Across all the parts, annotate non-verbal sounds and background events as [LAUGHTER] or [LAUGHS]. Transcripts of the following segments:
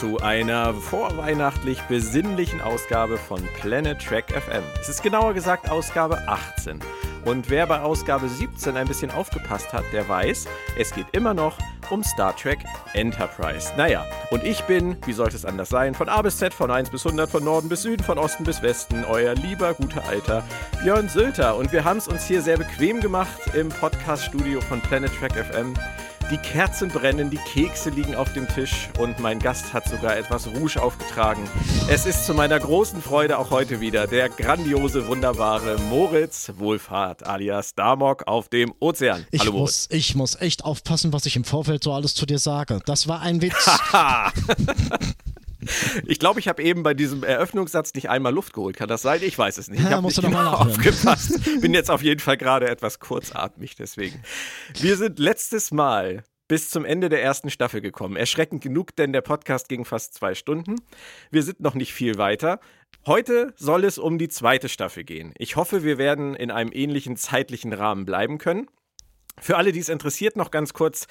Zu einer vorweihnachtlich besinnlichen Ausgabe von Planet Track FM. Es ist genauer gesagt Ausgabe 18. Und wer bei Ausgabe 17 ein bisschen aufgepasst hat, der weiß, es geht immer noch um Star Trek Enterprise. Naja, und ich bin, wie sollte es anders sein, von A bis Z, von 1 bis 100, von Norden bis Süden, von Osten bis Westen, euer lieber, guter alter Björn Sülter. Und wir haben es uns hier sehr bequem gemacht im Podcast-Studio von Planet Track FM. Die Kerzen brennen, die Kekse liegen auf dem Tisch und mein Gast hat sogar etwas Rouge aufgetragen. Es ist zu meiner großen Freude auch heute wieder der grandiose, wunderbare Moritz Wohlfahrt alias Damok auf dem Ozean. Ich Hallo muss, ich muss echt aufpassen, was ich im Vorfeld so alles zu dir sage. Das war ein Witz. [LAUGHS] Ich glaube, ich habe eben bei diesem Eröffnungssatz nicht einmal Luft geholt. Kann das sein? Ich weiß es nicht. Ich habe nicht du genau aufgepasst. Bin jetzt auf jeden Fall gerade etwas kurzatmig deswegen. Wir sind letztes Mal bis zum Ende der ersten Staffel gekommen. Erschreckend genug, denn der Podcast ging fast zwei Stunden. Wir sind noch nicht viel weiter. Heute soll es um die zweite Staffel gehen. Ich hoffe, wir werden in einem ähnlichen zeitlichen Rahmen bleiben können. Für alle, die es interessiert, noch ganz kurz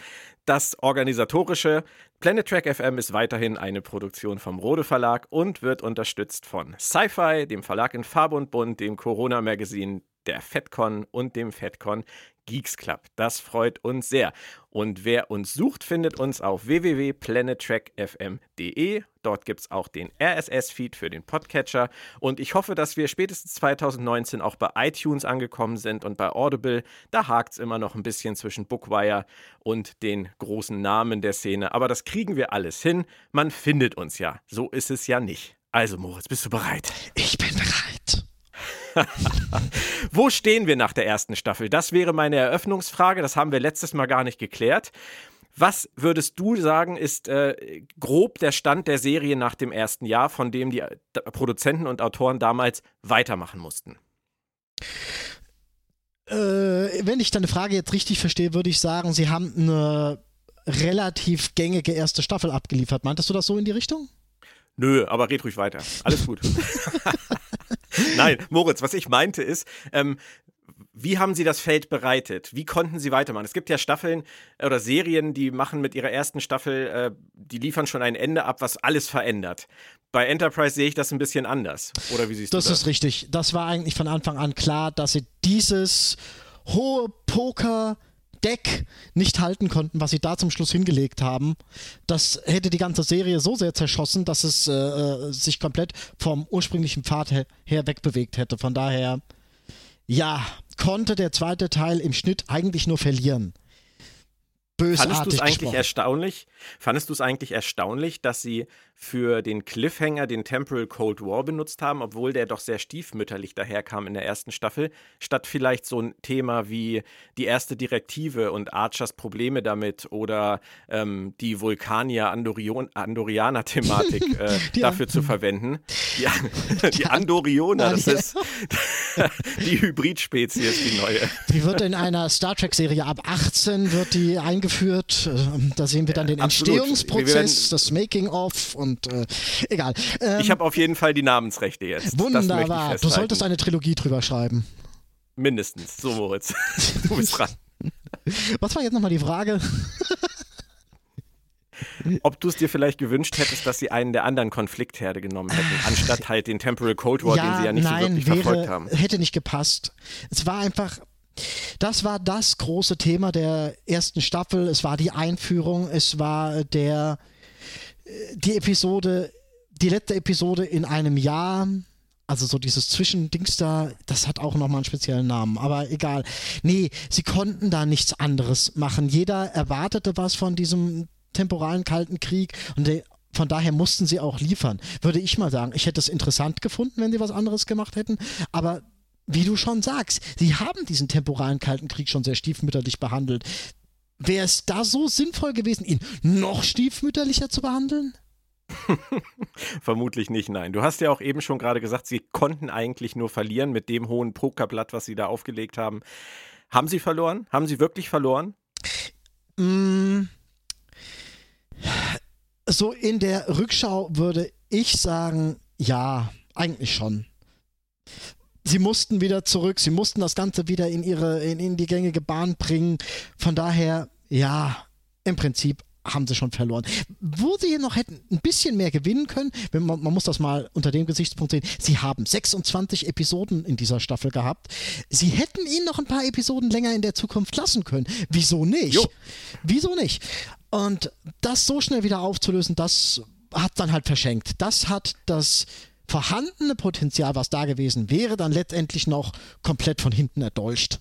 das Organisatorische. Planet Track FM ist weiterhin eine Produktion vom Rode Verlag und wird unterstützt von Sci-Fi, dem Verlag in Farbe und Bunt, dem Corona Magazine, der FedCon und dem FedCon Geeks Club. Das freut uns sehr. Und wer uns sucht, findet uns auf www.planettrackfm.de. Dort gibt es auch den RSS-Feed für den Podcatcher. Und ich hoffe, dass wir spätestens 2019 auch bei iTunes angekommen sind und bei Audible. Da hakt es immer noch ein bisschen zwischen Bookwire und den großen Namen der Szene. Aber das kriegen wir alles hin. Man findet uns ja. So ist es ja nicht. Also, Moritz, bist du bereit? Ich bin. [LAUGHS] Wo stehen wir nach der ersten Staffel? Das wäre meine Eröffnungsfrage. Das haben wir letztes Mal gar nicht geklärt. Was würdest du sagen, ist äh, grob der Stand der Serie nach dem ersten Jahr, von dem die äh, Produzenten und Autoren damals weitermachen mussten? Äh, wenn ich deine Frage jetzt richtig verstehe, würde ich sagen, sie haben eine relativ gängige erste Staffel abgeliefert. Meintest du das so in die Richtung? Nö, aber red ruhig weiter. Alles gut. [LAUGHS] Nein, Moritz, was ich meinte ist, ähm, wie haben Sie das Feld bereitet? Wie konnten Sie weitermachen? Es gibt ja Staffeln oder Serien, die machen mit ihrer ersten Staffel, äh, die liefern schon ein Ende ab, was alles verändert. Bei Enterprise sehe ich das ein bisschen anders. Oder wie siehst Das du das? ist richtig. Das war eigentlich von Anfang an klar, dass sie dieses hohe Poker-Deck nicht halten konnten, was sie da zum Schluss hingelegt haben. Das hätte die ganze Serie so sehr zerschossen, dass es äh, äh, sich komplett vom ursprünglichen Pfad her, her wegbewegt hätte. Von daher, ja, konnte der zweite Teil im Schnitt eigentlich nur verlieren. Fandest du es Bösartig eigentlich gesprochen. erstaunlich? Fandest du es eigentlich erstaunlich, dass sie für den Cliffhanger den Temporal Cold War benutzt haben, obwohl der doch sehr stiefmütterlich daherkam in der ersten Staffel, statt vielleicht so ein Thema wie die erste Direktive und Archers Probleme damit oder ähm, die Vulkanier-Andorianer-Thematik [LAUGHS] äh, Die dafür zu verwenden? Die, [LAUGHS] die Andorioner, das Ja. ist [LAUGHS] die Hybridspezies, die neue. Die wird in einer Star Trek-Serie ab 18 wird die eingeführt. Ähm, Da sehen wir dann den absolut. Entstehungsprozess, das Making-of und äh, egal. Ähm, Ich habe auf jeden Fall die Namensrechte jetzt. Wunderbar. Du solltest eine Trilogie drüber schreiben. Mindestens. So, Moritz. [LAUGHS] Du bist dran. Was war jetzt nochmal die Frage? Ob du es dir vielleicht gewünscht hättest, dass sie einen der anderen Konfliktherde genommen hätten, anstatt halt den Temporal Cold War, den sie ja nicht nein, so wirklich wäre, verfolgt haben. hätte nicht gepasst. Es war einfach, das war das große Thema der ersten Staffel. Es war die Einführung, es war der, äh, die Episode, die letzte Episode in einem Jahr. Also so dieses Zwischendings da, das hat auch nochmal einen speziellen Namen, aber egal. Nee, sie konnten da nichts anderes machen. Jeder erwartete was von diesem temporalen Kalten Krieg und der, von daher mussten sie auch liefern. Würde ich mal sagen, ich hätte es interessant gefunden, wenn sie was anderes gemacht hätten, aber wie du schon sagst, sie haben diesen temporalen Kalten Krieg schon sehr stiefmütterlich behandelt. Wäre es da so sinnvoll gewesen, ihn noch stiefmütterlicher zu behandeln? [LAUGHS] Vermutlich nicht, nein. Du hast ja auch eben schon gerade gesagt, sie konnten eigentlich nur verlieren mit dem hohen Pokerblatt, was sie da aufgelegt haben. Haben sie verloren? Haben sie wirklich verloren? Mm, so in der Rückschau würde ich sagen, ja, eigentlich schon. Sie mussten wieder zurück, sie mussten das Ganze wieder in ihre, in, in die gängige Bahn bringen. Von daher, ja, im Prinzip haben sie schon verloren. Wo sie noch hätten ein bisschen mehr gewinnen können, wenn man, man muss das mal unter dem Gesichtspunkt sehen, sie haben 26 Episoden in dieser Staffel gehabt. Sie hätten ihn noch ein paar Episoden länger in der Zukunft lassen können. Wieso nicht? Jo. Wieso nicht? Und das so schnell wieder aufzulösen, das hat dann halt verschenkt. Das hat das vorhandene Potenzial, was da gewesen wäre, dann letztendlich noch komplett von hinten erdolcht.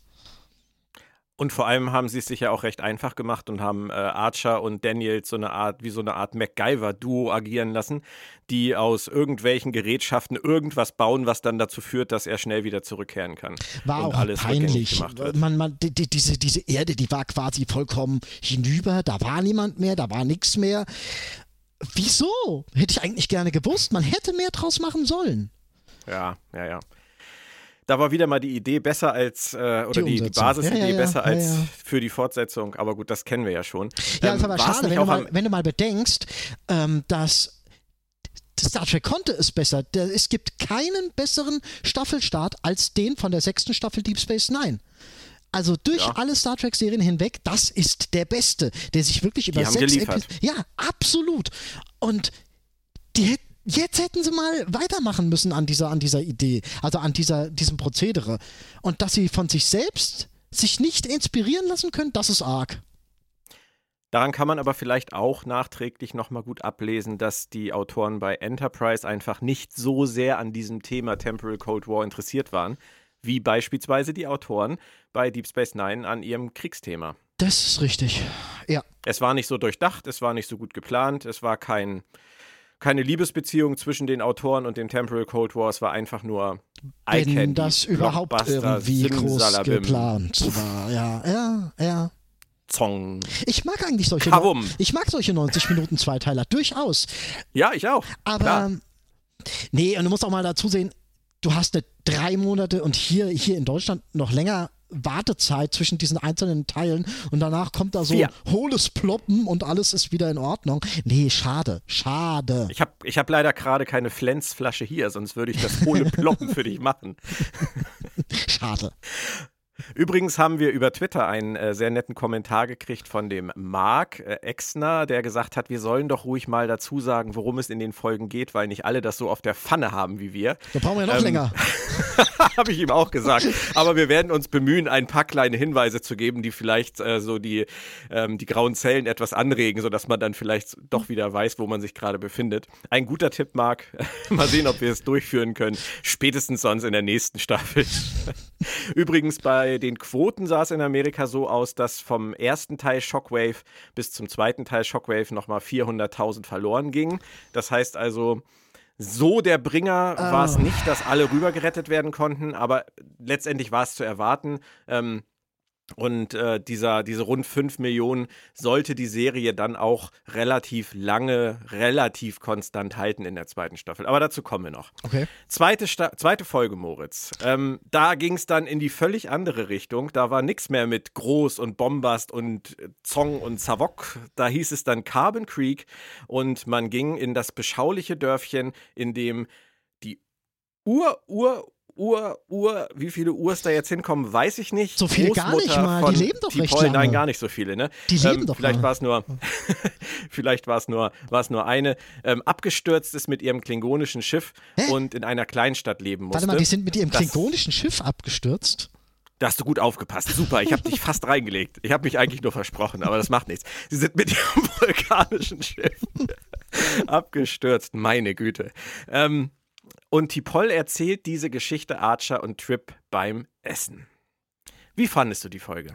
Und vor allem haben sie es sich ja auch recht einfach gemacht und haben äh, Archer und Daniel so eine Art, wie so eine Art MacGyver-Duo agieren lassen, die aus irgendwelchen Gerätschaften irgendwas bauen, was dann dazu führt, dass er schnell wieder zurückkehren kann. War auch alles peinlich. Man, man, die, diese, diese Erde, die war quasi vollkommen hinüber, da war niemand mehr, da war nichts mehr. Wieso? Hätte ich eigentlich gerne gewusst. Man hätte mehr draus machen sollen. Ja, ja, ja da war wieder mal die Idee besser als, äh, oder die, die Basisidee ja, ja, ja, besser als für die Fortsetzung. Aber gut, das kennen wir ja schon. Ja, ähm, ist aber schade, wenn du, mal, wenn du mal bedenkst, ähm, dass Star Trek konnte es besser. Es gibt keinen besseren Staffelstart als den von der sechsten Staffel Deep Space Nine. Also durch ja. alle Star Trek-Serien hinweg, das ist der beste, der sich wirklich über die sechs Episoden. Ja, absolut. Und die hätten Jetzt hätten sie mal weitermachen müssen an dieser, an dieser Idee, also an dieser, diesem Prozedere. Und dass sie von sich selbst sich nicht inspirieren lassen können, das ist arg. Daran kann man aber vielleicht auch nachträglich nochmal gut ablesen, dass die Autoren bei Enterprise einfach nicht so sehr an diesem Thema Temporal Cold War interessiert waren, wie beispielsweise die Autoren bei Deep Space Nine an ihrem Kriegsthema. Das ist richtig, ja. Es war nicht so durchdacht, es war nicht so gut geplant, es war kein keine Liebesbeziehung zwischen den Autoren und dem Temporal Cold War. Es war einfach nur Wenn Candy, das überhaupt irgendwie groß geplant war. Ja, ja, ja. Zong. Ich mag eigentlich solche, Kavum. ich mag solche 90 Minuten Zweiteiler durchaus. Ja, ich auch. Aber Klar. nee, und du musst auch mal dazu sehen, du hast eine drei Monate und hier, hier in Deutschland noch länger Wartezeit zwischen diesen einzelnen Teilen und danach kommt da so Vier. hohles Ploppen und alles ist wieder in Ordnung. Nee, schade, schade. Ich habe ich hab leider gerade keine Flensflasche hier, sonst würde ich das hohle [LAUGHS] Ploppen für dich machen. schade. Übrigens haben wir über Twitter einen äh, sehr netten Kommentar gekriegt von dem Marc äh, Exner, der gesagt hat, wir sollen doch ruhig mal dazu sagen, worum es in den Folgen geht, weil nicht alle das so auf der Pfanne haben wie wir. Da brauchen wir ja noch ähm, länger. [LAUGHS] Habe ich ihm auch gesagt. Aber wir werden uns bemühen, ein paar kleine Hinweise zu geben, die vielleicht äh, so die, ähm, die grauen Zellen etwas anregen, sodass man dann vielleicht doch wieder weiß, wo man sich gerade befindet. Ein guter Tipp, Marc. [LAUGHS] mal sehen, ob wir es durchführen können. Spätestens sonst in der nächsten Staffel. [LAUGHS] Übrigens bei bei den Quoten sah es in Amerika so aus, dass vom ersten Teil Shockwave bis zum zweiten Teil Shockwave nochmal 400.000 verloren ging. Das heißt also, so der Bringer oh. war es nicht, dass alle rübergerettet werden konnten, aber letztendlich war es zu erwarten. Ähm, und äh, dieser, diese rund 5 Millionen sollte die Serie dann auch relativ lange, relativ konstant halten in der zweiten Staffel. Aber dazu kommen wir noch. Okay. Zweite, Sta zweite Folge, Moritz. Ähm, da ging es dann in die völlig andere Richtung. Da war nichts mehr mit Groß und Bombast und Zong und Savok. Da hieß es dann Carbon Creek und man ging in das beschauliche Dörfchen, in dem die Ur, Ur, Uhr, Uhr, wie viele Urs da jetzt hinkommen, weiß ich nicht. So viele gar nicht mal, die leben doch recht lange. Nein, gar nicht so viele, ne? Die leben ähm, doch Vielleicht war es nur, [LAUGHS] vielleicht war es nur, war es nur eine, ähm, abgestürzt ist mit ihrem klingonischen Schiff Hä? und in einer Kleinstadt leben musste. Warte mal, die sind mit ihrem das, klingonischen Schiff abgestürzt? Da hast du gut aufgepasst. Super, ich habe dich fast reingelegt. Ich habe mich eigentlich nur versprochen, aber das macht nichts. Sie sind mit ihrem [LAUGHS] vulkanischen Schiff [LAUGHS] abgestürzt. Meine Güte. Ähm, und Tipol erzählt diese Geschichte Archer und Trip beim Essen. Wie fandest du die Folge?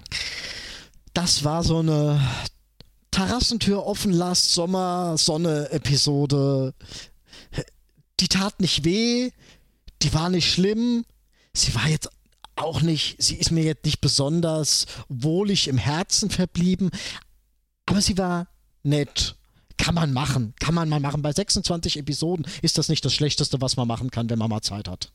Das war so eine Terrassentür offen lasst, Sommer, Sonne-Episode. Die tat nicht weh, die war nicht schlimm, sie war jetzt auch nicht, sie ist mir jetzt nicht besonders wohlig im Herzen verblieben, aber sie war nett kann man machen. Kann man mal machen. Bei 26 Episoden ist das nicht das Schlechteste, was man machen kann, wenn man mal Zeit hat.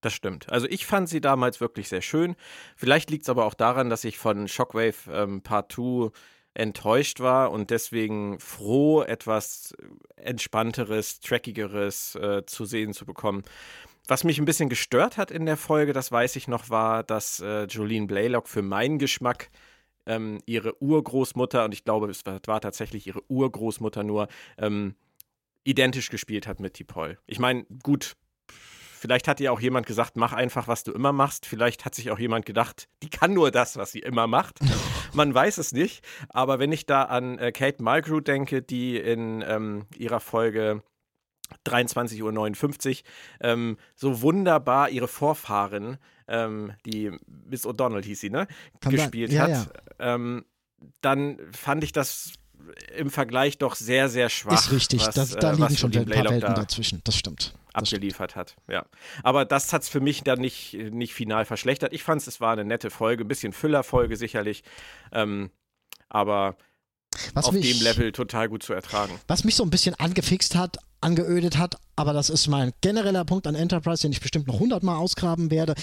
Das stimmt. Also ich fand sie damals wirklich sehr schön. Vielleicht liegt es aber auch daran, dass ich von Shockwave ähm, Part 2 enttäuscht war und deswegen froh, etwas entspannteres, trackigeres äh, zu sehen zu bekommen. Was mich ein bisschen gestört hat in der Folge, das weiß ich noch, war, dass äh, Jolene Blaylock für meinen Geschmack ähm, ihre Urgroßmutter, und ich glaube, es war, war tatsächlich ihre Urgroßmutter nur, ähm, identisch gespielt hat mit T'Pol. Ich meine, gut, vielleicht hat ihr auch jemand gesagt, mach einfach, was du immer machst. Vielleicht hat sich auch jemand gedacht, die kann nur das, was sie immer macht. [LAUGHS] Man weiß es nicht. Aber wenn ich da an äh, Kate Mulgrew denke, die in ähm, ihrer Folge 23.59 Uhr ähm, so wunderbar ihre Vorfahren, ähm, die Miss O'Donnell hieß sie, ne, Kann gespielt sein. Ja, hat, ähm, dann fand ich das im Vergleich doch sehr, sehr schwach. Ist richtig, was, das, da äh, liegen schon ein paar Welten da dazwischen. Das stimmt. Das stimmt. abgeliefert hat. Ja. Aber das hat es für mich dann nicht, nicht final verschlechtert. Ich fand es war eine nette Folge, ein bisschen Füllerfolge sicherlich. Ähm, aber Was auf mich, dem Level total gut zu ertragen. Was mich so ein bisschen angefixt hat, angeödet hat, aber das ist mein genereller Punkt an Enterprise, den ich bestimmt noch hundertmal ausgraben werde.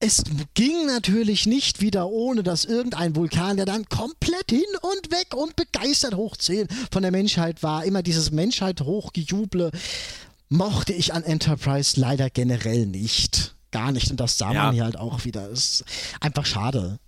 Es ging natürlich nicht wieder ohne, dass irgendein Vulkan, der dann komplett hin und weg und begeistert hoch 10 von der Menschheit war, immer dieses Menschheit hochgejuble, mochte ich an Enterprise leider generell nicht. Gar nicht. Und das sah Ja. man hier halt auch wieder. Ist einfach schade.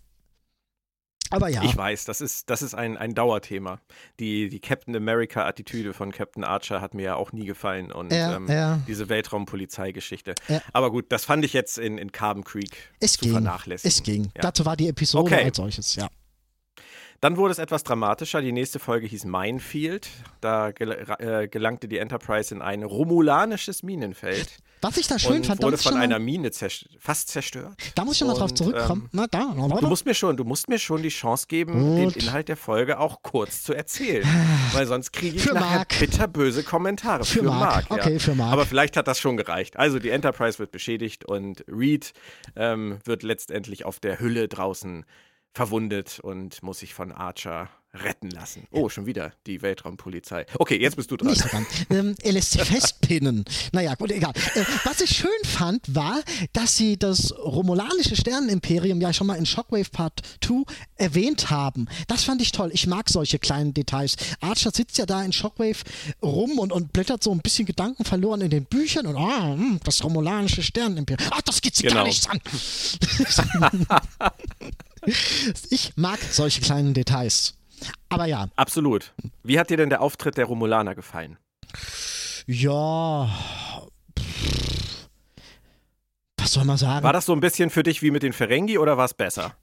Aber ja. Ich weiß, das ist, das ist ein, ein Dauerthema. Die, die Captain America-Attitüde von Captain Archer hat mir ja auch nie gefallen. Und Ja, ähm, ja. diese Weltraumpolizeigeschichte. Ja. Aber gut, das fand ich jetzt in, in Carbon Creek Es zu ging. vernachlässigen. Es ging. Dazu war die Episode Okay. als solches, ja. Dann wurde es etwas dramatischer. Die nächste Folge hieß Minefield. Da gel äh, gelangte die Enterprise in ein romulanisches Minenfeld Was ich da schön und fand, da wurde von einer Mine zerst fast zerstört. da muss ich schon mal drauf zurückkommen. ähm, Na, da, Du musst mir schon, du musst mir schon die Chance geben, Gut. den Inhalt der Folge auch kurz zu erzählen, weil sonst kriege ich Für nachher Mark. bitterböse Kommentare Für für, Mark. Mark. Okay, ja. für Mark. Aber vielleicht hat das schon gereicht. Also die Enterprise wird beschädigt und Reed ähm, wird letztendlich auf der Hülle draußen verwundet und muss sich von Archer retten lassen. Oh, schon wieder die Weltraumpolizei. Okay, jetzt bist du dran. Nicht so ganz. Ähm, er lässt sich [LAUGHS] festpinnen. Naja, gut, egal. Äh, was ich schön fand, war, dass sie das romulanische Sternenimperium ja schon mal in Shockwave Part 2 erwähnt haben. Das fand ich toll. Ich mag solche kleinen Details. Archer sitzt ja da in Shockwave rum und, und blättert so ein bisschen Gedanken verloren in den Büchern und ah, hm, das romulanische Sternenimperium. Ach, das geht sie gar Genau. nichts an. [LAUGHS] ich mag solche kleinen Details. Aber ja, Absolut. Wie hat dir denn der Auftritt der Romulaner gefallen? Ja. pff, Was soll man sagen? War das so ein bisschen für dich wie mit den Ferengi oder war es besser?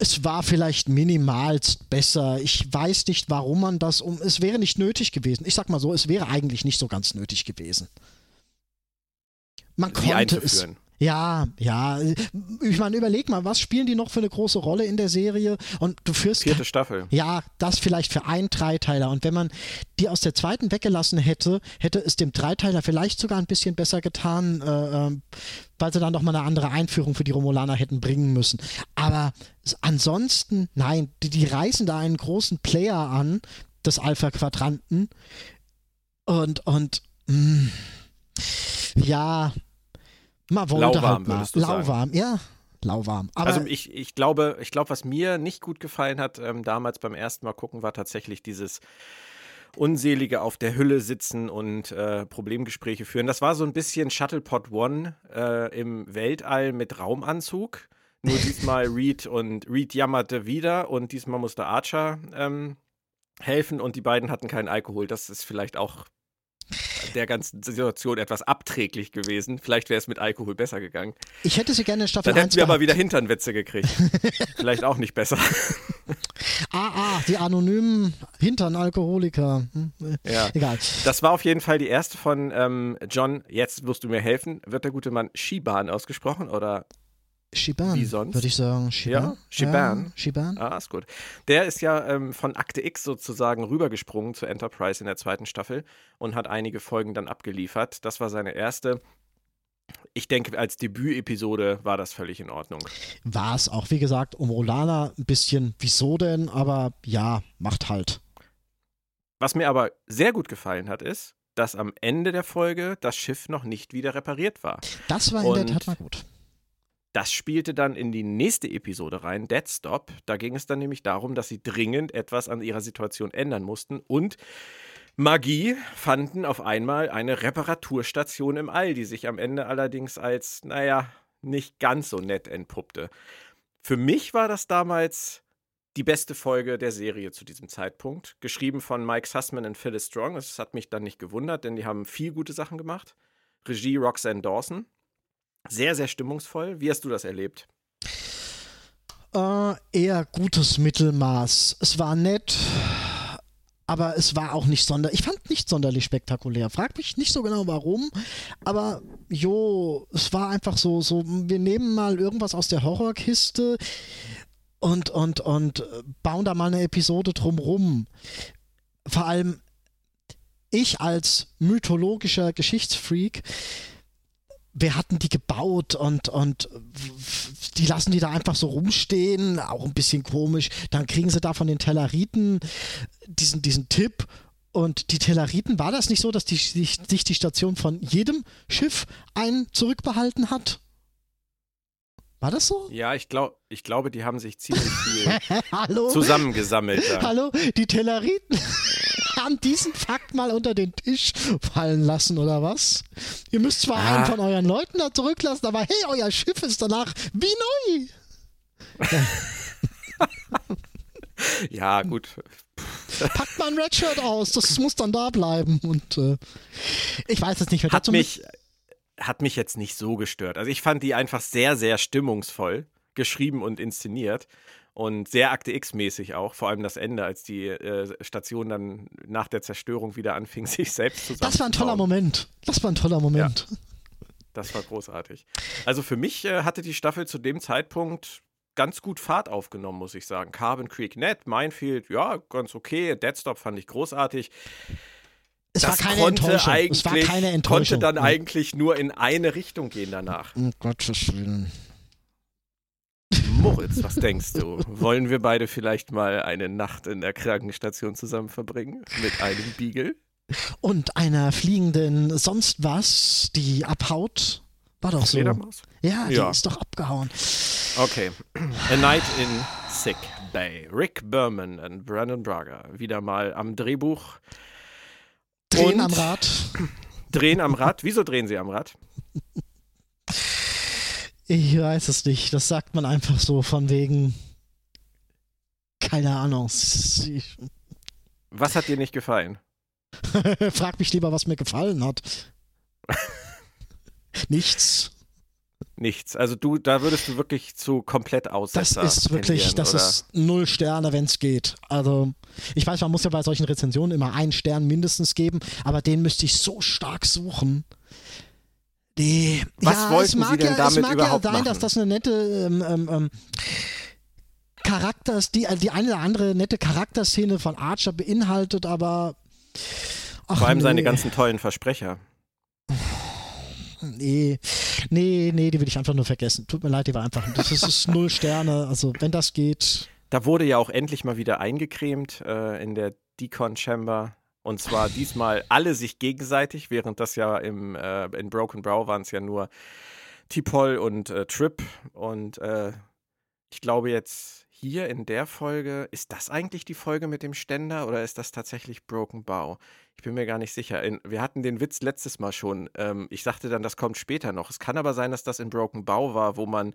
es war vielleicht minimalst besser. Ich weiß nicht, warum man das um. Es wäre nicht nötig gewesen. Ich sag mal so, es wäre eigentlich nicht so ganz nötig gewesen. Man Sie konnte es. Ja, ja. Ich meine, überleg mal, was spielen die noch für eine große Rolle in der Serie? Und du führst Vierte Staffel. Ja, das vielleicht für einen Dreiteiler. Und wenn man die aus der zweiten weggelassen hätte, hätte es dem Dreiteiler vielleicht sogar ein bisschen besser getan, äh, ähm, weil sie dann noch mal eine andere Einführung für die Romulaner hätten bringen müssen. Aber ansonsten, nein, die, die reißen da einen großen Player an, des Alpha-Quadranten. Und, und, mh, ja, man wollte Lauwarm, halt mal. würdest du sagen. Lauwarm, ja, lauwarm. Aber also ich, ich glaube, ich glaube, was mir nicht gut gefallen hat, ähm, damals beim ersten Mal gucken, war tatsächlich dieses unselige auf der Hülle sitzen und äh, Problemgespräche führen. Das war so ein bisschen Shuttlepod One äh, im Weltall mit Raumanzug. Nur [LAUGHS] diesmal Reed und Reed jammerte wieder und diesmal musste Archer ähm, helfen und die beiden hatten keinen Alkohol. Das ist vielleicht auch der ganzen Situation etwas abträglich gewesen. Vielleicht wäre es mit Alkohol besser gegangen. ich hätte sie gerne in Staffel Dann 1 hätten wir aber wieder Hinternwitze gekriegt. [LAUGHS] Vielleicht auch nicht besser. [LAUGHS] Ah, ah, die anonymen Hintern-Alkoholiker. Hm, äh, Ja. Egal. Das war auf jeden Fall die erste von ähm, John. Jetzt wirst du mir helfen. Wird der gute Mann Shiban ausgesprochen oder? Shiban, Wie sonst? würde ich sagen. Shiban? Ja, Shiban. Ja, Shiban. Ah, ist gut. Der ist ja ähm, von Akte X sozusagen rübergesprungen zur Enterprise in der zweiten Staffel und hat einige Folgen dann abgeliefert. Das war seine erste. Ich denke, als Debütepisode war das völlig in Ordnung. War es auch, wie gesagt, um Rolana ein bisschen, wieso denn? Aber ja, macht halt. Was mir aber sehr gut gefallen hat, ist, dass am Ende der Folge das Schiff noch nicht wieder repariert war. Das war in der Und- Tat mal gut. Das spielte dann in die nächste Episode rein, Dead Stop. Da ging es dann nämlich darum, dass sie dringend etwas an ihrer Situation ändern mussten und Magie fanden auf einmal eine Reparaturstation im All, die sich am Ende allerdings als, naja, nicht ganz so nett entpuppte. Für mich war das damals die beste Folge der Serie zu diesem Zeitpunkt. Geschrieben von Mike Sussman und Phyllis Strong. Das hat mich dann nicht gewundert, denn die haben viel gute Sachen gemacht. Regie Roxanne Dawson. Sehr, sehr stimmungsvoll. Wie hast du das erlebt? Äh, eher gutes Mittelmaß. Es war nett, aber es war auch nicht sonderlich. Ich fand nicht sonderlich spektakulär. Frag mich nicht so genau warum, aber jo, es war einfach so, so, wir nehmen mal irgendwas aus der Horrorkiste und, und, und bauen da mal eine Episode drumrum. Vor allem ich als mythologischer Geschichtsfreak, wer hatten die gebaut und, und die lassen die da einfach so rumstehen, auch ein bisschen komisch. Dann kriegen sie da von den Telleriten diesen, diesen Tipp und die Telleriten, war das nicht so, dass die, sich, sich die Station von jedem Schiff ein zurückbehalten hat? War das so? Ja, ich, glaub, ich glaube, die haben sich ziemlich viel [LAUGHS] zusammengesammelt. Da. Hallo, die Telleriten [LAUGHS] haben diesen Fakt mal unter den Tisch fallen lassen, oder was? Ihr müsst zwar ah. einen von euren Leuten da zurücklassen, aber hey, euer Schiff ist danach wie neu. [LAUGHS] ja, gut. Packt mal ein Redshirt aus, das muss dann da bleiben. Und äh, ich weiß jetzt nicht, wer Hat mich hat mich jetzt nicht so gestört. Also ich fand die einfach sehr, sehr stimmungsvoll geschrieben und inszeniert und sehr Akte X-mäßig auch, vor allem das Ende, als die äh, Station dann nach der Zerstörung wieder anfing, [LAUGHS] sich selbst zu Das war ein toller Moment. Das war ein toller Moment. Ja, das war großartig. Also für mich äh, hatte die Staffel zu dem Zeitpunkt ganz gut Fahrt aufgenommen, muss ich sagen. Carbon Creek nett, Minefield, ja, ganz okay. Deadstop fand ich großartig es das war keine Enttäuschung. Es war keine Enttäuschung. konnte dann ja. eigentlich nur in eine Richtung gehen danach. Um Gottes Willen. Moritz, was denkst du? Wollen wir beide vielleicht mal eine Nacht in der Krankenstation zusammen verbringen? Mit einem Beagle? Und einer fliegenden sonst was, die abhaut? War doch so. Fledermaus? Ja, die ja. ist doch abgehauen. Okay. A Night in Sick Bay. Rick Berman und Brandon Braga. Wieder mal am Drehbuch. Drehen am Rad. Drehen am Rad. Wieso drehen sie am Rad? [LAUGHS] Ich weiß es nicht. Das sagt man einfach so von wegen. Keine Ahnung. Was hat dir nicht gefallen? [LAUGHS] Frag mich lieber, was mir gefallen hat. [LAUGHS] Nichts. Nichts. Also du, da würdest du wirklich zu komplett Aussetzer Das ist wirklich, das oder? ist null Sterne, wenn es geht. Also ich weiß, man muss ja bei solchen Rezensionen immer einen Stern mindestens geben, aber den müsste ich so stark suchen. Die, Was ja, wollten Sie denn ja, damit es mag überhaupt ja sein, machen? dass das eine nette ähm, ähm, ähm Charakters, die, die eine oder andere nette Charakterszene von Archer beinhaltet, aber ach, vor allem nee. seine ganzen tollen Versprecher. Nee, nee, nee, die will ich einfach nur vergessen. Tut mir leid, die war einfach, das ist, ist null Sterne. Also, wenn das geht. Da wurde ja auch endlich mal wieder eingecremt äh, in der Decon Chamber. Und zwar diesmal alle sich gegenseitig, während das ja im, äh, in Broken Brow waren es ja nur Tipol und äh, Trip. Und äh, ich glaube jetzt hier in der Folge, ist das eigentlich die Folge mit dem Ständer oder ist das tatsächlich Broken Bow? Ich bin mir gar nicht sicher. In, wir hatten den Witz letztes Mal schon. Ähm, ich sagte dann, das kommt später noch. Es kann aber sein, dass das in Broken Bow war, wo man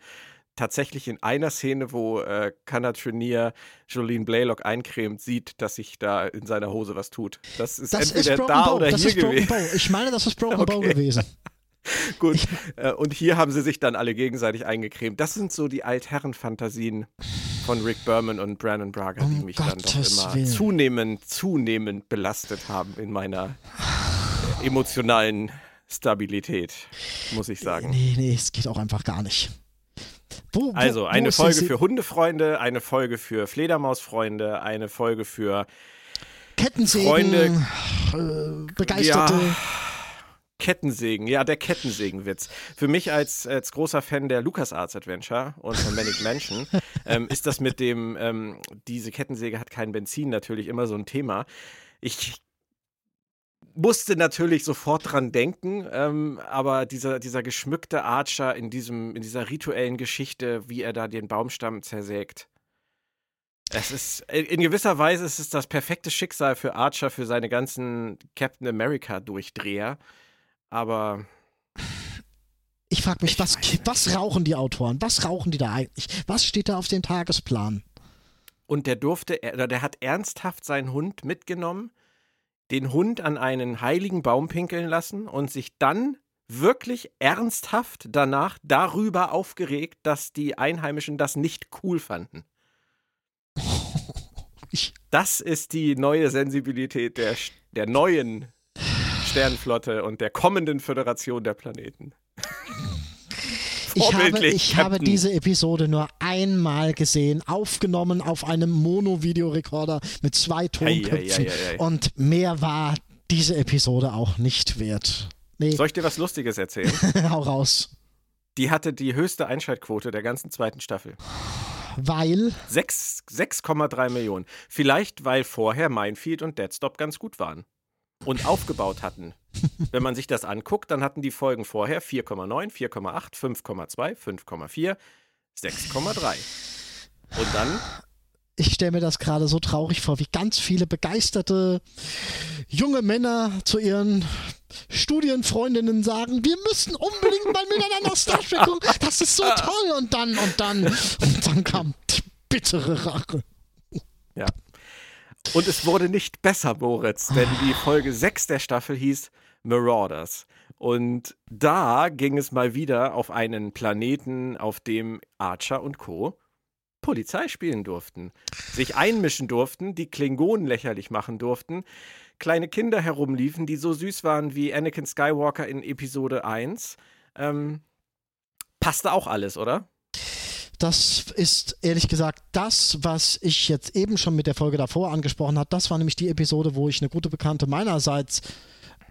tatsächlich in einer Szene, wo äh, Trenier Jolene Blaylock eincremt, sieht, dass sich da in seiner Hose was tut. Das ist das entweder ist da Bow. oder das hier ist gewesen. Bow. Ich meine, das ist Broken [LAUGHS] okay. Bow gewesen. [LAUGHS] Gut. Äh, und hier haben sie sich dann alle gegenseitig eingecremt. Das sind so die Altherren-Fantasien von Rick Berman und Brandon Braga, die mich Gottes dann doch immer Willen. zunehmend, zunehmend belastet haben in meiner emotionalen Stabilität, muss ich sagen. Nee, nee, es geht auch einfach gar nicht. Wo, wo, also eine Folge für Hundefreunde, eine Folge für Fledermausfreunde, eine Folge für Kettensägen, Freunde, äh, Begeisterte. Ja, Kettensägen, ja, der Kettensägenwitz. Für mich als, als großer Fan der LucasArts Adventure und von Manic Mansion [LAUGHS] ähm, ist das mit dem, ähm, diese Kettensäge hat kein Benzin natürlich immer so ein Thema. Ich musste natürlich sofort dran denken, ähm, aber dieser, dieser geschmückte Archer in, diesem, in dieser rituellen Geschichte, wie er da den Baumstamm zersägt. Es ist, in gewisser Weise ist es das perfekte Schicksal für Archer, für seine ganzen Captain America-Durchdreher. Aber. Ich frage mich, was, was rauchen die Autoren? Was rauchen die da eigentlich? Was steht da auf dem Tagesplan? und der durfte, oder der hat ernsthaft seinen Hund mitgenommen, den Hund an einen heiligen Baum pinkeln lassen und sich dann wirklich ernsthaft danach darüber aufgeregt, dass die Einheimischen das nicht cool fanden. [LAUGHS] Das ist die neue Sensibilität der, der neuen Sternenflotte und der kommenden Föderation der Planeten. Ich habe, ich habe diese Episode nur einmal gesehen, aufgenommen auf einem Mono-Videorekorder mit zwei Tonköpfen. Ei, ei, ei, und mehr war diese Episode auch nicht wert. Nee. Soll ich dir was Lustiges erzählen? [LAUGHS] Hau raus. Die hatte die höchste Einschaltquote der ganzen zweiten Staffel. Weil? 6,3 Millionen. Vielleicht, weil vorher Minefield und Deadstop ganz gut waren und aufgebaut hatten. [LAUGHS] Wenn man sich das anguckt, dann hatten die Folgen vorher 4,9, 4,8, 5,2, 5,4, 6,3. Und dann ich stelle mir das gerade so traurig vor, wie ganz viele begeisterte junge Männer zu ihren Studienfreundinnen sagen, wir müssen unbedingt mal miteinander Star Trek gucken, das ist so toll und dann und dann und dann kam die bittere Rache. Ja. Und es wurde nicht besser, Moritz, denn die Folge 6 der Staffel hieß Marauders. Und da ging es mal wieder auf einen Planeten, auf dem Archer und Co. Polizei spielen durften, sich einmischen durften, die Klingonen lächerlich machen durften, kleine Kinder herumliefen, die so süß waren wie Anakin Skywalker in Episode 1. Ähm, passte auch alles, oder? Das ist ehrlich gesagt das, was ich jetzt eben schon mit der Folge davor angesprochen habe. Das war nämlich die Episode, wo ich eine gute Bekannte meinerseits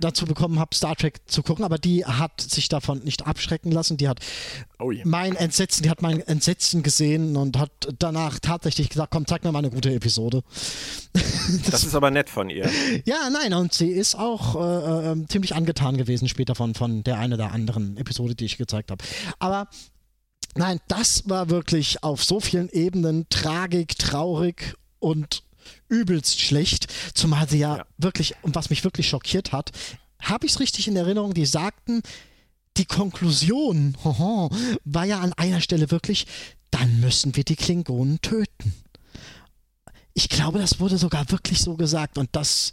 dazu bekommen habe, Star Trek zu gucken, aber die hat sich davon nicht abschrecken lassen. Die hat oh yeah. mein Entsetzen, die hat mein Entsetzen gesehen und hat danach tatsächlich gesagt, komm, zeig mir mal eine gute Episode. das, das, [LAUGHS] ist aber nett von ihr. Ja, nein, und sie ist auch äh, äh, ziemlich angetan gewesen später von, von der einen oder anderen Episode, die ich gezeigt habe. Aber nein, das war wirklich auf so vielen Ebenen tragik, traurig und übelst schlecht, zumal sie ja, ja. wirklich, und was mich wirklich schockiert hat, habe ich es richtig in Erinnerung, die sagten, die Konklusion [LAUGHS] hoho, war ja an einer Stelle wirklich, dann müssen wir die Klingonen töten. Ich glaube, das wurde sogar wirklich so gesagt und das,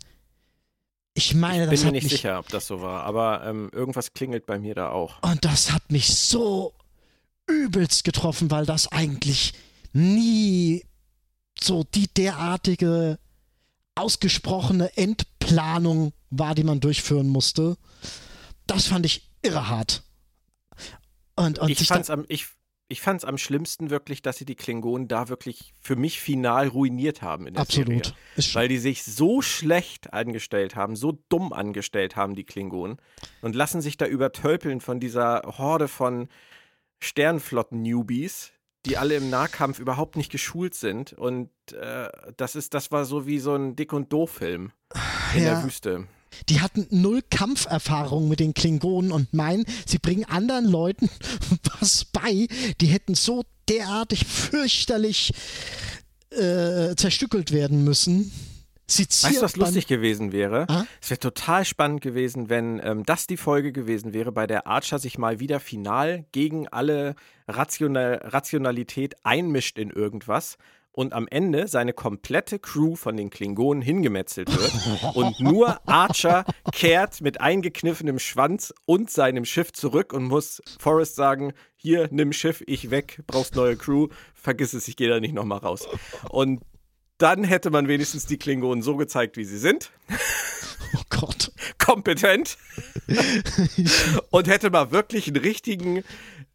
ich meine, das Ich bin mir nicht mich, sicher, ob das so war, aber ähm, irgendwas klingelt bei mir da auch. Und das hat mich so übelst getroffen, weil das eigentlich nie so die derartige ausgesprochene Endplanung war, die man durchführen musste. Das fand ich irre hart. Und, und ich fand's am, ich, ich fand's am schlimmsten wirklich, dass sie die Klingonen da wirklich für mich final ruiniert haben in der Absolut. Serie. Weil die sich so schlecht angestellt haben, so dumm angestellt haben, die Klingonen, und lassen sich da übertölpeln von dieser Horde von Sternflotten-Newbies, die alle im Nahkampf überhaupt nicht geschult sind. Und äh, das ist, das war so wie so ein Dick- und Doof-Film in ja. der Wüste. Die hatten null Kampferfahrung mit den Klingonen und meinen, sie bringen anderen Leuten [LAUGHS] was bei. Die hätten so derartig fürchterlich äh, zerstückelt werden müssen. Weißt du, was lustig gewesen wäre? Ah? Es wäre total spannend gewesen, wenn ähm, das die Folge gewesen wäre, bei der Archer sich mal wieder final gegen alle Rational Rationalität einmischt in irgendwas und am Ende seine komplette Crew von den Klingonen hingemetzelt wird [LAUGHS] und nur Archer kehrt mit eingekniffenem Schwanz und seinem Schiff zurück und muss Forrest sagen, hier, nimm Schiff, ich weg, brauchst neue Crew, vergiss es, ich gehe da nicht nochmal raus. Und dann hätte man wenigstens die Klingonen so gezeigt, wie sie sind. [LAUGHS] Oh Gott. Kompetent. [LAUGHS] und hätte mal wirklich einen richtigen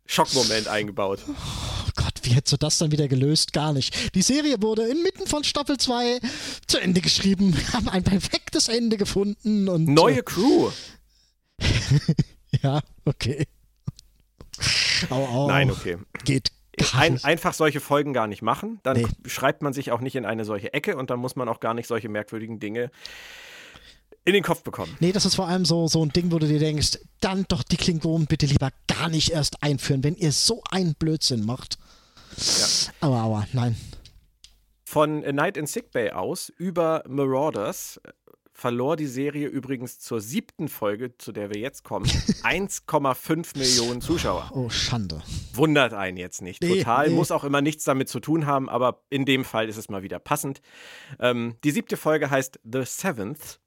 Schockmoment eingebaut. Oh Gott, wie hättest du das dann wieder gelöst? Gar nicht. Die Serie wurde inmitten von Staffel 2 zu Ende geschrieben. Wir haben ein perfektes Ende gefunden. Und, Neue äh, Crew. [LAUGHS] ja, okay. Au, au. Nein, okay. Geht, ein, einfach solche Folgen gar nicht machen. Dann nee. schreibt man sich auch nicht in eine solche Ecke und dann muss man auch gar nicht solche merkwürdigen Dinge in den Kopf bekommen. Nee, das ist vor allem so, so ein Ding, wo du dir denkst, dann doch die Klingonen bitte lieber gar nicht erst einführen, wenn ihr so einen Blödsinn macht. Ja. Aber, aber, nein. Von A Night in Sick Bay aus über Marauders verlor die Serie übrigens zur siebten Folge, zu der wir jetzt kommen, [LAUGHS] 1,5 Millionen Zuschauer. Oh, Schande. Wundert einen jetzt nicht. Nee, Total. nee. Muss auch immer nichts damit zu tun haben, aber in dem Fall ist es mal wieder passend. Ähm, die siebte Folge heißt The Seventh.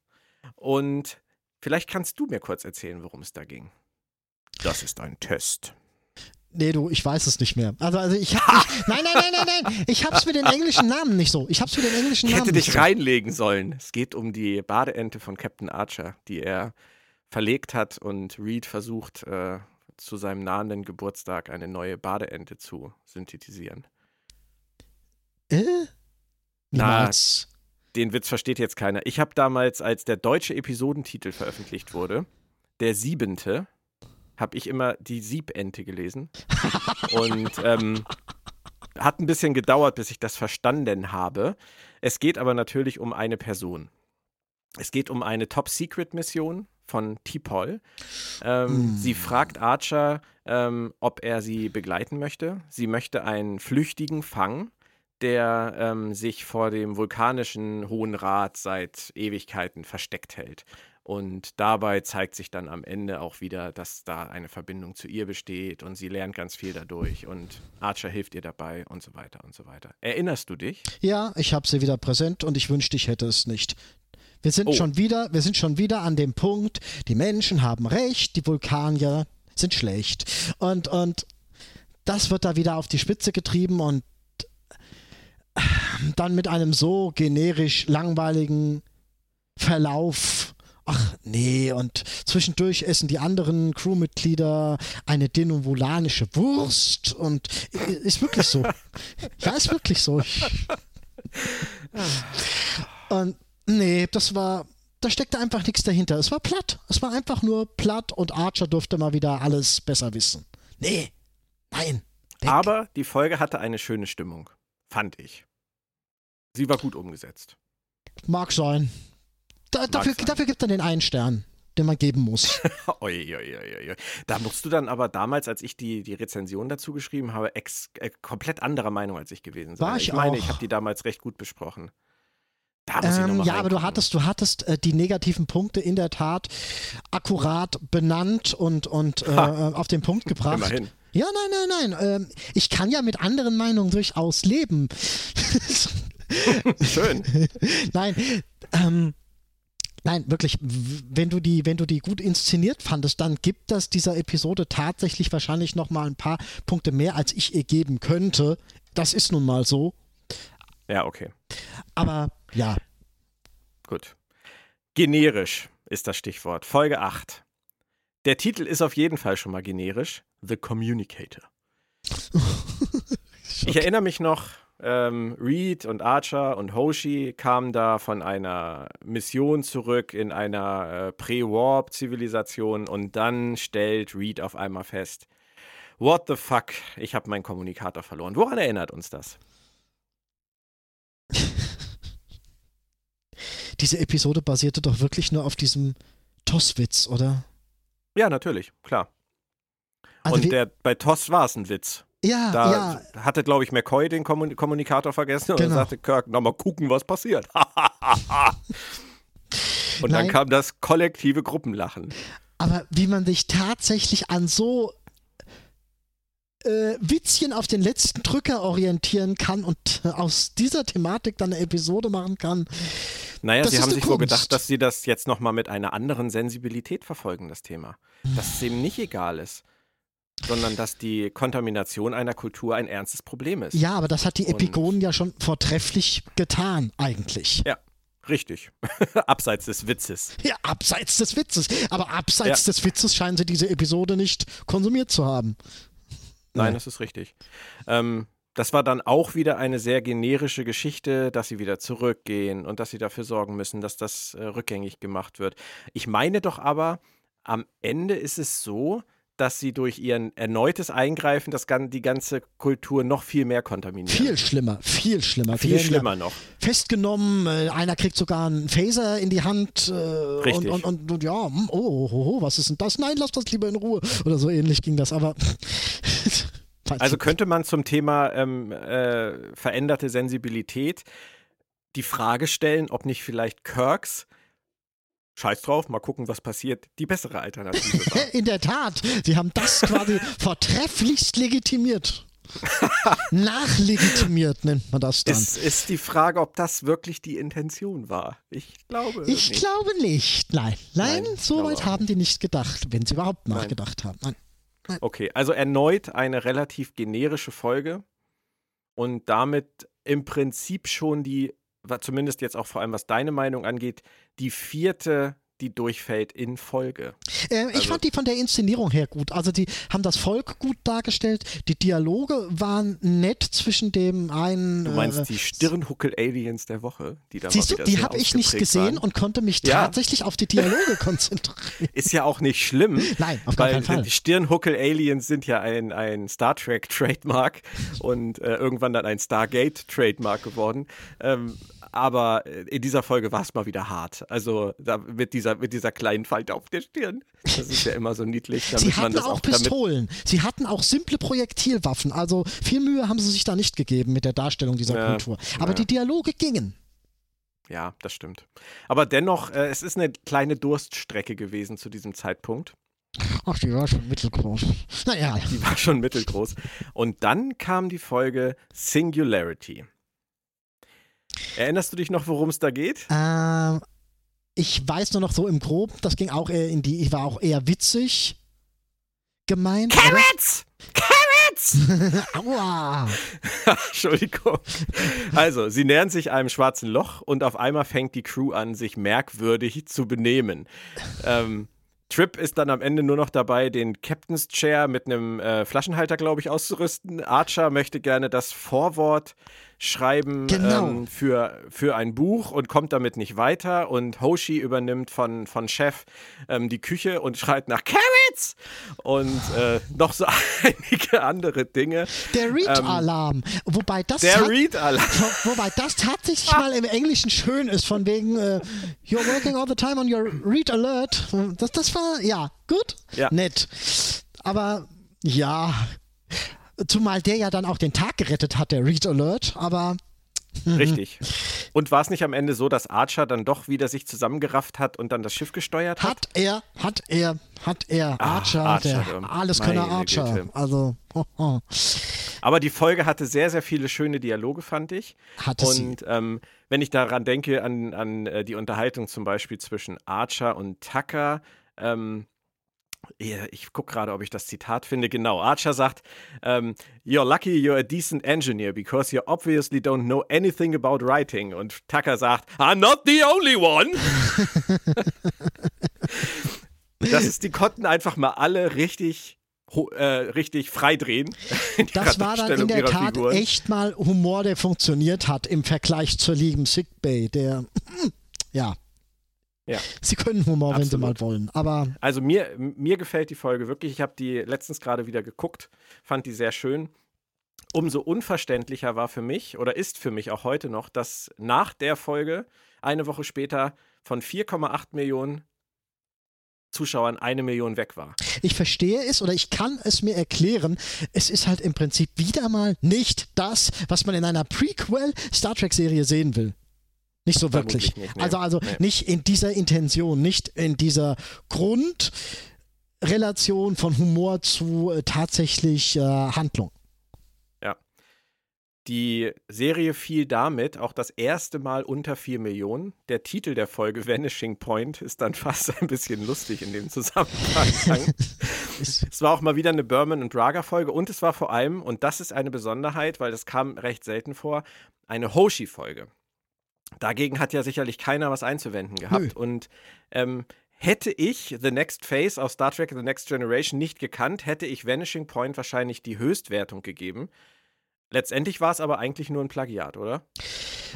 Und vielleicht kannst du mir kurz erzählen, worum es da ging. Das ist ein Test. Nee, du, ich weiß es nicht mehr. Also, also ich hab [LAUGHS] nicht, Nein, nein, nein, nein, nein. Ich hab's mit den englischen Namen nicht so. Ich hab's mit den englischen Ich Namen hätte dich nicht so. reinlegen sollen. Es geht um die Badeente von Captain Archer, die er verlegt hat und Reed versucht, äh, zu seinem nahenden Geburtstag eine neue Badeente zu synthetisieren. Äh? Na, Niemals. Den Witz versteht jetzt keiner. Ich habe damals, als der deutsche Episodentitel veröffentlicht wurde, der siebente, habe ich immer die Siebente gelesen. Und ähm, hat ein bisschen gedauert, bis ich das verstanden habe. Es geht aber natürlich um eine Person. Es geht um eine Top-Secret-Mission von T-Pol. Ähm, Mm. Sie fragt Archer, ähm, ob er sie begleiten möchte. Sie möchte einen Flüchtigen fangen, der ähm, sich vor dem vulkanischen Hohen Rat seit Ewigkeiten versteckt hält. Und dabei zeigt sich dann am Ende auch wieder, dass da eine Verbindung zu ihr besteht und sie lernt ganz viel dadurch und Archer hilft ihr dabei und so weiter und so weiter. Erinnerst du dich? Ja, ich habe sie wieder präsent und ich wünschte, ich hätte es nicht. Wir sind Oh. schon wieder, wir sind schon wieder an dem Punkt, die Menschen haben recht, die Vulkanier sind schlecht. Und, und das wird da wieder auf die Spitze getrieben und dann mit einem so generisch langweiligen Verlauf. Ach nee, und zwischendurch essen die anderen Crewmitglieder eine denovulanische Wurst und ist wirklich so. [LAUGHS] Ja, ist wirklich so. Und nee, das war, da steckte einfach nichts dahinter. Es war platt. Es war einfach nur platt und Archer durfte mal wieder alles besser wissen. Nee, nein. weg. Aber die Folge hatte eine schöne Stimmung, fand ich. Sie war gut umgesetzt. Mag sein. Da, dafür, sein. dafür gibt er den einen Stern, den man geben muss. [LAUGHS] Oi, oi, oi. Da musst du dann aber damals, als ich die, die Rezension dazu geschrieben habe, ex, äh, komplett anderer Meinung als ich gewesen sein. War ich meine, auch. ich habe die damals recht gut besprochen. Da muss ich Ähm, mal ja, aber du hattest, du hattest äh, die negativen Punkte in der Tat akkurat benannt und, und äh, auf den Punkt gebracht. Immerhin. Ja, nein, nein, nein. Ähm, ich kann ja mit anderen Meinungen durchaus leben. [LAUGHS] [LAUGHS] Schön. nein, ähm, nein, wirklich. Wenn du die, wenn du die gut inszeniert fandest, dann gibt das dieser Episode tatsächlich wahrscheinlich noch mal ein paar Punkte mehr, als ich ihr geben könnte. Das ist nun mal so. Ja, okay. Aber ja, Gut. Generisch ist das Stichwort. Folge 8. Der Titel ist auf jeden Fall schon mal generisch. The Communicator. [LAUGHS] Ich erinnere mich noch, ähm, Reed und Archer und Hoshi kamen da von einer Mission zurück in einer äh, Pre-Warp-Zivilisation und dann stellt Reed auf einmal fest, what the fuck, ich habe meinen Kommunikator verloren. Woran erinnert uns das? [LAUGHS] diese Episode basierte doch wirklich nur auf diesem Tosswitz, oder? Ja, natürlich, klar. Also und der, bei Toss war es ein Witz. Ja, Da ja, hatte, glaube ich, McCoy den Kommun Kommunikator vergessen und Genau. dann sagte Kirk, na mal gucken, was passiert. [LAUGHS] und dann Nein. kam das kollektive Gruppenlachen. aber wie man sich tatsächlich an so äh, Witzchen auf den letzten Drücker orientieren kann und aus dieser Thematik dann eine Episode machen kann. Naja, Das sie haben sich wohl Kunst. gedacht, dass sie das jetzt nochmal mit einer anderen Sensibilität verfolgen, das Thema. Dass es eben nicht egal ist, sondern dass die Kontamination einer Kultur ein ernstes Problem ist. Ja, aber das hat die Und- Epigonen ja schon vortrefflich getan, eigentlich. Ja, richtig. [LAUGHS] Abseits des Witzes. Ja, abseits des Witzes. Aber abseits Ja. des Witzes scheinen sie diese Episode nicht konsumiert zu haben. Nein, das ist richtig. Ähm, das war dann auch wieder eine sehr generische Geschichte, dass sie wieder zurückgehen und dass sie dafür sorgen müssen, dass das äh, rückgängig gemacht wird. Ich meine doch aber, am Ende ist es so, dass sie durch ihr erneutes Eingreifen das, die ganze Kultur noch viel mehr kontaminieren. Viel schlimmer, viel schlimmer. Viel werden ja schlimmer noch. Festgenommen, äh, einer kriegt sogar einen Phaser in die Hand. Äh, Richtig. Und, und, und ja, hm, oh, oh, oh, was ist denn das? Nein, lass das lieber in Ruhe. Oder so ähnlich ging das, aber. [LAUGHS] Also könnte man zum Thema ähm, äh, veränderte Sensibilität die Frage stellen, ob nicht vielleicht Kirks scheiß drauf, mal gucken, was passiert, die bessere Alternative war. [LAUGHS] In der Tat, sie haben das quasi [LAUGHS] vortrefflichst legitimiert. [LAUGHS] Nachlegitimiert nennt man das dann. Es ist die Frage, ob das wirklich die Intention war. Ich glaube Ich nicht. glaube nicht. Nein, nein, Nein, so weit haben die nicht gedacht, wenn sie überhaupt nachgedacht haben. Nein. Okay, also erneut eine relativ generische Folge und damit im Prinzip schon die, wa- zumindest jetzt auch vor allem was deine Meinung angeht, die vierte, die durchfällt in Folge. Äh, ich Also- fand die von der Inszenierung her gut. Also die haben das Volk gut dargestellt. Die Dialoge waren nett zwischen dem einen. Du meinst äh, die Stirnhuckel-Aliens der Woche, die da Siehst du, die habe ich nicht gesehen waren. und konnte mich Ja. tatsächlich auf die Dialoge [LAUGHS] konzentrieren. Ist ja auch nicht schlimm. [LAUGHS] Nein, auf weil keinen Fall. die Stirnhuckel-Aliens sind ja ein, ein Star Trek-Trademark [LAUGHS] und äh, irgendwann dann ein Stargate-Trademark geworden. Ähm, aber äh, in dieser Folge war es mal wieder hart. Also da, mit, dieser, mit dieser kleinen Falte auf der Stirn. Das ist ja immer so niedlich, Sie hatten auch auch. Pistolen. Sie hatten auch simple Projektilwaffen. Also viel Mühe haben sie sich da nicht gegeben mit der Darstellung dieser Ja, Kultur. Aber ja. die Dialoge gingen. Ja, das stimmt. Aber dennoch, äh, es ist eine kleine Durststrecke gewesen zu diesem Zeitpunkt. Ach, die war schon mittelgroß. Naja, Die war schon mittelgroß. Und dann kam die Folge Singularity. Erinnerst du dich noch, worum es da geht? ähm, ich weiß nur noch so im Groben, das ging auch eher in die, ich war auch eher witzig gemeint. oder? Carrots! Carrots! [LAUGHS] Aua! [LAUGHS] Entschuldigung. Also, sie nähern sich einem schwarzen Loch und auf einmal fängt die Crew an, sich merkwürdig zu benehmen. Ähm, Trip ist dann am Ende nur noch dabei, den Captain's Chair mit einem äh, Flaschenhalter, glaube ich, auszurüsten. Archer möchte gerne das Vorwort schreiben Genau. ähm, für, für ein Buch und kommt damit nicht weiter. Und Hoshi übernimmt von, von Chef ähm, die Küche und schreit nach Carrots! Und äh, noch so [LAUGHS] einige andere Dinge. Der Read-Alarm. Wobei das Der Read-Alarm. Wo, wobei das tatsächlich mal im Englischen schön ist, von wegen äh, You're working all the time on your read alert. Das, das war, ja, gut, Ja. nett. Aber ja, zumal der ja dann auch den Tag gerettet hat, der Read Alert, aber Richtig. Und war es nicht am Ende so, dass Archer dann doch wieder sich zusammengerafft hat und dann das Schiff gesteuert hat? hat er, hat er, hat er, Ah, Archer, Archer, der Alleskönner Archer. Güte. Also, oh, oh, Aber die Folge hatte sehr, sehr viele schöne Dialoge, fand ich. hatte sie. Und ähm, wenn ich daran denke, an, an äh, die Unterhaltung zum Beispiel zwischen Archer und Tucker, ähm, ich gucke gerade, ob ich das Zitat finde. Genau, Archer sagt, ähm, You're lucky you're a decent engineer because you obviously don't know anything about writing. Und Tucker sagt, I'm not the only one. [LAUGHS] das ist, die konnten einfach mal alle richtig, äh, richtig freidrehen. Das war dann in der Tat Figuren. echt mal Humor, der funktioniert hat im Vergleich zur lieben Sickbay, der, [CLEARS THROAT] ja. Ja. Sie können Humor, wenn sie Absolut. mal wollen. Aber Also mir, mir gefällt die Folge wirklich. Ich habe die letztens gerade wieder geguckt, fand die sehr schön. Umso unverständlicher war für mich oder ist für mich auch heute noch, dass nach der Folge eine Woche später von 4,8 Millionen Zuschauern eine Million weg war. ich verstehe es oder ich kann es mir erklären. Es ist halt im Prinzip wieder mal nicht das, was man in einer Prequel-Star Trek-Serie sehen will. Nicht so wirklich. nicht, nee. Also, also Nee. nicht in dieser Intention, nicht in dieser Grundrelation von Humor zu äh, tatsächlich äh, Handlung. Die Serie fiel damit auch das erste Mal unter 4 Millionen. Der Titel der Folge Vanishing Point ist dann [LAUGHS] fast ein bisschen lustig in dem Zusammenhang. [LAUGHS] es war auch mal wieder eine Berman und Braga Folge und es war vor allem, und das ist eine Besonderheit, weil das kam recht selten vor, eine Hoshi Folge. Dagegen hat ja sicherlich keiner was einzuwenden gehabt. Und ähm, hätte ich The Next Phase aus Star Trek The Next Generation nicht gekannt, hätte ich Vanishing Point wahrscheinlich die Höchstwertung gegeben. Letztendlich war es aber eigentlich nur ein Plagiat, oder?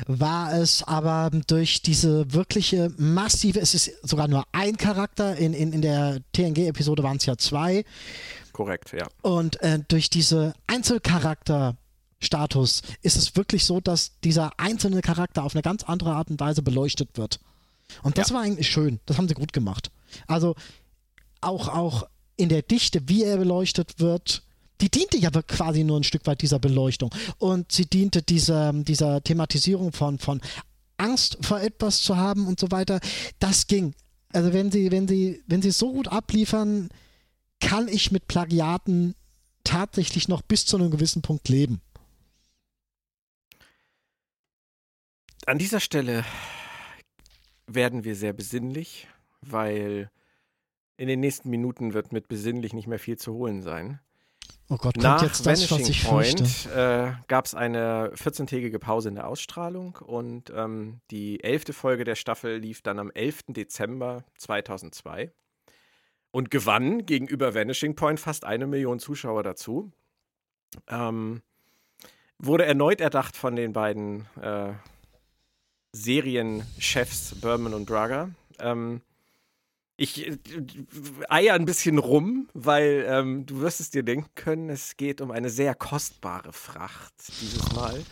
war es aber durch diese wirkliche massive, es ist sogar nur ein Charakter, in, in, in der TNG-Episode waren es ja zwei, Korrekt, ja. und äh, durch diese Einzelcharakter-Status ist es wirklich so, dass dieser einzelne Charakter auf eine ganz andere Art und Weise beleuchtet wird. Und das Ja. war eigentlich schön, das haben sie gut gemacht. Also auch, auch in der Dichte, wie er beleuchtet wird, die diente ja quasi nur ein Stück weit dieser Beleuchtung. Und sie diente dieser, dieser Thematisierung von, von Angst vor etwas zu haben und so weiter. Das ging. Also wenn sie, wenn sie, wenn sie so gut abliefern, kann ich mit Plagiaten tatsächlich noch bis zu einem gewissen Punkt leben. An dieser Stelle werden wir sehr besinnlich, weil in den nächsten Minuten wird mit besinnlich nicht mehr viel zu holen sein. Oh Gott, kommt Nach jetzt das, was Vanishing ich Point äh, gab es eine 14-tägige Pause in der Ausstrahlung und ähm, die elfte Folge der Staffel lief dann am 11. Dezember 2002 und gewann gegenüber Vanishing Point fast eine Million Zuschauer dazu. Ähm, wurde erneut erdacht von den beiden äh, Serienchefs Berman und Braga. Ähm, ich äh, eier ein bisschen rum, weil ähm, du wirst es dir denken können, es geht um eine sehr kostbare Fracht dieses Mal.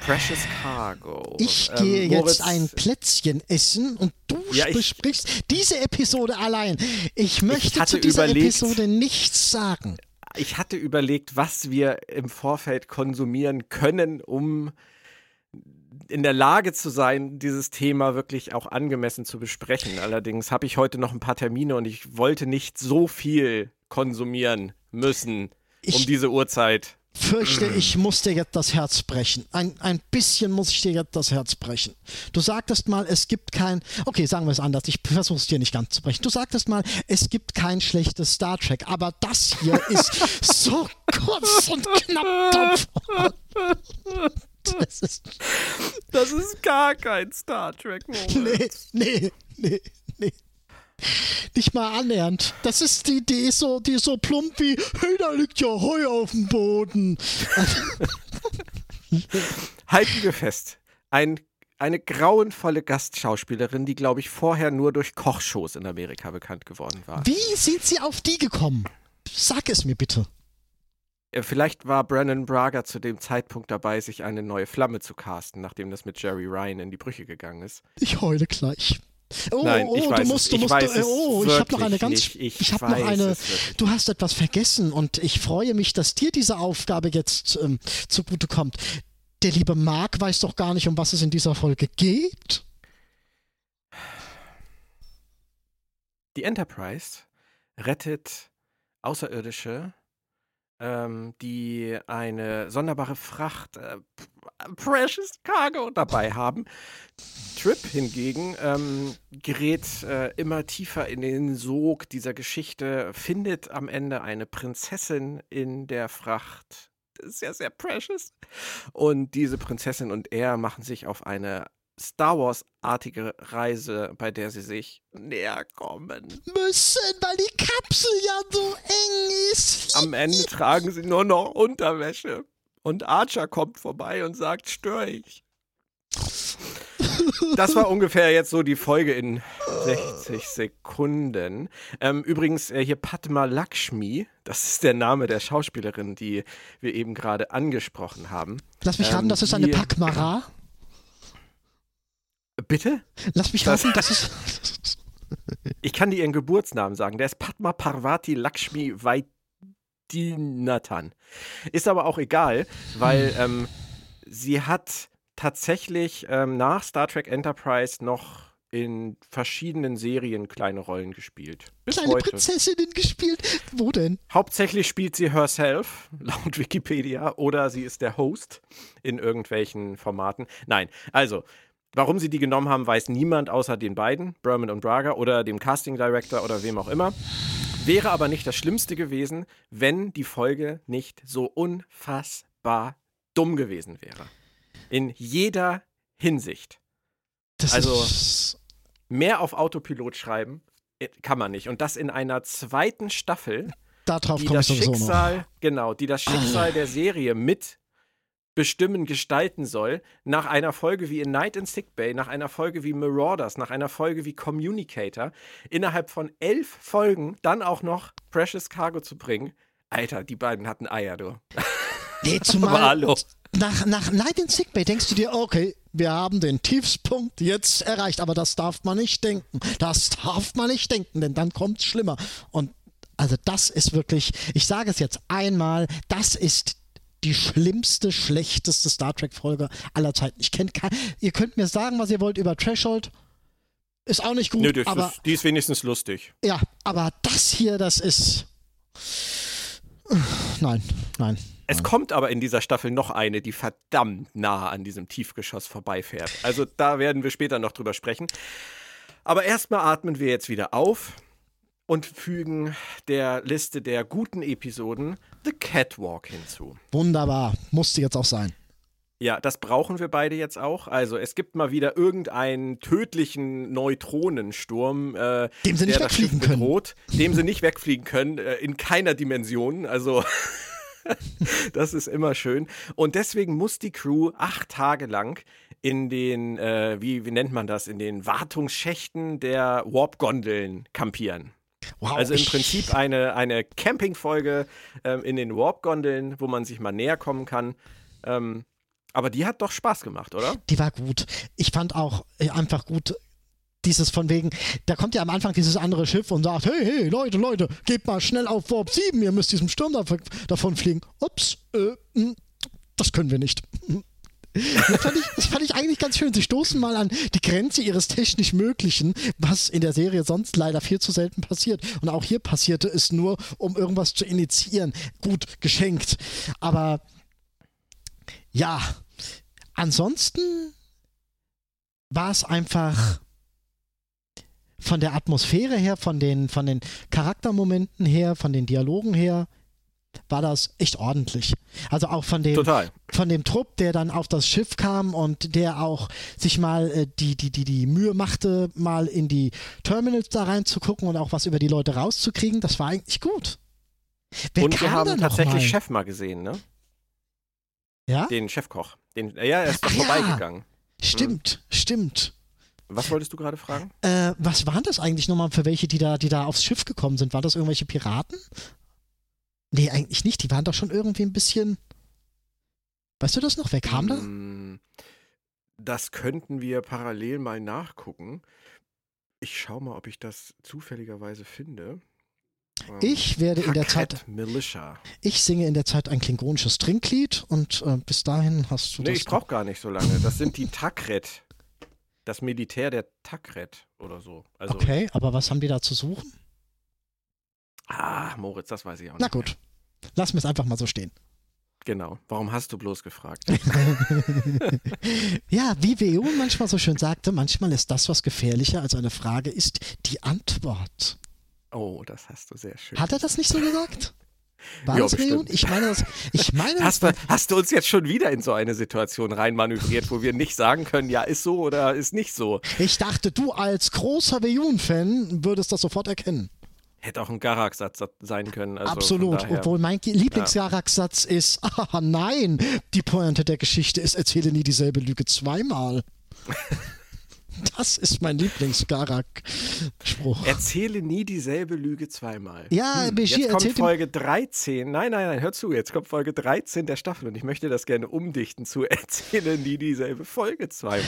Precious Cargo. Ich Ähm, gehe Moritz, jetzt ein Plätzchen essen und du Ja, ich- besprichst diese Episode allein. Ich möchte hatte zu dieser überlegt- Episode nichts sagen. Ich hatte überlegt, was wir im Vorfeld konsumieren können, um in der Lage zu sein, dieses Thema wirklich auch angemessen zu besprechen. Allerdings habe ich heute noch ein paar Termine und ich wollte nicht so viel konsumieren müssen um Ich- diese Uhrzeit. Fürchte, [CLEARS THROAT] ich muss dir jetzt das Herz brechen. Ein, ein bisschen muss ich dir jetzt das Herz brechen. Du sagtest mal, es gibt kein. Okay, sagen wir es anders. Ich versuche es dir nicht ganz zu brechen. Du sagtest mal, es gibt kein schlechtes Star Trek. Aber das hier ist [LAUGHS] so kurz und knapp davon. [LAUGHS] Das ist. Das ist gar kein Star Trek Nee, nee, nee, nee. Nicht mal annähernd. Das ist die, die ist so, die ist so plump wie, hey, da liegt ja Heu auf dem Boden. [LAUGHS] Halten wir fest. Ein, eine grauenvolle Gastschauspielerin, die, glaube ich, vorher nur durch Kochshows in Amerika bekannt geworden war. Wie sind sie auf die gekommen? Sag es mir bitte. Äh, Vielleicht war Brennan Braga zu dem Zeitpunkt dabei, sich eine neue Flamme zu casten, nachdem das mit Jerry Ryan in die Brüche gegangen ist. Ich heule gleich. Oh, Nein, oh, du musst, es, du musst, weiß äh, oh, ich habe noch eine ganz, nicht. Ich ich, habe noch eine, du hast etwas vergessen und ich freue mich, dass dir diese Aufgabe jetzt ähm, zugute kommt. Der liebe Mark weiß doch gar nicht, um was es in dieser Folge geht. Die Enterprise rettet Außerirdische, ähm, die eine sonderbare Fracht, äh, Precious Cargo dabei haben. Trip hingegen ähm, gerät äh, immer tiefer in den Sog dieser Geschichte, findet am Ende eine Prinzessin in der Fracht. Ja sehr precious. Und diese Prinzessin und er machen sich auf eine Star Wars-artige Reise, bei der sie sich näher kommen. Müssen, weil die Kapsel ja so eng ist. Am Ende tragen sie nur noch Unterwäsche. Und Archer kommt vorbei und sagt, stör ich. Das war ungefähr jetzt so die Folge in 60 Sekunden. Ähm, übrigens, äh, hier Padma Lakshmi, das ist der Name der Schauspielerin, die wir eben gerade angesprochen haben. Lass mich Ähm, raten, das ist eine Pakmara. Bitte? Lass mich raten, das ist. [LAUGHS] Ich kann dir ihren Geburtsnamen sagen. Der ist Padma Parvati Lakshmi Vaidinathan. Ist aber auch egal, weil ähm, sie hat tatsächlich ähm, nach Star Trek Enterprise noch in verschiedenen Serien kleine Rollen gespielt. Bis Kleine heute. Prinzessinnen gespielt. Wo denn? Hauptsächlich spielt sie herself, [LAUGHS] laut Wikipedia, oder sie ist der Host in irgendwelchen Formaten. Nein, also, warum sie die genommen haben, weiß niemand außer den beiden, Berman und Braga, oder dem Casting Director oder wem auch immer. Wäre aber nicht das Schlimmste gewesen, wenn die Folge nicht so unfassbar dumm gewesen wäre. In jeder Hinsicht. Das Also-. Mehr auf Autopilot schreiben äh, kann man nicht. Und das in einer zweiten Staffel Darauf die das noch. Schicksal, genau, die das Schicksal der Serie mit bestimmen, gestalten soll, nach einer Folge wie in Night in Sick Bay, nach einer Folge wie Marauders, nach einer Folge wie Communicator, innerhalb von elf Folgen dann auch noch Precious Cargo zu bringen. Alter, die beiden hatten Eier, du. [LAUGHS] Nee, zumal nach, nach Night in Sick Bay denkst du dir, okay, wir haben den Tiefspunkt jetzt erreicht, aber das darf man nicht denken. Das darf man nicht denken, denn dann kommt's schlimmer. Und also das ist wirklich, ich sage es jetzt einmal, das ist die schlimmste, schlechteste Star Trek Folge aller Zeiten. Ich kenne ihr könnt mir sagen, was ihr wollt über Threshold. ist auch nicht gut, Nö, aber ist, die ist wenigstens lustig. ja, aber das hier, das ist Nein, nein. Es kommt aber in dieser Staffel noch eine, die verdammt nah an diesem Tiefgeschoss vorbeifährt. Also da werden wir später noch drüber sprechen. Aber erstmal atmen wir jetzt wieder auf und fügen der Liste der guten Episoden The Catwalk hinzu. Wunderbar, musste jetzt auch sein. Ja, das brauchen wir beide jetzt auch. Also es gibt mal wieder irgendeinen tödlichen Neutronensturm, äh, Dem sie nicht wegfliegen können. bedroht, dem sie nicht wegfliegen können, äh, in keiner Dimension. Also [LAUGHS] das ist immer schön. Und deswegen muss die Crew acht Tage lang in den, äh, wie, wie nennt man das, in den Wartungsschächten der Warp-Gondeln kampieren. Wow, Also im [LAUGHS] Prinzip eine, eine Campingfolge ähm, in den Warp-Gondeln, wo man sich mal näher kommen kann. Ähm, aber die hat doch Spaß gemacht, oder? Die war gut. Ich fand auch äh, einfach gut, dieses von wegen, da kommt ja am Anfang dieses andere Schiff und sagt, hey, hey, Leute, Leute, gebt mal schnell auf Warp 7, ihr müsst diesem Sturm dav davon fliegen. Ups, äh, mh, das können wir nicht. Das fand, ich, das fand ich eigentlich ganz schön. Sie stoßen mal an die Grenze ihres technisch Möglichen, was in der Serie sonst leider viel zu selten passiert. Und auch hier passierte es nur, um irgendwas zu initiieren. Gut, geschenkt. Aber ja, ansonsten war es einfach von der Atmosphäre her, von den, von den Charaktermomenten her, von den Dialogen her, war das echt ordentlich. Also auch von dem, Total. von dem Trupp, der dann auf das Schiff kam und der auch sich mal äh, die, die, die, die Mühe machte, mal in die Terminals da reinzugucken und auch was über die Leute rauszukriegen, das war eigentlich gut. Wer Und wir haben tatsächlich mal? Chef mal gesehen, ne? Ja? Den Chefkoch. Den, ja, er ist doch Ach ja. vorbeigegangen. Stimmt, stimmt. Was wolltest du gerade fragen? Äh, was waren das eigentlich nochmal für welche, die da, die da aufs Schiff gekommen sind? Waren das irgendwelche Piraten? Nee, eigentlich nicht. Die waren doch schon irgendwie ein bisschen. Weißt du das noch? Wer kam da? Mm, Das könnten wir parallel mal nachgucken. Ich schau mal, ob ich das zufälligerweise finde. Ähm, Ich werde in der Zeit, Militia. ich singe in der Zeit ein klingonisches Trinklied und äh, bis dahin hast du Nee, das. ich brauche gar nicht so lange. Das sind die Takret. Das Militär der Takret oder so. Also, okay, aber was haben die da zu suchen? Ah, Moritz, das weiß ich auch nicht. Na gut, lassen wir es einfach mal so stehen. Genau. Warum hast du bloß gefragt? [LAUGHS] ja, wie WU manchmal so schön sagte, manchmal ist das, was gefährlicher als eine Frage ist, die Antwort. Oh, das hast du sehr schön. Hat er das nicht so gesagt? War Ja, das WU? bestimmt. Ich meine das. Ich meine Hast du, hast du uns jetzt schon wieder in so eine Situation reinmanövriert, wo wir nicht sagen können, ja, ist so oder ist nicht so? Ich dachte, du als großer Weyun-Fan würdest das sofort erkennen. Hätte auch ein Garak-Satz sein können. Also Absolut. Obwohl mein Lieblingsgarak-Satz ist, [LAUGHS] ah nein, die Pointe der Geschichte ist, erzähle nie dieselbe Lüge zweimal. [LAUGHS] Das ist mein Lieblings-Garak-Spruch. Erzähle nie dieselbe Lüge zweimal. Ja, hm, Bashir jetzt kommt Folge 13. Nein, nein, nein, hör zu, jetzt kommt Folge 13 der Staffel und ich möchte das gerne umdichten zu [LAUGHS] Erzähle nie dieselbe Folge zweimal.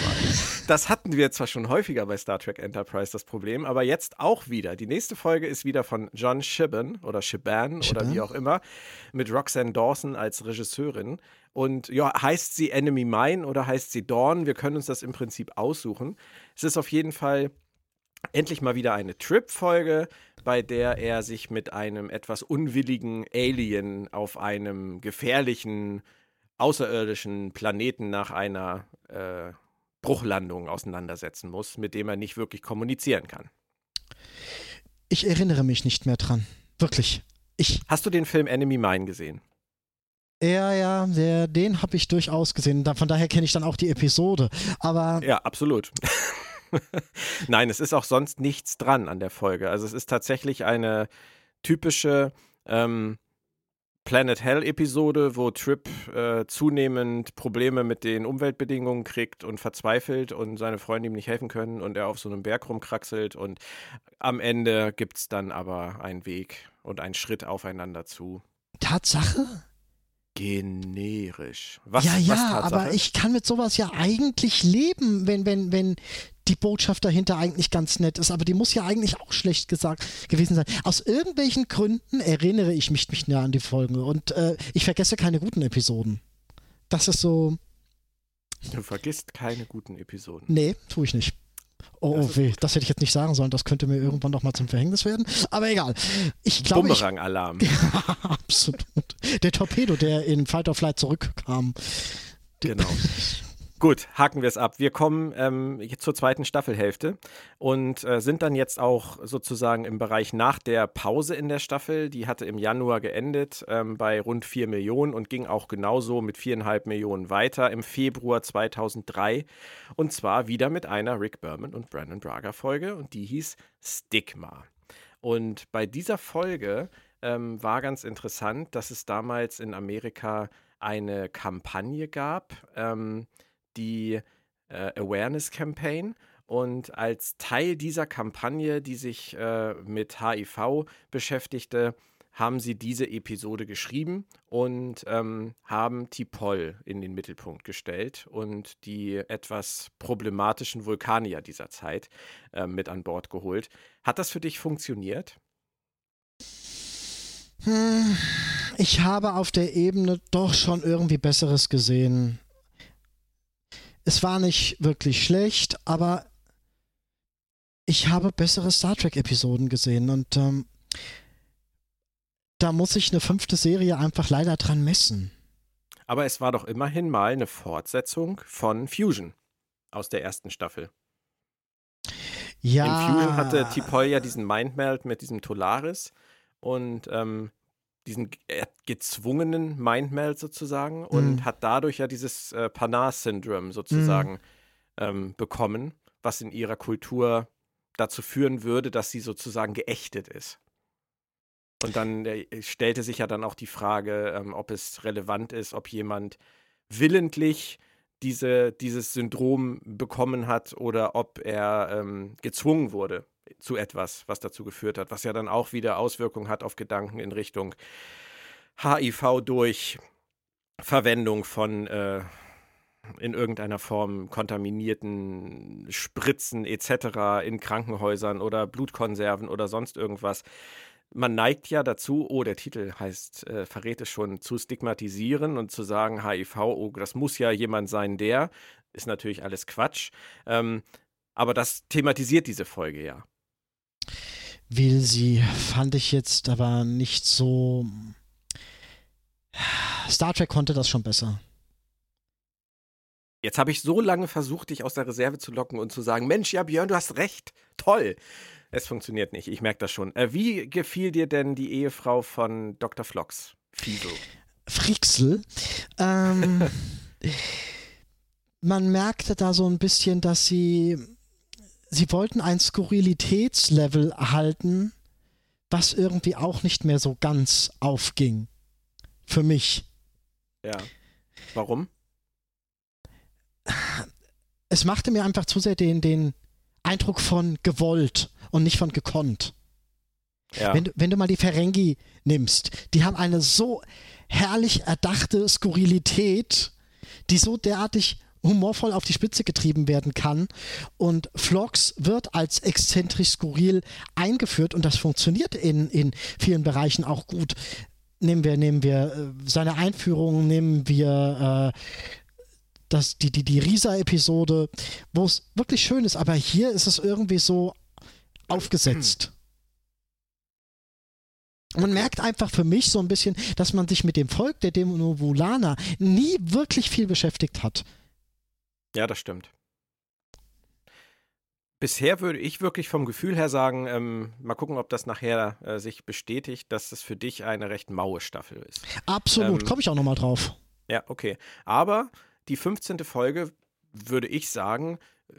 Das hatten wir zwar schon häufiger bei Star Trek Enterprise, das Problem, aber jetzt auch wieder. Die nächste Folge ist wieder von John Shiban oder Shiban oder Shiban? wie auch immer, mit Roxanne Dawson als Regisseurin. Und ja, heißt sie Enemy Mine oder heißt sie Dawn? Wir können uns das im Prinzip aussuchen. Es ist auf jeden Fall endlich mal wieder eine Trip-Folge, bei der er sich mit einem etwas unwilligen Alien auf einem gefährlichen außerirdischen Planeten nach einer äh, Bruchlandung auseinandersetzen muss, mit dem er nicht wirklich kommunizieren kann. Ich erinnere mich nicht mehr dran. Wirklich. Ich, Hast du den Film Enemy Mine gesehen? Ja, ja, der, den habe ich durchaus gesehen. Von daher kenne ich dann auch die Episode. Aber Ja, absolut. [LAUGHS] Nein, es ist auch sonst nichts dran an der Folge. Also es ist tatsächlich eine typische ähm, Planet Hell-Episode, wo Trip äh, zunehmend Probleme mit den Umweltbedingungen kriegt und verzweifelt und seine Freunde ihm nicht helfen können und er auf so einem Berg rumkraxelt und am Ende gibt es dann aber einen Weg und einen Schritt aufeinander zu. Tatsache? Generisch. Was, ja, was ja, Tatsache? aber ich kann mit sowas ja eigentlich leben, wenn, wenn, wenn die Botschaft dahinter eigentlich ganz nett ist. Aber die muss ja eigentlich auch schlecht gesagt gewesen sein. Aus irgendwelchen Gründen erinnere ich mich nicht mehr an die Folgen und äh, ich vergesse keine guten Episoden. Das ist so. Du vergisst keine guten Episoden. Nee, tue ich nicht. Oh, oh weh, das hätte ich jetzt nicht sagen sollen. Das könnte mir irgendwann noch mal zum Verhängnis werden. Aber egal. Ich glaube. Bumerang-Alarm. Ja, [LAUGHS] absolut. Der Torpedo, der in Fight or Flight zurückkam. Genau. Gut, haken wir es ab. Wir kommen ähm, zur zweiten Staffelhälfte und äh, sind dann jetzt auch sozusagen im Bereich nach der Pause in der Staffel. Die hatte im Januar geendet ähm, bei rund 4 Millionen und ging auch genauso mit 4,5 Millionen weiter im Februar 2003. Und zwar wieder mit einer Rick Berman und Brandon Braga Folge und die hieß Stigma. Und bei dieser Folge ähm, war ganz interessant, dass es damals in Amerika eine Kampagne gab. Ähm, die äh, Awareness Campaign. Und als Teil dieser Kampagne, die sich äh, mit HIV beschäftigte, haben sie diese Episode geschrieben und ähm, haben Tipol in den Mittelpunkt gestellt und die etwas problematischen Vulkanier dieser Zeit äh, mit an Bord geholt. Hat das für dich funktioniert? Hm, ich habe auf der Ebene doch schon irgendwie Besseres gesehen es war nicht wirklich schlecht, aber ich habe bessere Star Trek-Episoden gesehen und ähm, da muss ich eine fünfte Serie einfach leider dran messen. Aber es war doch immerhin mal eine Fortsetzung von Fusion aus der ersten Staffel. Ja. In Fusion hatte T'Pol ja diesen Mindmeld mit diesem Tolaris und ähm, diesen gezwungenen Mindmeld sozusagen und mhm. hat dadurch ja dieses äh, Panar-Syndrom sozusagen mhm. ähm, bekommen, was in ihrer Kultur dazu führen würde, dass sie sozusagen geächtet ist. Und dann äh, stellte sich ja dann auch die Frage, ähm, ob es relevant ist, ob jemand willentlich diese, dieses Syndrom bekommen hat oder ob er ähm, gezwungen wurde zu etwas, was dazu geführt hat, was ja dann auch wieder Auswirkungen hat auf Gedanken in Richtung HIV durch Verwendung von äh, in irgendeiner Form kontaminierten Spritzen etc. in Krankenhäusern oder Blutkonserven oder sonst irgendwas. Man neigt ja dazu, oh, der Titel heißt, äh, verrät es schon, zu stigmatisieren und zu sagen, HIV, oh, das muss ja jemand sein, der. Ist natürlich alles Quatsch. Ähm, aber das thematisiert diese Folge ja will sie, fand ich jetzt aber nicht so. Star Trek konnte das schon besser. Jetzt habe ich so lange versucht, dich aus der Reserve zu locken und zu sagen: Mensch, ja, Björn, du hast recht. Toll. Es funktioniert nicht, ich merke das schon. Äh, wie gefiel dir denn die Ehefrau von Dr. Flox? Fiesel. Friexel. Ähm, [LAUGHS] man merkte da so ein bisschen, dass sie sie wollten ein Skurrilitätslevel erhalten, was irgendwie auch nicht mehr so ganz aufging. Für mich. Ja. Warum? Es machte mir einfach zu sehr den, den Eindruck von gewollt und nicht von gekonnt. Ja. Wenn, wenn du mal die Ferengi nimmst, die haben eine so herrlich erdachte Skurrilität, die so derartig humorvoll auf die Spitze getrieben werden kann. Und Vlogs wird als exzentrisch skurril eingeführt und das funktioniert in, in vielen Bereichen auch gut. Nehmen wir, nehmen wir äh, seine Einführung, nehmen wir äh, das, die, die, die Risa-Episode, wo es wirklich schön ist, aber hier ist es irgendwie so aufgesetzt. Man merkt einfach für mich so ein bisschen, dass man sich mit dem Volk der Demovulaner nie wirklich viel beschäftigt hat. Ja, das stimmt. Bisher würde ich wirklich vom Gefühl her sagen, ähm, mal gucken, ob das nachher äh, sich bestätigt, dass es für dich eine recht maue Staffel ist. Absolut, ähm, komme ich auch nochmal drauf. Ja, okay. Aber die 15. Folge, würde ich sagen,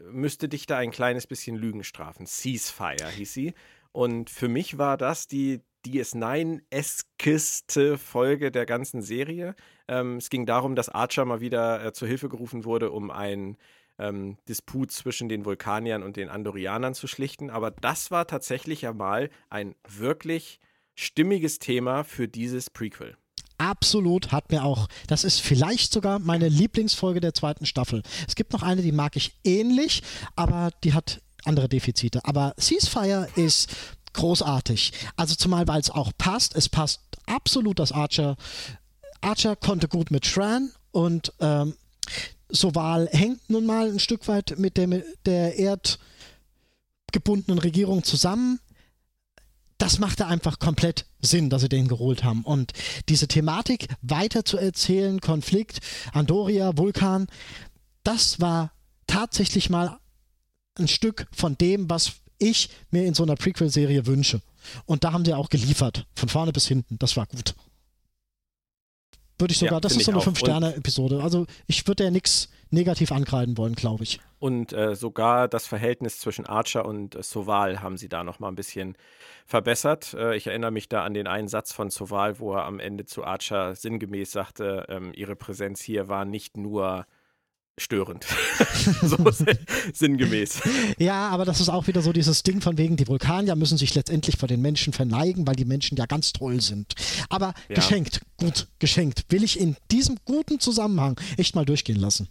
müsste dich da ein kleines bisschen Lügen strafen. Ceasefire hieß sie. Und für mich war das die DS9-eskeste Folge der ganzen Serie. Ähm, es ging darum, dass Archer mal wieder äh, zur Hilfe gerufen wurde, um einen ähm, Disput zwischen den Vulkaniern und den Andorianern zu schlichten. Aber das war tatsächlich ja mal ein wirklich stimmiges Thema für dieses Prequel. Absolut, hat mir auch. Das ist vielleicht sogar meine Lieblingsfolge der zweiten Staffel. Es gibt noch eine, die mag ich ähnlich, aber die hat andere Defizite. Aber Ceasefire ist großartig. Also zumal, weil es auch passt. Es passt absolut, dass Archer. Archer konnte gut mit Shran und ähm, Soval hängt nun mal ein Stück weit mit der, der Erd. gebundenen Regierung zusammen. Das machte einfach komplett Sinn, dass sie den geholt haben. Und diese Thematik weiter zu erzählen, Konflikt, Andoria, Vulkan, das war tatsächlich mal ein Stück von dem, was ich mir in so einer Prequel-Serie wünsche. Und da haben sie auch geliefert, von vorne bis hinten. Das war gut. Würde ich sogar, ja, das ist so eine 5-Sterne-Episode. Also ich würde ja nichts negativ ankreiden wollen, glaube ich. Und äh, sogar das Verhältnis zwischen Archer und äh, Soval haben sie da nochmal ein bisschen verbessert. Äh, ich erinnere mich da an den einen Satz von Soval, wo er am Ende zu Archer sinngemäß sagte, ähm, ihre Präsenz hier war nicht nur störend. [LAUGHS] so sinngemäß. Ja, aber das ist auch wieder so dieses Ding von wegen, die Vulkanier müssen sich letztendlich vor den Menschen verneigen, weil die Menschen ja ganz toll sind. Aber ja. geschenkt, gut, geschenkt. Will ich in diesem guten Zusammenhang echt mal durchgehen lassen.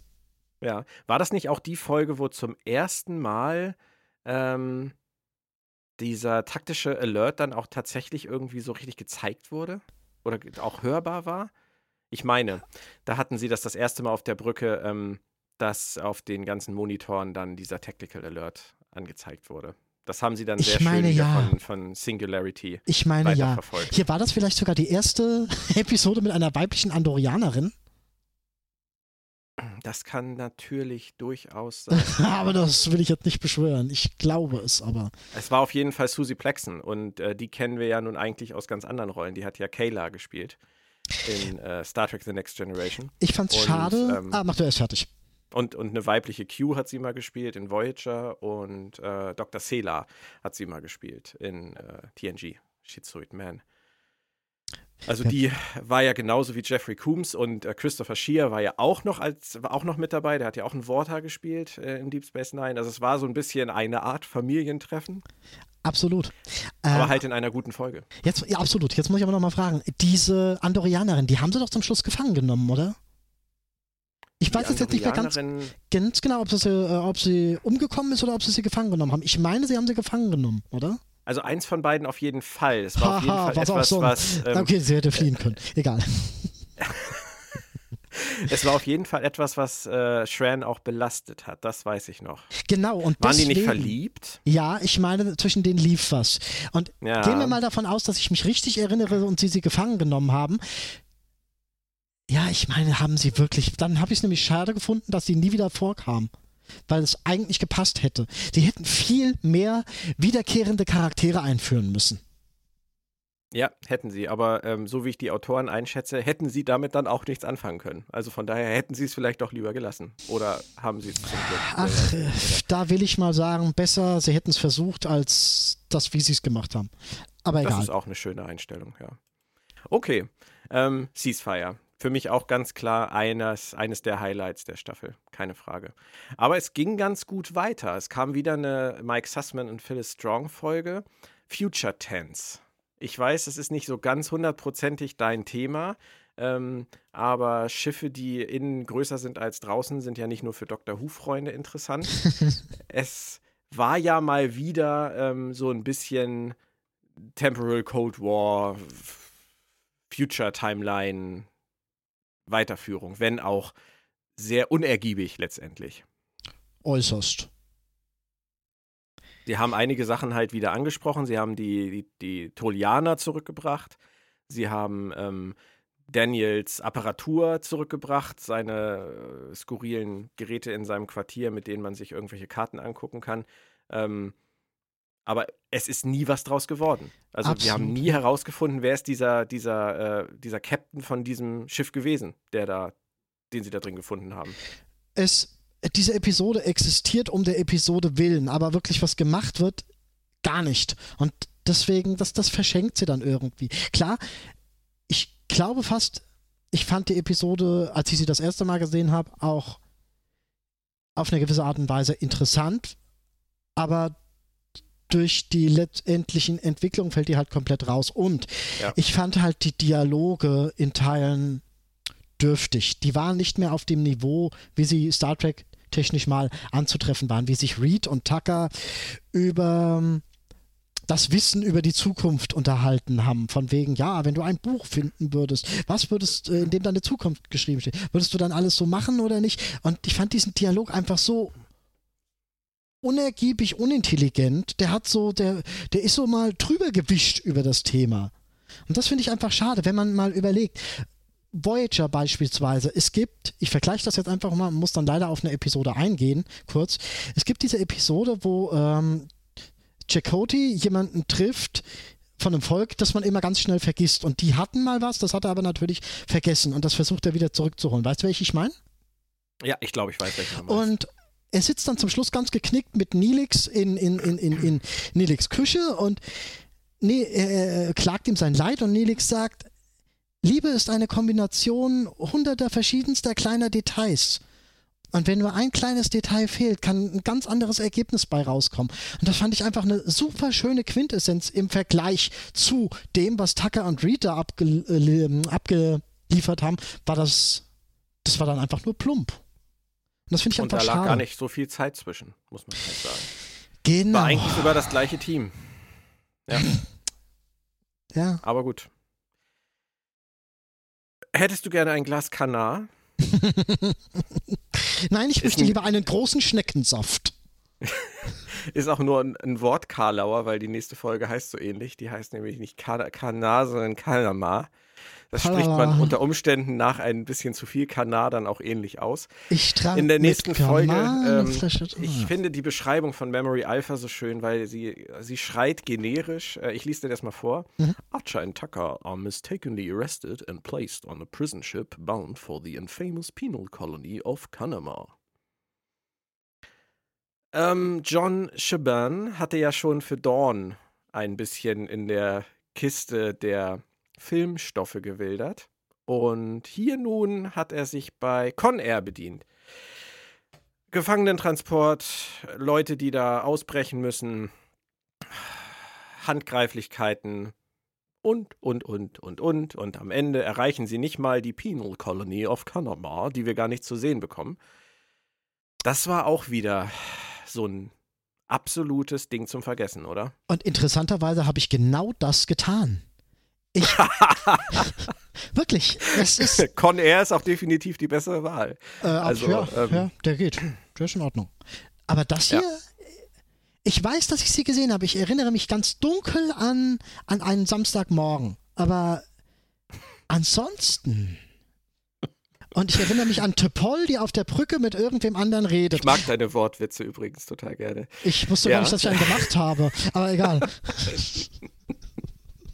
Ja, war das nicht auch die Folge, wo zum ersten Mal ähm, dieser taktische Alert dann auch tatsächlich irgendwie so richtig gezeigt wurde? Oder auch hörbar war? Ich meine, da hatten sie das das erste Mal auf der Brücke ähm, dass auf den ganzen Monitoren dann dieser Tactical Alert angezeigt wurde. Das haben sie dann sehr ich meine, schön ja. von, von, Singularity Ich meine ja. Hier war das vielleicht sogar die erste [LAUGHS] Episode mit einer weiblichen Andorianerin. Das kann natürlich durchaus sein. [LAUGHS] aber das will ich jetzt nicht beschwören. Ich glaube es aber. Es war auf jeden Fall Susie Plexen und äh, die kennen wir ja nun eigentlich aus ganz anderen Rollen. Die hat ja Kayla gespielt in äh, Star Trek The Next Generation. Ich fand's und, schade. Ähm, ah, mach du erst fertig. Und, und eine weibliche Q hat sie mal gespielt in Voyager und äh, Dr. Sela hat sie mal gespielt in äh, TNG, Schizoid Man. Also die war ja genauso wie Jeffrey Coombs und äh, Christopher Shear war ja auch noch als war auch noch mit dabei. Der hat ja auch ein Vorta gespielt äh, in Deep Space Nine. Also es war so ein bisschen eine Art Familientreffen. Absolut. Aber ähm, halt in einer guten Folge. Jetzt, ja, absolut. Jetzt muss ich aber noch mal fragen. Diese Andorianerin, die haben sie doch zum Schluss gefangen genommen, oder? Ich weiß jetzt nicht mehr ganz, ganz genau, ob sie, äh, ob sie umgekommen ist oder ob sie sie gefangen genommen haben. Ich meine, sie haben sie gefangen genommen, oder? Also eins von beiden auf jeden Fall. Es war auf jeden Fall etwas, so was. Ähm, okay, sie hätte fliehen [LAUGHS] können. Egal. es war auf jeden Fall etwas, was äh, Shran auch belastet hat. Das weiß ich noch. Genau. Und Waren deswegen, die nicht verliebt? Ja, ich meine, zwischen denen lief was. Und ja. gehen wir mal davon aus, dass ich mich richtig erinnere und sie sie gefangen genommen haben. Ja, ich meine, haben sie wirklich. Dann habe ich es nämlich schade gefunden, dass sie nie wieder vorkam. Weil es eigentlich gepasst hätte. Sie hätten viel mehr wiederkehrende Charaktere einführen müssen. Ja, hätten sie. Aber ähm, so wie ich die Autoren einschätze, hätten sie damit dann auch nichts anfangen können. Also von daher hätten sie es vielleicht doch lieber gelassen. Oder haben sie es zum Glück? Ach, äh, da will ich mal sagen, besser, sie hätten es versucht, als das, wie sie es gemacht haben. Aber egal. Das ist auch eine schöne Einstellung, ja. Okay, ähm, Ceasefire für mich auch ganz klar eines, eines der Highlights der Staffel, keine Frage. Aber es ging ganz gut weiter. Es kam wieder eine Mike Sussman und Phyllis Strong Folge, Future Tense. Ich weiß, es ist nicht so ganz hundertprozentig dein Thema, ähm, aber Schiffe, die innen größer sind als draußen, sind ja nicht nur für Dr. Who-Freunde interessant. [LAUGHS] es war ja mal wieder ähm, so ein bisschen Temporal Cold War, Future Timeline, Weiterführung, wenn auch sehr unergiebig letztendlich. Äußerst. Sie haben einige Sachen halt wieder angesprochen. Sie haben die, die, die Tolianer zurückgebracht. Sie haben ähm, Daniels Apparatur zurückgebracht, seine äh, skurrilen Geräte in seinem Quartier, mit denen man sich irgendwelche Karten angucken kann. Ähm, aber es ist nie was draus geworden. Also Absolut. wir haben nie herausgefunden, wer ist dieser, dieser, äh, dieser Captain von diesem Schiff gewesen, der da, den sie da drin gefunden haben. Es, diese Episode existiert um der Episode willen, aber wirklich was gemacht wird, gar nicht. Und deswegen, das, das verschenkt sie dann irgendwie. Klar, ich glaube fast, ich fand die Episode, als ich sie das erste Mal gesehen habe, auch auf eine gewisse Art und Weise interessant, aber durch die letztendlichen Entwicklungen fällt die halt komplett raus. Und ja. ich fand halt die Dialoge in Teilen dürftig. Die waren nicht mehr auf dem Niveau, wie sie Star Trek technisch mal anzutreffen waren, wie sich Reed und Tucker über ähm, das Wissen über die Zukunft unterhalten haben. Von wegen, ja, wenn du ein Buch finden würdest, was würdest, äh, in dem deine Zukunft geschrieben steht, würdest du dann alles so machen oder nicht? Und ich fand diesen Dialog einfach so unergiebig, unintelligent. Der hat so, der, der ist so mal drüber gewischt über das Thema. Und das finde ich einfach schade, wenn man mal überlegt. Voyager beispielsweise, es gibt, ich vergleiche das jetzt einfach mal, muss dann leider auf eine Episode eingehen, kurz. Es gibt diese Episode, wo ähm, Chakotay jemanden trifft, von einem Volk, das man immer ganz schnell vergisst. Und die hatten mal was, das hat er aber natürlich vergessen und das versucht er wieder zurückzuholen. Weißt du, welche ich meine? Ja, ich glaube, ich weiß, welche Und er sitzt dann zum Schluss ganz geknickt mit Nilix in, in, in, in, in Nilix Küche und nee, er klagt ihm sein Leid und Nilix sagt, Liebe ist eine Kombination hunderter verschiedenster kleiner Details. Und wenn nur ein kleines Detail fehlt, kann ein ganz anderes Ergebnis bei rauskommen. Und das fand ich einfach eine super schöne Quintessenz im Vergleich zu dem, was Tucker und Reed da abge äh, abgeliefert haben, war das, das war dann einfach nur plump. Und das finde ich und einfach da lag schade. gar nicht so viel Zeit zwischen, muss man halt sagen. Genau. War eigentlich sogar das gleiche Team. Ja. [LAUGHS] ja. Aber gut. Hättest du gerne ein Glas Kanar? [LAUGHS] Nein, ich möchte lieber einen großen Schneckensaft. [LAUGHS] Ist auch nur ein, ein Wort Karlauer, weil die nächste Folge heißt so ähnlich. Die heißt nämlich nicht Kana- Kanar, sondern Kalama. Das spricht man unter Umständen nach ein bisschen zu viel Kanar dann auch ähnlich aus. Ich trank In der nächsten Folge, ähm, Ich finde die Beschreibung von Memory Alpha so schön, weil sie, sie schreit generisch. Äh, Ich lese dir das mal vor. Mhm. Archer and Tucker are mistakenly arrested and placed on a prison ship bound for the infamous penal colony of Panama. Ähm, John Shaban hatte ja schon für Dawn ein bisschen in der Kiste der Filmstoffe gewildert. Und hier nun hat er sich bei Con Air bedient. Gefangenentransport, Leute, die da ausbrechen müssen, Handgreiflichkeiten und, und, und, und, und. Und am Ende erreichen sie nicht mal die Penal Colony of Panama, die wir gar nicht zu sehen bekommen. Das war auch wieder so ein absolutes Ding zum Vergessen, oder? Und interessanterweise habe ich genau das getan. Ich. [LAUGHS] wirklich. Es ist. Con Air ist auch definitiv die bessere Wahl. Äh, Also, ja, ähm, ja, der geht. Der ist in Ordnung. Aber das hier. Ja. Ich weiß, dass ich sie gesehen habe. Ich erinnere mich ganz dunkel an, an einen Samstagmorgen. Aber ansonsten. [LAUGHS] Und ich erinnere mich an Topol, die auf der Brücke mit irgendwem anderen redet. Ich mag deine Wortwitze übrigens total gerne. Ich wusste Ja. gar nicht, dass ich einen gemacht habe. Aber egal. [LAUGHS]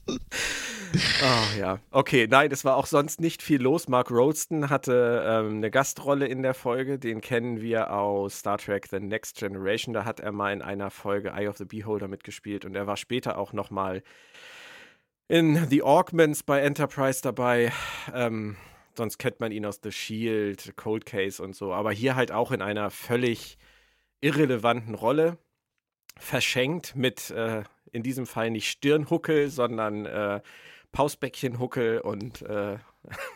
[LAUGHS] Ah ja, okay, nein, es war auch sonst nicht viel los. Mark Rolston hatte ähm, eine Gastrolle in der Folge, den kennen wir aus Star Trek The Next Generation. Da hat er mal in einer Folge Eye of the Beholder mitgespielt und er war später auch noch mal in The Augments bei Enterprise dabei. Ähm, sonst kennt man ihn aus The Shield, Cold Case und so. Aber hier halt auch in einer völlig irrelevanten Rolle. Verschenkt mit äh, in diesem Fall nicht Stirnhuckel, sondern äh, Pausbäckchenhuckel und äh,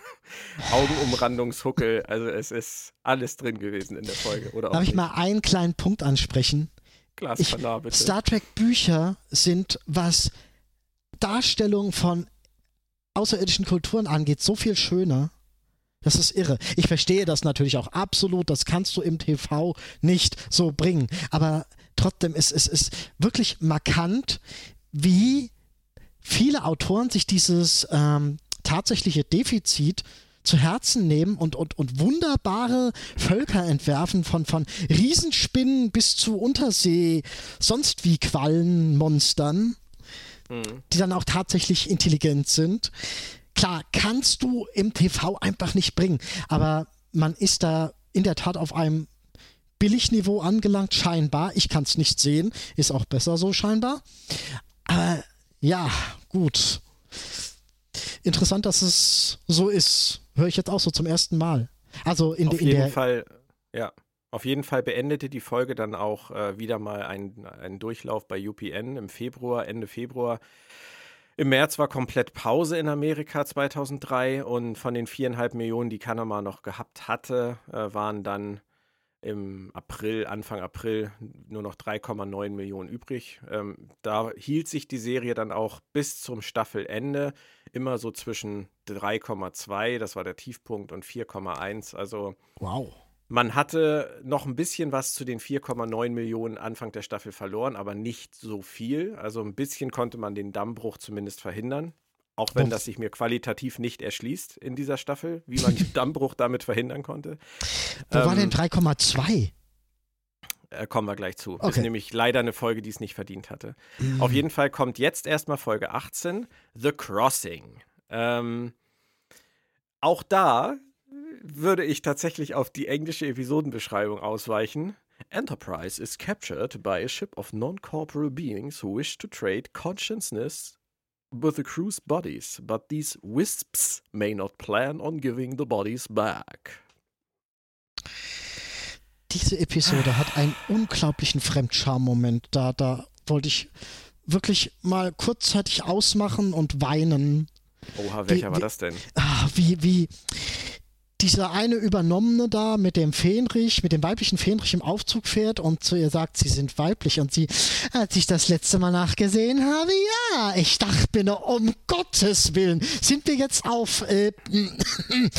[LAUGHS] Augenumrandungshuckel. Also es ist alles drin gewesen in der Folge. Oder Darf ich nicht. mal einen kleinen Punkt ansprechen? Ich-. Star Trek Bücher sind, was Darstellung von außerirdischen Kulturen angeht, so viel schöner. Das ist irre. Ich verstehe das natürlich auch absolut. Das kannst du im TV nicht so bringen. Aber trotzdem ist es ist wirklich markant, wie viele Autoren sich dieses ähm, tatsächliche Defizit zu Herzen nehmen und, und, und wunderbare Völker entwerfen, von, von Riesenspinnen bis zu Untersee, sonst wie Quallenmonstern, Mhm. die dann auch tatsächlich intelligent sind. Klar, kannst du im TV einfach nicht bringen, aber man ist da in der Tat auf einem Billigniveau angelangt, scheinbar. Ich kann es nicht sehen, ist auch besser so scheinbar. Aber ja, gut. Interessant, dass es so ist. Höre ich jetzt auch so zum ersten Mal. Also in, Auf de- in jeden der. Fall, ja. Auf jeden Fall beendete die Folge dann auch äh, wieder mal einen, Durchlauf bei UPN im Februar, Ende Februar. Im März war komplett Pause in Amerika 2003 und von den viereinhalb Millionen, die Kanama noch gehabt hatte, äh, waren dann im April, Anfang April nur noch 3,9 Millionen übrig. Ähm, da hielt sich die Serie dann auch bis zum Staffelende immer so zwischen 3,2, das war der Tiefpunkt, und 4,1. Also Wow. Man hatte noch ein bisschen was zu den 4,9 Millionen Anfang der Staffel verloren, aber nicht so viel. Also ein bisschen konnte man den Dammbruch zumindest verhindern. Auch wenn das sich mir qualitativ nicht erschließt in dieser Staffel, wie man den [LAUGHS] Dammbruch damit verhindern konnte. Wo ähm, war denn 3,2? Äh, kommen wir gleich zu. Okay. Ist nämlich leider eine Folge, die es nicht verdient hatte. Mhm. Auf jeden Fall kommt jetzt erstmal Folge 18, The Crossing. Ähm, auch da würde ich tatsächlich auf die englische Episodenbeschreibung ausweichen. Enterprise is captured by a ship of non-corporeal beings who wish to trade consciousness with the crew's bodies, but these wisps may not plan on giving the bodies back. Diese Episode hat einen unglaublichen Fremdscham-Moment. Da, da wollte ich wirklich mal kurzzeitig ausmachen und weinen. Oha, welcher wie, war das denn? Ah, wie, wie, dieser eine Übernommene da mit dem Fähnrich, mit dem weiblichen Fähnrich im Aufzug fährt und zu ihr sagt, sie sind weiblich und sie, als ich das letzte Mal nachgesehen habe, ja, ich dachte mir, um Gottes Willen, sind wir jetzt auf äh, [CLEARS THROAT]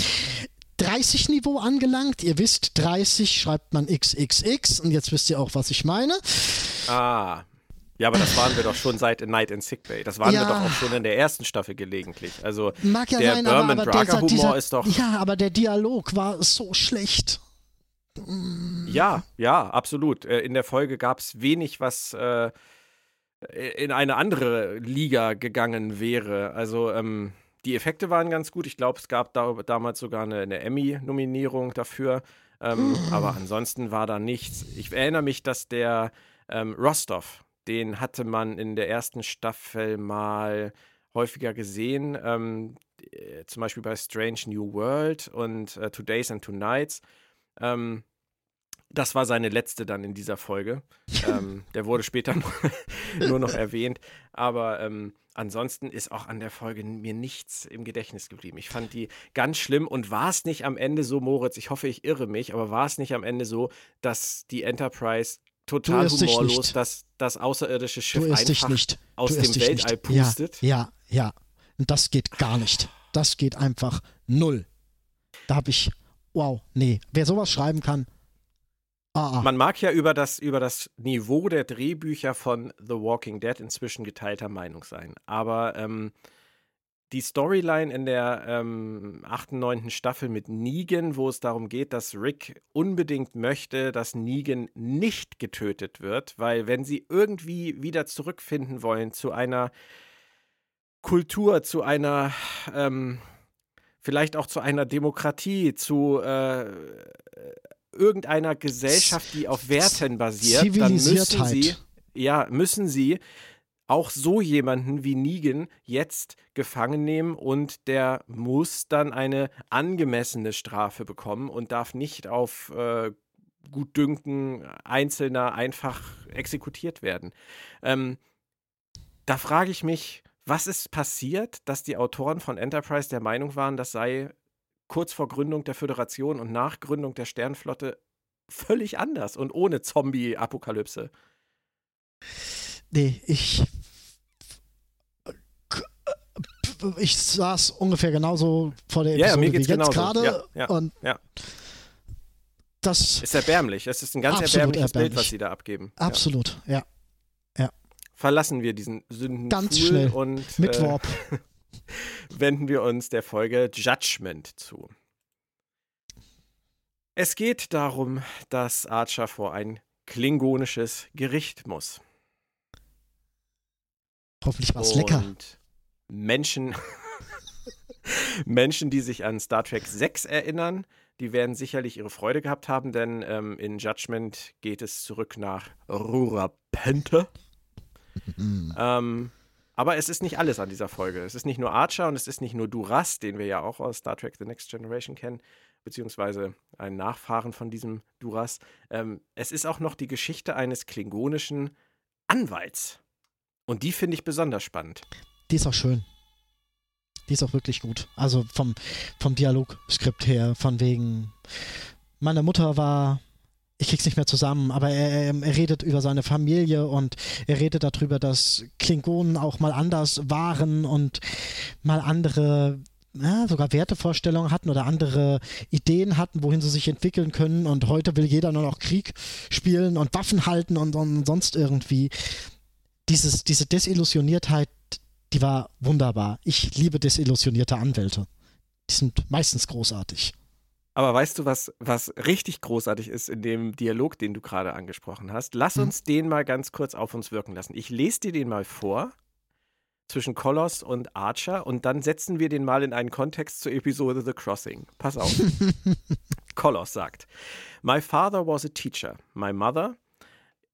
30 Niveau angelangt. Ihr wisst, 30 schreibt man XXX und jetzt wisst ihr auch, was ich meine. Ah, ja, aber das waren wir doch schon seit A Night in Sickbay. Das waren ja. wir doch auch schon in der ersten Staffel gelegentlich. Also Mag ja der sein, Berman aber, aber Humor dieser, ist doch. Ja, aber der Dialog war so schlecht. Ja, ja, absolut. Äh, in der Folge gab es wenig, was äh, in eine andere Liga gegangen wäre. Also ähm, die Effekte waren ganz gut. Ich glaube, es gab da, damals sogar eine, eine Emmy-Nominierung dafür. Ähm, aber ansonsten war da nichts. Ich erinnere mich, dass der ähm, Rostov, den hatte man in der ersten Staffel mal häufiger gesehen. Ähm, äh, zum Beispiel bei Strange New World und äh, Two Days and Two Nights. Ähm, das war seine letzte dann in dieser Folge. ähm, der wurde später [LAUGHS] nur noch erwähnt. Aber ähm, ansonsten ist auch an der Folge mir nichts im Gedächtnis geblieben. Ich fand die ganz schlimm. Und war es nicht am Ende so, Moritz, ich hoffe, ich irre mich, aber war es nicht am Ende so, dass die Enterprise total humorlos, dass das außerirdische Schiff einfach aus dem Weltall nicht. pustet. Ja, ja, ja. Und das geht gar nicht. Das geht einfach null. Da habe ich, wow, nee. Wer sowas schreiben kann, Ah, ah. Man mag ja über das, über das Niveau der Drehbücher von The Walking Dead inzwischen geteilter Meinung sein. Aber ähm, die Storyline in der ähm, 8., 9. Staffel mit Negan, wo es darum geht, dass Rick unbedingt möchte, dass Negan nicht getötet wird, weil wenn sie irgendwie wieder zurückfinden wollen zu einer Kultur, zu einer, ähm, vielleicht auch zu einer Demokratie, zu äh, irgendeiner Gesellschaft, die auf Werten basiert, dann müssen sie, ja, müssen sie auch so jemanden wie Negan jetzt gefangen nehmen und der muss dann eine angemessene Strafe bekommen und darf nicht auf äh, Gutdünken Einzelner einfach exekutiert werden. Ähm, da frage ich mich, was ist passiert, dass die Autoren von Enterprise der Meinung waren, das sei kurz vor Gründung der Föderation und nach Gründung der Sternflotte völlig anders und ohne Zombie-Apokalypse. Nee, ich. Ich saß ungefähr genauso vor der Episode ja, mir geht's wie jetzt gerade. Ja, und. Das ist erbärmlich. Es ist ein ganz erbärmliches erbärmlich. Bild, was sie da abgeben. Absolut, ja. ja. Verlassen wir diesen Sünden ganz schnell und mit äh, Warp. [LAUGHS] wenden wir uns der Folge Judgment zu. Es geht darum, dass Archer vor ein klingonisches Gericht muss. Hoffentlich war es lecker. Menschen, [LAUGHS] Menschen, die sich an Star Trek 6 erinnern, die werden sicherlich ihre Freude gehabt haben, denn ähm, in Judgment geht es zurück nach Rura Pente. Mhm. Ähm, aber es ist nicht alles an dieser Folge. Es ist nicht nur Archer und es ist nicht nur Duras, den wir ja auch aus Star Trek The Next Generation kennen, beziehungsweise ein Nachfahren von diesem Duras. Ähm, es ist auch noch die Geschichte eines klingonischen Anwalts. Und die finde ich besonders spannend. Die ist auch schön. Die ist auch wirklich gut. Also vom, vom Dialogskript her, von wegen, meine Mutter war ich krieg's nicht mehr zusammen, aber er, er, redet über seine Familie und er redet darüber, dass Klingonen auch mal anders waren und mal andere ja, sogar Wertevorstellungen hatten oder andere Ideen hatten, wohin sie sich entwickeln können. Und heute will jeder nur noch Krieg spielen und Waffen halten und, und sonst irgendwie. Dieses, diese Desillusioniertheit, die war wunderbar. Ich liebe desillusionierte Anwälte. Die sind meistens großartig. Aber weißt du, was, was richtig großartig ist in dem Dialog, den du gerade angesprochen hast? Lass hm. uns den mal ganz kurz auf uns wirken lassen. Ich lese dir den mal vor zwischen Kolos und Archer und dann setzen wir den mal in einen Kontext zur Episode The Crossing. Pass auf. [LAUGHS] Kolos sagt: My father was a teacher. My mother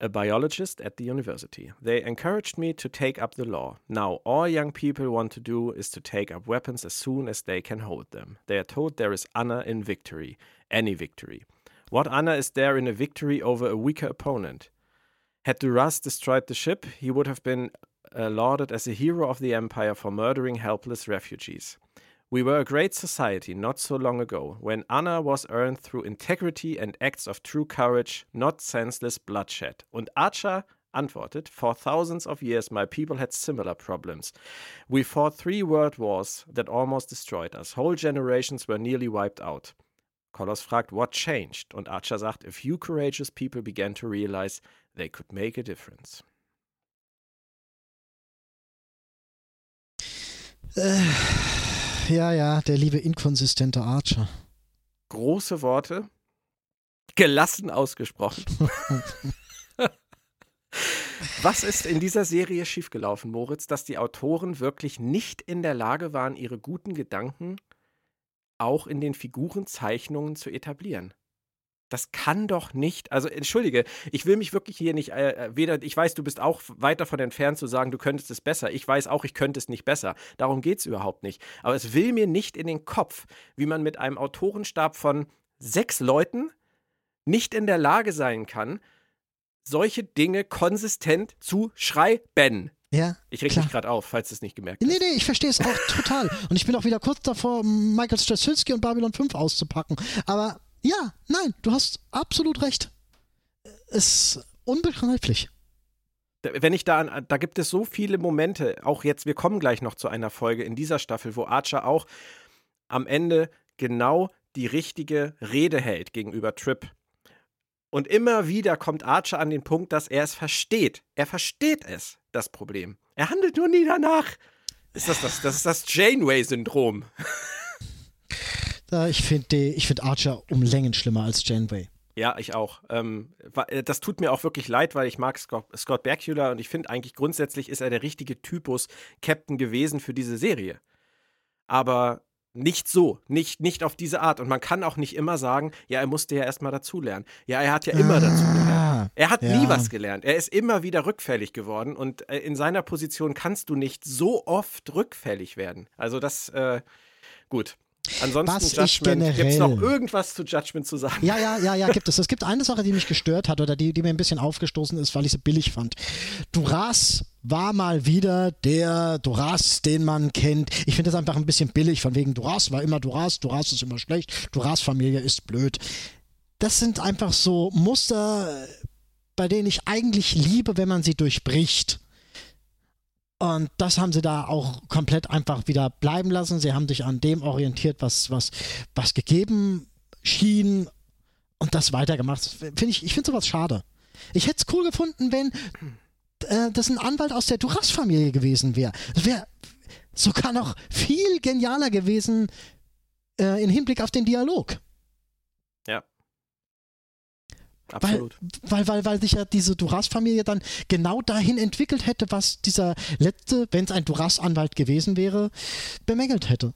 a biologist at the university. They encouraged me to take up the law. Now, all young people want to do is to take up weapons as soon as they can hold them. They are told there is honor in victory, any victory. What honor is there in a victory over a weaker opponent? Had Duras destroyed the ship, he would have been uh, lauded as a hero of the empire for murdering helpless refugees. We were a great society not so long ago, when honor was earned through integrity and acts of true courage, not senseless bloodshed. Und Archer antwortet, For thousands of years my people had similar problems. We fought three world wars that almost destroyed us. Whole generations were nearly wiped out. Kolos fragt, What changed? Und Archer sagt, A few courageous people began to realize they could make a difference. [SIGHS] [SIGHS] [SIGHS] Ja, ja, der liebe inkonsistente Archer. Große Worte, gelassen ausgesprochen. [LAUGHS] Was ist in dieser Serie schiefgelaufen, Moritz, dass die Autoren wirklich nicht in der Lage waren, ihre guten Gedanken auch in den Figurenzeichnungen zu etablieren? Das kann doch nicht. Also entschuldige, ich will mich wirklich hier nicht äh, weder. Ich weiß, du bist auch weit davon entfernt zu sagen, du könntest es besser. Ich weiß auch, ich könnte es nicht besser. Darum geht es überhaupt nicht. Aber es will mir nicht in den Kopf, wie man mit einem Autorenstab von sechs Leuten nicht in der Lage sein kann, solche Dinge konsistent zu schreiben. Ja. Ich reg mich gerade auf, falls du es nicht gemerkt hast. Nee, nee, ich verstehe es auch total. Und ich bin auch wieder kurz davor, Michael Straczynski und Babylon 5 auszupacken. Aber ja, nein, du hast absolut recht. Es ist unbegreiflich. Wenn ich da an, da gibt es so viele Momente, auch jetzt, wir kommen gleich noch zu einer Folge in dieser Staffel, wo Archer auch am Ende genau die richtige Rede hält gegenüber Trip. Und immer wieder kommt Archer an den Punkt, dass er es versteht. Er versteht es, das Problem. Er handelt nur nie danach. Ist das, das, das ist das Janeway-Syndrom. [LAUGHS] Ich finde find Archer um Längen schlimmer als Janeway. Ja, ich auch. Ähm, äh, das tut mir auch wirklich leid, weil ich mag Scott, Scott Bakula und ich finde eigentlich grundsätzlich ist er der richtige Typus Captain gewesen für diese Serie. Aber nicht so, nicht, nicht auf diese Art. Und man kann auch nicht immer sagen, ja, er musste ja erstmal dazulernen. Ja, er hat ja immer ah, dazu gelernt. Er hat ja. nie was gelernt. Er ist immer wieder rückfällig geworden. Und äh, in seiner Position kannst du nicht so oft rückfällig werden. Also das, äh, gut. Ansonsten was Judgment. Gibt es noch irgendwas zu Judgment zu sagen? Ja, ja, ja, ja, gibt es. Es gibt eine Sache, die mich gestört hat oder die, die mir ein bisschen aufgestoßen ist, weil ich sie billig fand. Duras war mal wieder der Duras, den man kennt. Ich finde das einfach ein bisschen billig, von wegen Duras war immer Duras, Duras ist immer schlecht, Duras-Familie ist blöd. Das sind einfach so Muster, bei denen ich eigentlich liebe, wenn man sie durchbricht. Und das haben sie da auch komplett einfach wieder bleiben lassen. Sie haben sich an dem orientiert, was, was, was gegeben schien und das weitergemacht. Find ich ich finde sowas schade. Ich hätte es cool gefunden, wenn äh, das ein Anwalt aus der Duras-Familie gewesen wäre. Das wäre sogar noch viel genialer gewesen äh, im Hinblick auf den Dialog. Absolut. Weil, weil, weil, weil sich ja diese Duras-Familie dann genau dahin entwickelt hätte, was dieser letzte, wenn es ein Duras-Anwalt gewesen wäre, bemängelt hätte.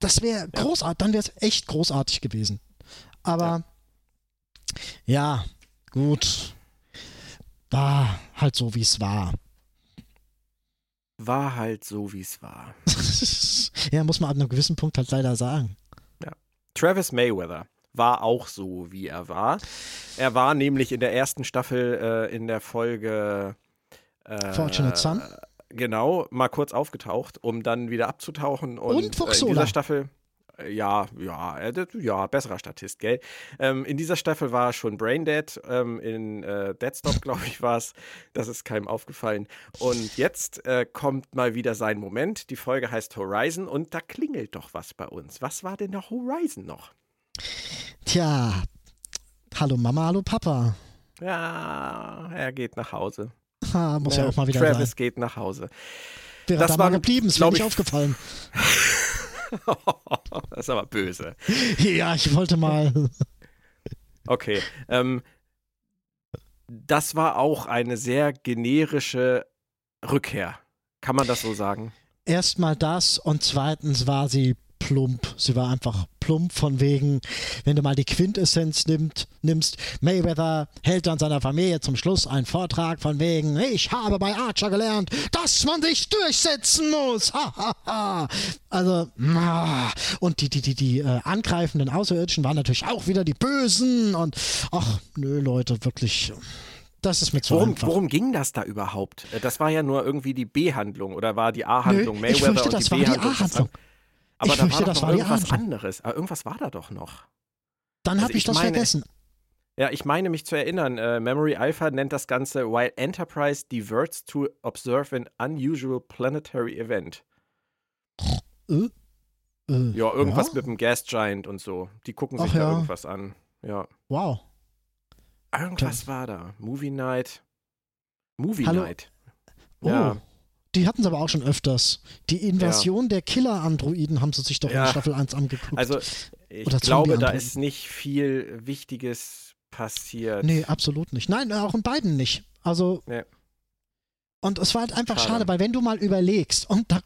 Das wäre ja. großartig, dann wäre es echt großartig gewesen. Aber ja. ja, gut. War halt so, wie es war. War halt so, wie es war. [LAUGHS] ja, muss man an einem gewissen Punkt halt leider sagen. Ja. Travis Mayweather war auch so, wie er war. Er war nämlich in der ersten Staffel äh, in der Folge äh, Fortunate Son. Genau, mal kurz aufgetaucht, um dann wieder abzutauchen. Und, und Voxola. Äh, in dieser Staffel Ja, ja, äh, ja, besserer Statist, gell? Ähm, in dieser Staffel war schon Braindead, ähm, in äh, Deadstop, [LAUGHS] glaube ich, war es. Das ist keinem aufgefallen. Und jetzt äh, kommt mal wieder sein Moment. Die Folge heißt Horizon und da klingelt doch was bei uns. Was war denn der Horizon noch? Tja, hallo Mama, hallo Papa. Ja, er geht nach Hause. Ha, muss ja, ja auch mal wieder Travis sein. geht nach Hause. Wäre das da war geblieben, ist mir nicht aufgefallen. [LAUGHS] das ist aber böse. Ja, ich wollte mal. Okay. Ähm, das war auch eine sehr generische Rückkehr. Kann man das so sagen? Erstmal das und zweitens war sie plump. Sie war einfach plump von wegen, wenn du mal die Quintessenz nimmt, nimmst, Mayweather hält dann seiner Familie zum Schluss einen Vortrag von wegen, ich habe bei Archer gelernt, dass man sich durchsetzen muss. also, und die, die, die, die äh, angreifenden Außerirdischen waren natürlich auch wieder die Bösen und ach, nö, Leute, wirklich. Das ist mir zu worum, einfach. worum ging das da überhaupt? Äh, das war ja nur irgendwie die B-Handlung oder war die A-Handlung Mayweather ich fürchte, und das die B-Handlung? Aber ich da fürchte, war das war irgendwas anderes. Aber irgendwas war da doch noch. Dann Also habe ich, ich das meine- vergessen. Ja, ich meine mich zu erinnern, äh, Memory Alpha nennt das Ganze While Enterprise diverts to observe an unusual planetary event. Äh, äh, Ja, irgendwas ja? mit dem Gas Giant und so. Die gucken sich Ach da ja. irgendwas an. Ja. Wow. Irgendwas war da. Movie Night. Movie Hallo? Night. Oh. Ja. Die hatten sie aber auch schon öfters. Die Invasion der Killer-Androiden haben sie sich doch Ja. in Staffel 1 angeguckt. Also, ich Oder glaube, da ist nicht viel Wichtiges passiert. nee, absolut nicht. Nein, auch in beiden nicht. Also. Nee. Und es war halt einfach Schade. schade, weil wenn du mal überlegst, und da,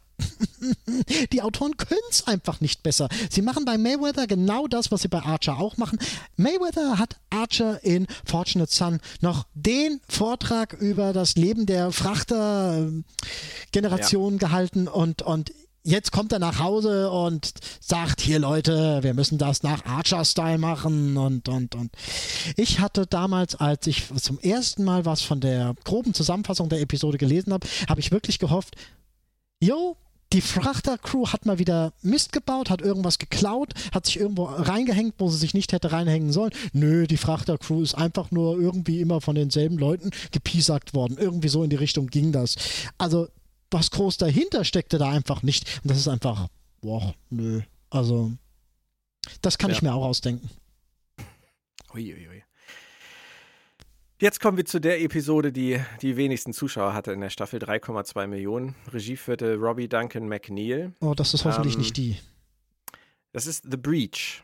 [LAUGHS] die Autoren können es einfach nicht besser. Sie machen bei Mayweather genau das, was sie bei Archer auch machen. Mayweather hat Archer in Fortunate Son noch den Vortrag über das Leben der Frachter-Generation gehalten und, und jetzt kommt er nach Hause und sagt, hier Leute, wir müssen das nach Archer-Style machen und, und, und. Ich hatte damals, als ich zum ersten Mal was von der groben Zusammenfassung der Episode gelesen habe, habe ich wirklich gehofft, jo, die Frachter-Crew hat mal wieder Mist gebaut, hat irgendwas geklaut, hat sich irgendwo reingehängt, wo sie sich nicht hätte reinhängen sollen. Nö, die Frachter-Crew ist einfach nur irgendwie immer von denselben Leuten gepiesackt worden. Irgendwie so in die Richtung ging das. Also, was groß dahinter steckte da einfach nicht. Und das ist einfach, boah, nö. Also, das kann Ja. ich mir auch ausdenken. Uiuiui. Jetzt kommen wir zu der Episode, die die wenigsten Zuschauer hatte in der Staffel, 3,2 Millionen. Regie führte Robbie Duncan McNeil. Oh, das ist hoffentlich Ähm, nicht die. Das ist The Breach.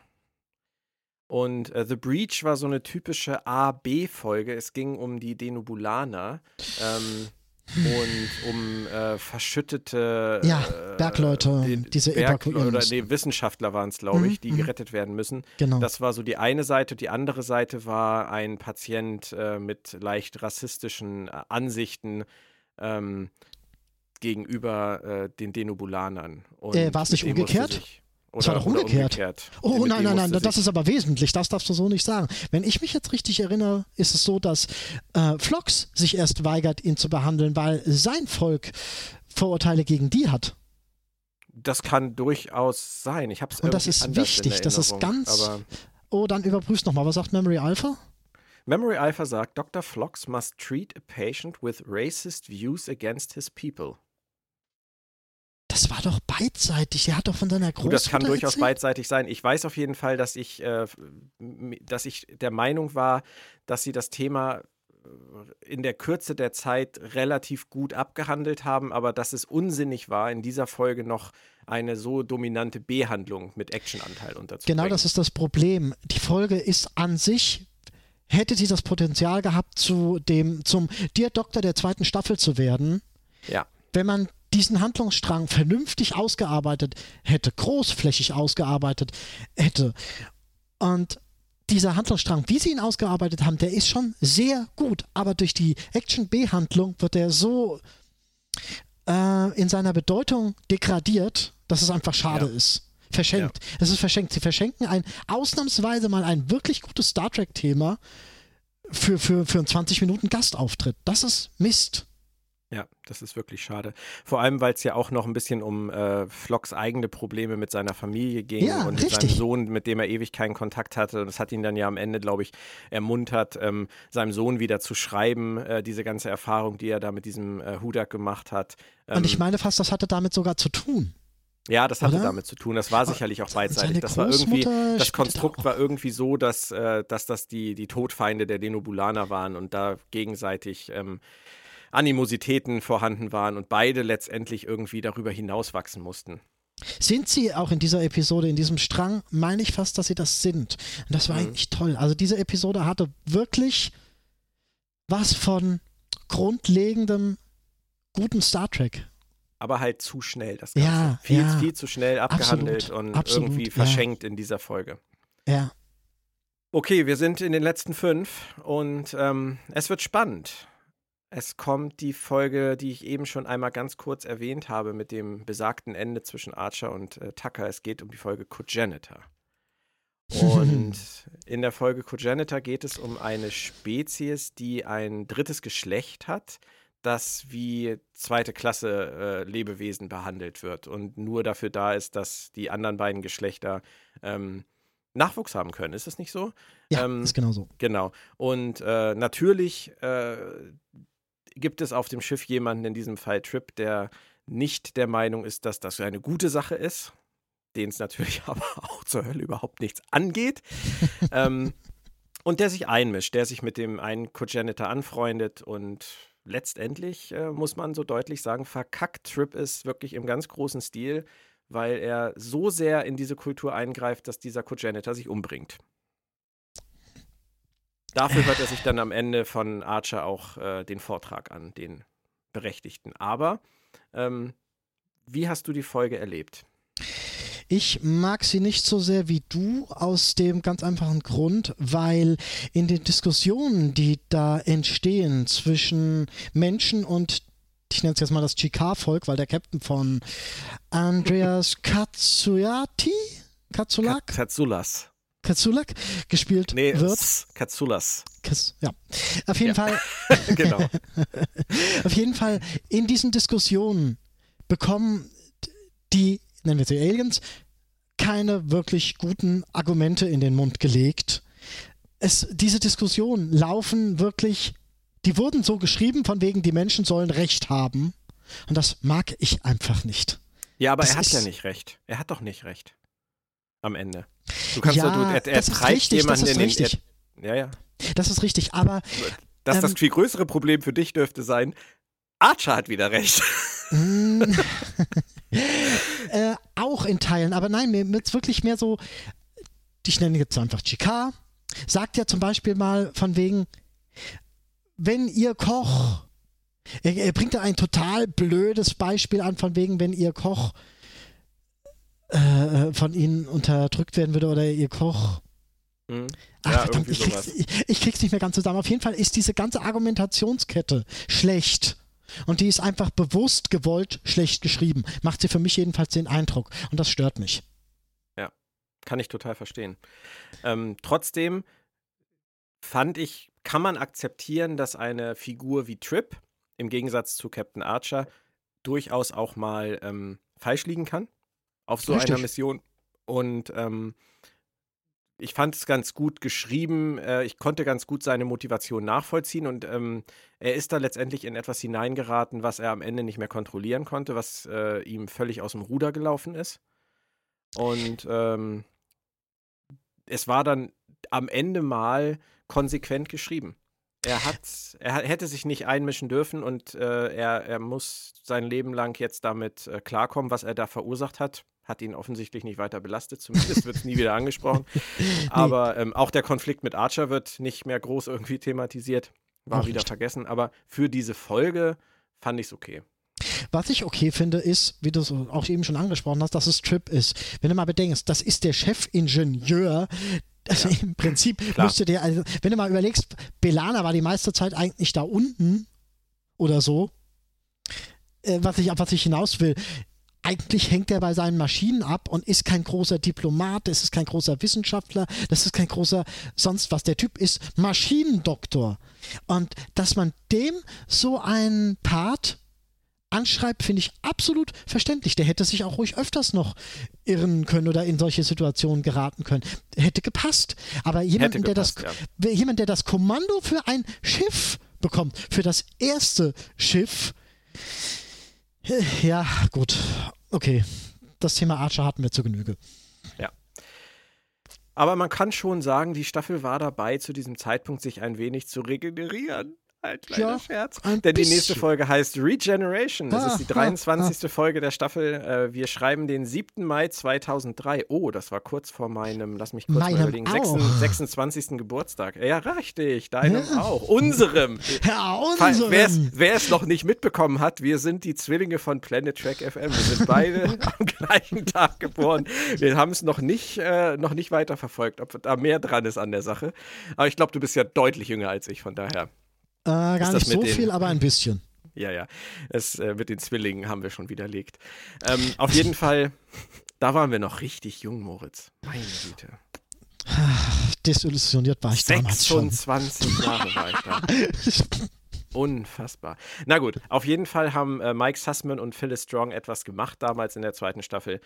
Und äh, The Breach war so eine typische A-B-Folge. Es ging um die Denubulaner ähm, und um äh, verschüttete Ja, äh, Bergleute, die- diese Berg evakuieren oder nee, Wissenschaftler waren es, glaube Mhm, ich, die mhm. gerettet werden müssen. Genau. Das war so die eine Seite. Die andere Seite war ein Patient äh, mit leicht rassistischen äh, Ansichten ähm, gegenüber äh, den Denobulanern. Äh, war es nicht umgekehrt? Sich- Es war oder- doch oder umgekehrt. Oh nein, nein, nein, das ist aber wesentlich. Das darfst du so nicht sagen. Wenn ich mich jetzt richtig erinnere, ist es so, dass äh, Flox sich erst weigert, ihn zu behandeln, weil sein Volk Vorurteile gegen die hat. Das kann durchaus sein. Ich habe es Und das ist wichtig, das ist ganz- Oh, dann überprüfst nochmal. Was sagt Memory Alpha? Memory Alpha sagt, Dr. Flox must treat a patient with racist views against his people. Das war doch beidseitig. Der hat doch von seiner Gut, das kann Großmutter durchaus erzählt. beidseitig sein. Ich weiß auf jeden Fall, dass ich, äh, dass ich der Meinung war, dass sie das Thema äh, in der Kürze der Zeit relativ gut abgehandelt haben, aber dass es unsinnig war, in dieser Folge noch eine so dominante B-Handlung mit Actionanteil unterzubringen. Genau das ist das Problem. Die Folge ist an sich, hätte sie das Potenzial gehabt, zu dem, zum Dear Doktor der zweiten Staffel zu werden, Ja, wenn man diesen Handlungsstrang vernünftig ausgearbeitet hätte, großflächig ausgearbeitet hätte. Und dieser Handlungsstrang, wie sie ihn ausgearbeitet haben, der ist schon sehr gut, aber durch die Action-B-Handlung wird er so äh, in seiner Bedeutung degradiert, dass es einfach schade Ja. ist. Verschenkt. Es ist verschenkt. Sie verschenken ein ausnahmsweise mal ein wirklich gutes Star Trek-Thema für, für, für einen 20 Minuten Gastauftritt. Das ist Mist. Ja, das ist wirklich schade. Vor allem, weil es ja auch noch ein bisschen um äh, Flocks eigene Probleme mit seiner Familie ging Ja, und richtig. seinem Sohn, mit dem er ewig keinen Kontakt hatte. Und das hat ihn dann ja am Ende, glaube ich, ermuntert, ähm, seinem Sohn wieder zu schreiben, äh, diese ganze Erfahrung, die er da mit diesem äh, Hudak gemacht hat. Ähm, Und ich meine fast, das hatte damit sogar zu tun. ja, das hatte oder? damit zu tun. Das war sicherlich auch beidseitig. Das war irgendwie, das Konstrukt war irgendwie so, dass, äh, dass das die, die Todfeinde der Denobulaner waren und da gegenseitig ähm, Animositäten vorhanden waren und beide letztendlich irgendwie darüber hinauswachsen mussten. Sind sie auch in dieser Episode, in diesem Strang, meine ich fast, dass sie das sind. Und das war Mhm. eigentlich toll. Also diese Episode hatte wirklich was von grundlegendem guten Star Trek. Aber halt zu schnell, das Ganze. Ja, viel, ja. viel zu schnell abgehandelt Absolut, und absolut, irgendwie ja. verschenkt in dieser Folge. Ja. Okay, wir sind in den letzten fünf und ähm, es wird spannend. Es kommt die Folge, die ich eben schon einmal ganz kurz erwähnt habe, mit dem besagten Ende zwischen Archer und äh, Tucker. Es geht um die Folge Cogenitor. Und [LAUGHS] in der Folge Cogenitor geht es um eine Spezies, die ein drittes Geschlecht hat, das wie zweite Klasse äh, Lebewesen behandelt wird und nur dafür da ist, dass die anderen beiden Geschlechter ähm, Nachwuchs haben können. Ist das nicht so? Ja, Ähm, ist genau so. Genau. Und äh, natürlich äh, gibt es auf dem Schiff jemanden, in diesem Fall Trip, der nicht der Meinung ist, dass das eine gute Sache ist, den es natürlich [LAUGHS] aber auch zur Hölle überhaupt nichts angeht. [LAUGHS] ähm, und der sich einmischt, der sich mit dem einen Cogenitor anfreundet und letztendlich äh, muss man so deutlich sagen, verkackt Trip ist wirklich im ganz großen Stil, weil er so sehr in diese Kultur eingreift, dass dieser Cogenitor sich umbringt. Dafür hört er sich dann am Ende von Archer auch äh, den Vortrag an, den Berechtigten. Aber ähm, wie hast du die Folge erlebt? Ich mag sie nicht so sehr wie du aus dem ganz einfachen Grund, weil in den Diskussionen, die da entstehen zwischen Menschen und ich nenne es jetzt mal das Chikar-Volk, weil der Captain von Andreas [LAUGHS] Katsuyati, Katsulak, Katsulas. Katsulak gespielt Nee, wird. Katsulas. Kas- Ja, auf jeden Ja. Fall [LAUGHS] genau. [LAUGHS] Auf jeden Fall in diesen Diskussionen bekommen die, nennen wir sie Aliens, keine wirklich guten Argumente in den Mund gelegt. Es, diese Diskussionen laufen wirklich, die wurden so geschrieben, von wegen, die Menschen sollen Recht haben. Und das mag ich einfach nicht. Ja, aber Das er hat ja nicht recht. Er hat doch nicht recht. Am Ende. Du kannst ja, du, er, er das ist treibt richtig, jemanden das ist in den. richtig. Er, ja, ja. Das ist richtig, aber Das, das Ähm, viel größere Problem für dich dürfte sein, Archer hat wieder recht. Mm. [LAUGHS] äh, auch in Teilen, aber nein, mir wird wirklich mehr so, ich nenne jetzt einfach Chikar, sagt ja zum Beispiel mal von wegen, wenn ihr Koch, er, er bringt da ein total blödes Beispiel an, von wegen, wenn ihr Koch äh, von ihnen unterdrückt werden würde oder ihr Koch Hm? Ach, Ja, verdammt, ich krieg's, ich, ich krieg's nicht mehr ganz zusammen. Auf jeden Fall ist diese ganze Argumentationskette schlecht. Und die ist einfach bewusst gewollt schlecht geschrieben. Macht sie für mich jedenfalls den Eindruck. Und das stört mich. Kann ich total verstehen. Ähm, trotzdem fand ich, kann man akzeptieren, dass eine Figur wie Trip im Gegensatz zu Captain Archer durchaus auch mal ähm, falsch liegen kann auf so Richtig. einer Mission. Und ähm, ich fand es ganz gut geschrieben. Äh, ich konnte ganz gut seine Motivation nachvollziehen und ähm, er ist da letztendlich in etwas hineingeraten, was er am Ende nicht mehr kontrollieren konnte, was äh, ihm völlig aus dem Ruder gelaufen ist. Und ähm, es war dann am Ende mal konsequent geschrieben. Er hat, er hätte sich nicht einmischen dürfen und äh, er, er muss sein Leben lang jetzt damit äh, klarkommen, was er da verursacht hat. Hat ihn offensichtlich nicht weiter belastet, zumindest wird es nie wieder angesprochen. [LAUGHS] Aber ähm, auch der Konflikt mit Archer wird nicht mehr groß irgendwie thematisiert. War Auch wieder nicht. vergessen. Aber für diese Folge fand ich es okay. Was ich okay finde, ist, wie du es auch eben schon angesprochen hast, dass es Trip ist. Wenn du mal bedenkst, das ist der Chefingenieur. Also Ja. im Prinzip Klar. müsste der, also, wenn du mal überlegst, Belana war die meiste Zeit eigentlich da unten oder so. Äh, was, ich, auf was ich hinaus will. Eigentlich hängt er bei seinen Maschinen ab und ist kein großer Diplomat, das ist kein großer Wissenschaftler, das ist kein großer sonst was. Der Typ ist Maschinendoktor. Und dass man dem so einen Part anschreibt, finde ich absolut verständlich. Der hätte sich auch ruhig öfters noch irren können oder in solche Situationen geraten können. Hätte gepasst. Aber jemand, der, das, ja. jemand der das Kommando für ein Schiff bekommt, für das erste Schiff, ja, gut, okay. Das Thema Archer hatten wir zu Genüge. Ja. Aber man kann schon sagen, die Staffel war dabei, zu diesem Zeitpunkt sich ein wenig zu regenerieren. Ein kleiner ja, Scherz. Denn die nächste Folge heißt Regeneration. Das ah, ist die 23. Ah, ah. Folge der Staffel. Äh, wir schreiben den 7. Mai 2003. Oh, das war kurz vor meinem, lass mich kurz meinem mal überlegen, 26, Geburtstag. Ja, richtig, deinem ja. auch. Unserem. Ja, unserem. Wer es noch nicht mitbekommen hat, wir sind die Zwillinge von Planet Track FM. Wir sind beide [LAUGHS] am gleichen Tag geboren. Wir haben es noch nicht, äh, noch nicht weiter verfolgt, ob da mehr dran ist an der Sache. Aber ich glaube, du bist ja deutlich jünger als ich, von daher. Äh, gar nicht so viel, aber ein bisschen. Ja, ja. Es, äh, mit den Zwillingen haben wir schon widerlegt. Ähm, auf jeden Fall, da waren wir noch richtig jung, Moritz. Meine Güte. Desillusioniert war ich 26 damals schon. 26 Jahre war ich da. [LAUGHS] Unfassbar. Na gut, auf jeden Fall haben äh, Mike Sussman und Phyllis Strong etwas gemacht damals in der zweiten Staffel,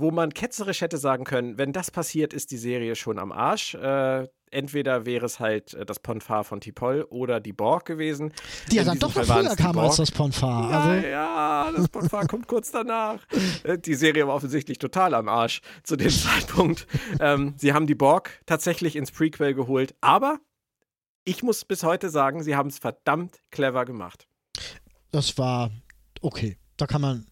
wo man ketzerisch hätte sagen können, wenn das passiert, ist die Serie schon am Arsch. Äh, entweder wäre es halt äh, das Ponfar von Tipol oder die Borg gewesen. Die ja dann doch noch früher kam als das Ponfar. Ja, also. ja, das Ponfar kommt kurz danach. Äh, die Serie war offensichtlich total am Arsch zu dem [LAUGHS] Zeitpunkt. Ähm, sie haben die Borg tatsächlich ins Prequel geholt, aber ich muss bis heute sagen, sie haben es verdammt clever gemacht. Das war okay. Da kann man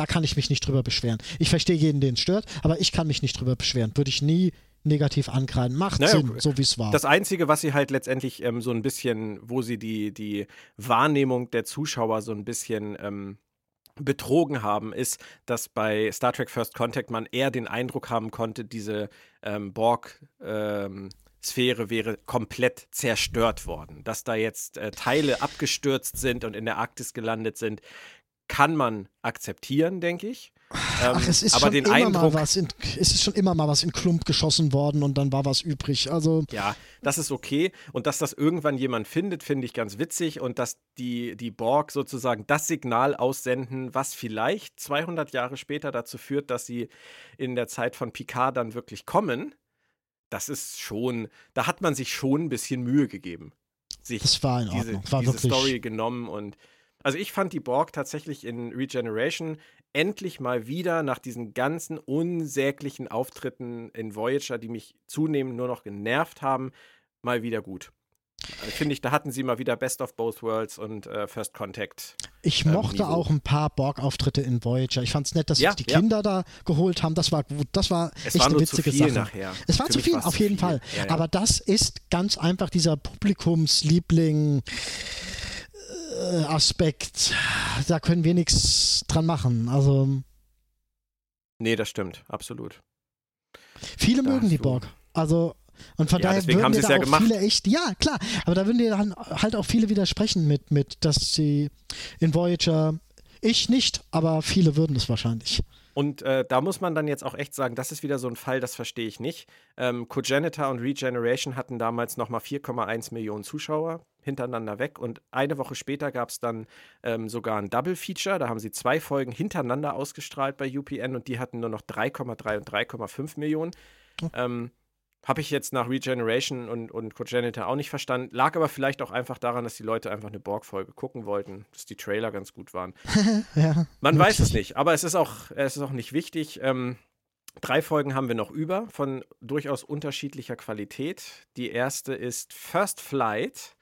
da kann ich mich nicht drüber beschweren. Ich verstehe jeden, den es stört, aber ich kann mich nicht drüber beschweren. Würde ich nie negativ ankreiden. Macht naja, Sinn, so wie es war. Das Einzige, was sie halt letztendlich ähm, so ein bisschen, wo sie die, die Wahrnehmung der Zuschauer so ein bisschen ähm, betrogen haben, ist, dass bei Star Trek First Contact man eher den Eindruck haben konnte, diese ähm, Borg- ähm, wäre komplett zerstört worden. Dass da jetzt äh, Teile abgestürzt sind und in der Arktis gelandet sind, kann man akzeptieren, denke ich. Ach, ähm, es ist aber schon den immer Eindruck, mal was in, es ist schon immer mal was in Klump geschossen worden und dann war was übrig. Also ja, das ist okay und dass das irgendwann jemand findet, finde ich ganz witzig und dass die die Borg sozusagen das Signal aussenden, was vielleicht 200 Jahre später dazu führt, dass sie in der Zeit von Picard dann wirklich kommen. Das ist schon, da hat man sich schon ein bisschen Mühe gegeben, sich das war in Ordnung. diese, war diese Story genommen und also ich fand die Borg tatsächlich in Regeneration endlich mal wieder nach diesen ganzen unsäglichen Auftritten in Voyager, die mich zunehmend nur noch genervt haben, mal wieder gut. Also Finde ich, da hatten sie mal wieder Best of Both Worlds und äh, First Contact. Ich ähm, mochte Niveau. auch ein paar Borg-Auftritte in Voyager. Ich fand es nett, dass ja, sich die ja. Kinder da geholt haben. Das war gut. Das war es echt war eine witzige Sache. Nachher. Es war Für zu viel, auf jeden viel. Fall. Ja, Aber das ist ganz einfach dieser Publikumsliebling. Äh, Aspekt, da können wir nichts dran machen. Also. Nee, das stimmt, absolut. Viele da mögen die Borg. Also, und von ja, daher würden dir da ja auch gemacht. viele echt, ja klar, aber da würden dir dann halt auch viele widersprechen mit, mit, dass sie in Voyager, ich nicht, aber viele würden es wahrscheinlich. Und äh, da muss man dann jetzt auch echt sagen, das ist wieder so ein Fall, das verstehe ich nicht. Ähm, Cogenitor und Regeneration hatten damals nochmal 4,1 Millionen Zuschauer hintereinander weg und eine Woche später gab es dann ähm, sogar ein Double Feature. Da haben sie zwei Folgen hintereinander ausgestrahlt bei UPN und die hatten nur noch 3,3 und 3,5 Millionen. Oh. Ähm, habe ich jetzt nach Regeneration und, und Cogenitor auch nicht verstanden. Lag aber vielleicht auch einfach daran, dass die Leute einfach eine Borg-Folge gucken wollten, dass die Trailer ganz gut waren. [LAUGHS] ja, Man wirklich. weiß es nicht, aber es ist auch, es ist auch nicht wichtig. Ähm, drei Folgen haben wir noch über, von durchaus unterschiedlicher Qualität. Die erste ist First Flight.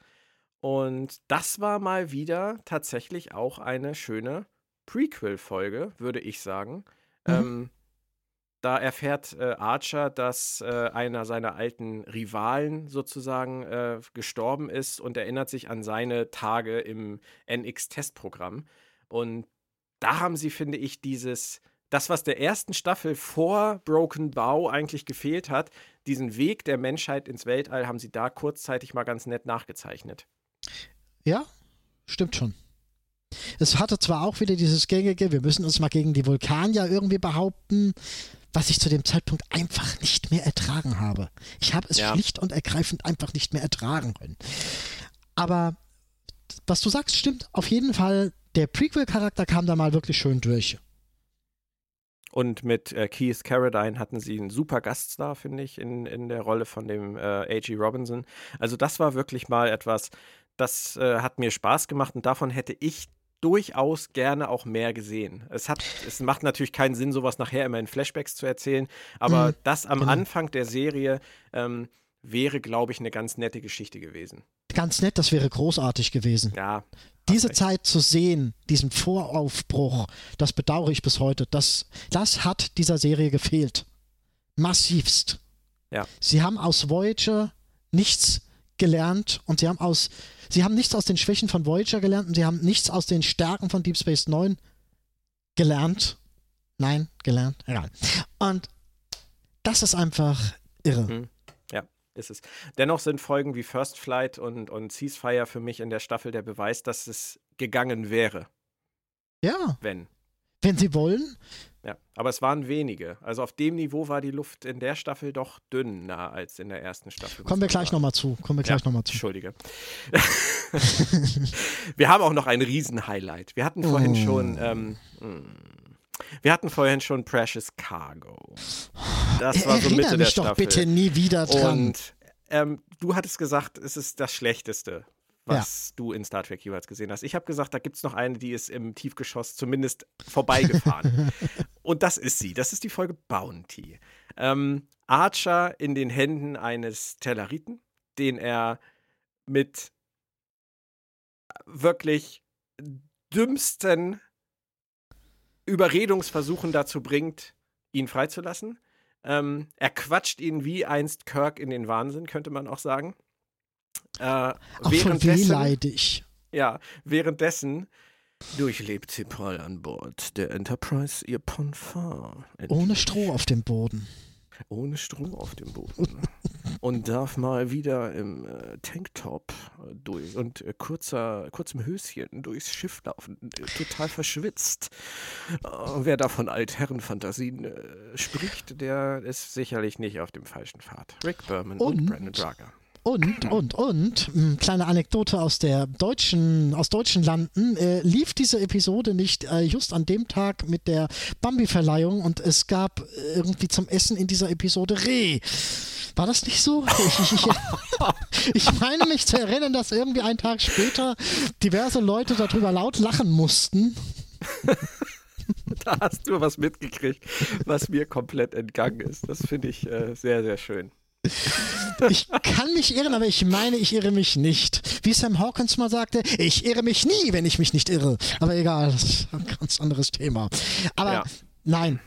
Und das war mal wieder tatsächlich auch eine schöne Prequel-Folge, würde ich sagen. Mhm. Ähm, da erfährt äh, Archer, dass äh, einer seiner alten Rivalen sozusagen äh, gestorben ist und erinnert sich an seine Tage im NX-Testprogramm. Und da haben sie, finde ich, dieses, das, was der ersten Staffel vor Broken Bow eigentlich gefehlt hat, diesen Weg der Menschheit ins Weltall, haben sie da kurzzeitig mal ganz nett nachgezeichnet. Ja, stimmt schon. Es hatte zwar auch wieder dieses gängige, wir müssen uns mal gegen die Vulkanier irgendwie behaupten, was ich zu dem Zeitpunkt einfach nicht mehr ertragen habe. Ich habe es ja. schlicht und ergreifend einfach nicht mehr ertragen können. Aber was du sagst, stimmt auf jeden Fall. Der Prequel-Charakter kam da mal wirklich schön durch. Und mit äh, Keith Carradine hatten sie einen super Gaststar, finde ich, in, in der Rolle von dem äh, A.G. Robinson. Also das war wirklich mal etwas, das äh, hat mir Spaß gemacht und davon hätte ich durchaus gerne auch mehr gesehen. Es hat, es macht natürlich keinen Sinn, sowas nachher immer in Flashbacks zu erzählen, aber mhm, das am genau. Anfang der Serie ähm, wäre, glaube ich, eine ganz nette Geschichte gewesen. Ganz nett, das wäre großartig gewesen. Ja. Diese Zeit zu sehen, diesen Voraufbruch, das bedauere ich bis heute. Das, das hat dieser Serie gefehlt. Massivst. Ja. Sie haben aus Voyager nichts gelernt und sie haben aus sie haben nichts aus den Schwächen von Voyager gelernt und sie haben nichts aus den Stärken von Deep Space Nine gelernt. Nein, gelernt, egal. Und das ist einfach irre. Mhm. Ja, ist es. Dennoch sind Folgen wie First Flight und, und Ceasefire für mich in der Staffel der Beweis, dass es gegangen wäre. Ja. Wenn. Wenn sie wollen. Ja, aber es waren wenige. Also auf dem Niveau war die Luft in der Staffel doch dünner als in der ersten Staffel. Kommen wir gleich nochmal zu. Kommen wir gleich ja, nochmal zu. Entschuldige. [LAUGHS] wir haben auch noch ein Riesen-Highlight. Wir hatten vorhin oh. schon. Ähm, hm, wir hatten vorhin schon Precious Cargo. Das war so Mitte der mich doch bitte nie wieder dran. Und ähm, du hattest gesagt, es ist das Schlechteste, was ja. du in Star Trek jeweils gesehen hast. Ich habe gesagt, da gibt es noch eine, die ist im Tiefgeschoss zumindest vorbeigefahren. [LAUGHS] Und das ist sie. Das ist die Folge Bounty. Ähm, Archer in den Händen eines Telleriten, den er mit wirklich dümmsten Überredungsversuchen dazu bringt, ihn freizulassen. Ähm, er quatscht ihn wie einst Kirk in den Wahnsinn, könnte man auch sagen. Äh, Auch von wehleidig. Ja, währenddessen durchlebt sie Paul an Bord der Enterprise ihr Ponfar. Ohne Stroh auf dem Boden. Ohne Stroh auf dem Boden. [LAUGHS] und darf mal wieder im äh, Tanktop äh, durch und äh, kurzer, kurzem Höschen durchs Schiff laufen, äh, total verschwitzt. Äh, wer da von Altherrenfantasien äh, spricht, der ist sicherlich nicht auf dem falschen Pfad. Rick Berman und, und Brandon Drager. Und, und, und, kleine Anekdote aus der deutschen, aus deutschen Landen, äh, lief diese Episode nicht äh, just an dem Tag mit der Bambi-Verleihung und es gab äh, irgendwie zum Essen in dieser Episode Reh. War das nicht so? [LAUGHS] Ich, ich, ich, meine mich zu erinnern, dass irgendwie einen Tag später diverse Leute darüber laut lachen mussten. [LAUGHS] da hast du was mitgekriegt, was mir komplett entgangen ist. Das finde ich äh, sehr, sehr schön. Ich kann mich irren, aber ich meine, ich irre mich nicht. Wie Sam Hawkins mal sagte, ich irre mich nie, wenn ich mich nicht irre. Aber egal, das ist ein ganz anderes Thema. Aber ja. nein,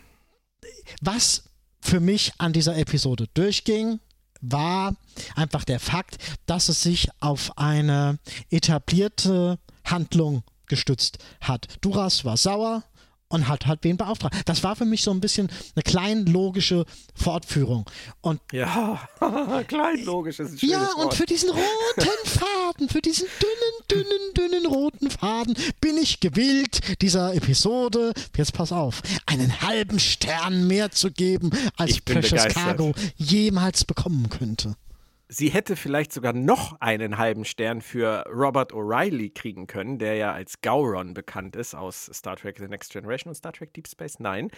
was für mich an dieser Episode durchging, war einfach der Fakt, dass es sich auf eine etablierte Handlung gestützt hat. Duras war sauer, und hat halt wen beauftragt. Das war für mich so ein bisschen eine klein logische Fortführung. Und ja, [LAUGHS] klein logisch ist ein schönes Ja, und Wort. für diesen roten Faden, für diesen dünnen, dünnen, dünnen roten Faden bin ich gewillt, dieser Episode, jetzt pass auf, einen halben Stern mehr zu geben, als Precious begeistert. Cargo jemals bekommen könnte sie hätte vielleicht sogar noch einen halben Stern für Robert O'Reilly kriegen können, der ja als Gauron bekannt ist aus Star Trek The Next Generation und Star Trek Deep Space Nine.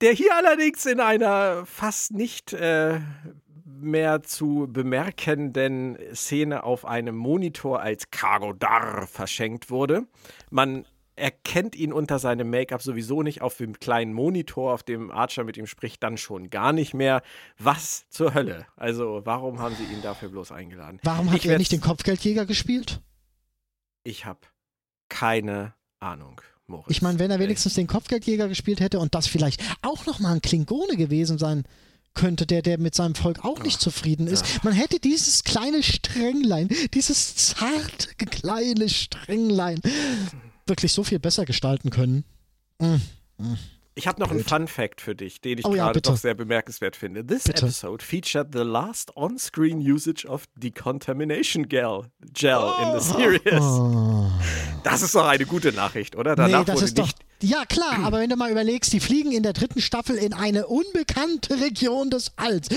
Der hier allerdings in einer fast nicht äh, mehr zu bemerkenden Szene auf einem Monitor als Cargo Dar verschenkt wurde. Man erkennt ihn unter seinem Make-up sowieso nicht auf dem kleinen Monitor, auf dem Archer mit ihm spricht, dann schon gar nicht mehr. Was zur Hölle? Also, warum haben sie ihn dafür bloß eingeladen? Warum hat ich er nicht den Kopfgeldjäger gespielt? Ich habe keine Ahnung. Moritz. Ich meine, wenn er wenigstens den Kopfgeldjäger gespielt hätte und das vielleicht auch nochmal ein Klingone gewesen sein könnte, der, der mit seinem Volk auch nicht Ach, zufrieden ist. Ja. Man hätte dieses kleine Stränglein, dieses zarte kleine Stränglein wirklich so viel besser gestalten können. Mm. Ich habe noch einen Fun Fact für dich, den ich oh, gerade ja, doch sehr bemerkenswert finde. This bitte. episode featured the last on-screen usage of decontamination gel, gel oh. in the series. Oh. Das ist doch eine gute Nachricht, oder? Danach nee, das ist doch. Ja, klar, aber wenn du mal überlegst, die fliegen in der dritten Staffel in eine unbekannte Region des Alls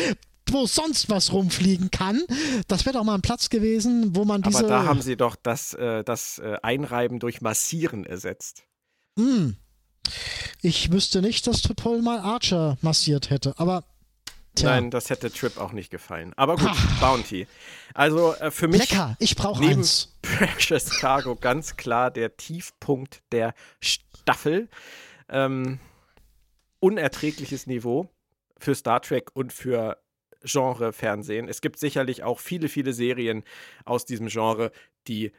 nirgendwo sonst was rumfliegen kann. Das wäre doch mal ein Platz gewesen, wo man diese. Aber da haben sie doch das, äh, das äh, Einreiben durch Massieren ersetzt. Hm. Ich wüsste nicht, dass Tripol mal Archer massiert hätte, aber. Tja. Nein, das hätte Trip auch nicht gefallen. Aber gut, Bounty. Also äh, für mich. Lecker, ich brauche eins. [LAUGHS] Precious Cargo ganz klar der Tiefpunkt der Staffel. Ähm, unerträgliches Niveau für Star Trek und für Genre-Fernsehen. Es gibt sicherlich auch viele, viele Serien aus diesem Genre, die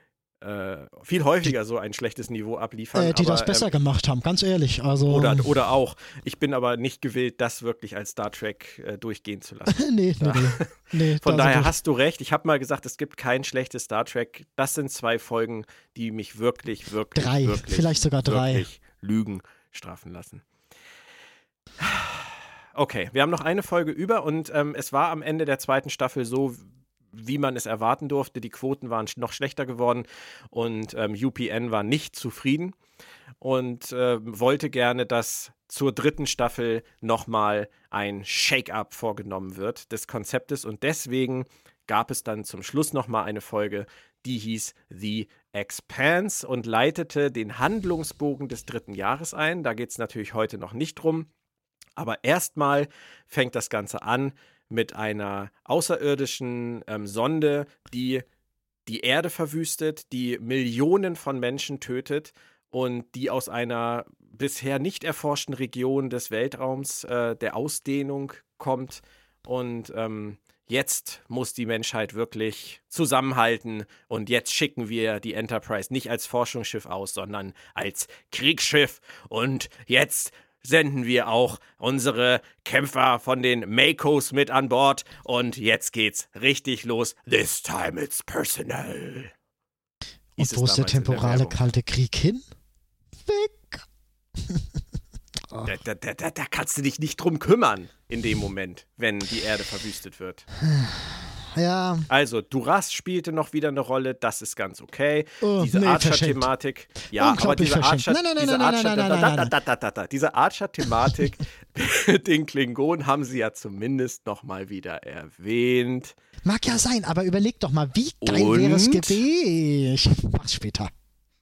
äh, viel häufiger die, so ein schlechtes Niveau abliefern. Äh, die aber, das besser ähm, gemacht haben, ganz ehrlich. Also, oder, oder auch. Ich bin aber nicht gewillt, das wirklich als Star Trek äh, durchgehen zu lassen. [LAUGHS] nee, nee, nee. [LAUGHS] nee Von daher hast du recht. Ich habe mal gesagt, es gibt kein schlechtes Star Trek. Das sind zwei Folgen, die mich wirklich, wirklich, drei, wirklich, vielleicht sogar drei. wirklich Lügen strafen lassen. Okay, wir haben noch eine Folge über und ähm, es war am Ende der zweiten Staffel so, wie man es erwarten durfte. Die Quoten waren noch schlechter geworden und ähm, UPN war nicht zufrieden und äh, wollte gerne, dass zur dritten Staffel nochmal ein Shake-up vorgenommen wird des Konzeptes und deswegen gab es dann zum Schluss nochmal eine Folge, die hieß The Expanse und leitete den Handlungsbogen des dritten Jahres ein. Da geht es natürlich heute noch nicht drum. Aber erstmal fängt das Ganze an mit einer außerirdischen ähm, Sonde, die die Erde verwüstet, die Millionen von Menschen tötet und die aus einer bisher nicht erforschten Region des Weltraums äh, der Ausdehnung kommt. Und ähm, jetzt muss die Menschheit wirklich zusammenhalten und jetzt schicken wir die Enterprise nicht als Forschungsschiff aus, sondern als Kriegsschiff. Und jetzt senden wir auch unsere Kämpfer von den Makos mit an Bord. Und jetzt geht's richtig los. This time it's personal. Und wo ist der temporale Kalte Krieg hin? Weg. da, da, da, da kannst du dich nicht drum kümmern in dem Moment, wenn die Erde verwüstet wird. [SIGHS] Ja. Also, Duras spielte noch wieder eine Rolle, das ist ganz okay. Oh, diese nee, Archer-Thematik. Ja, aber diese verschenkt. Archer, Nein, nein, nein, diese Archer-Thematik, [LAUGHS] den Klingonen haben sie ja zumindest noch mal wieder erwähnt. Mag ja sein, aber überleg doch mal, wie geil Und? wäre es gewesen. Ich mach's später.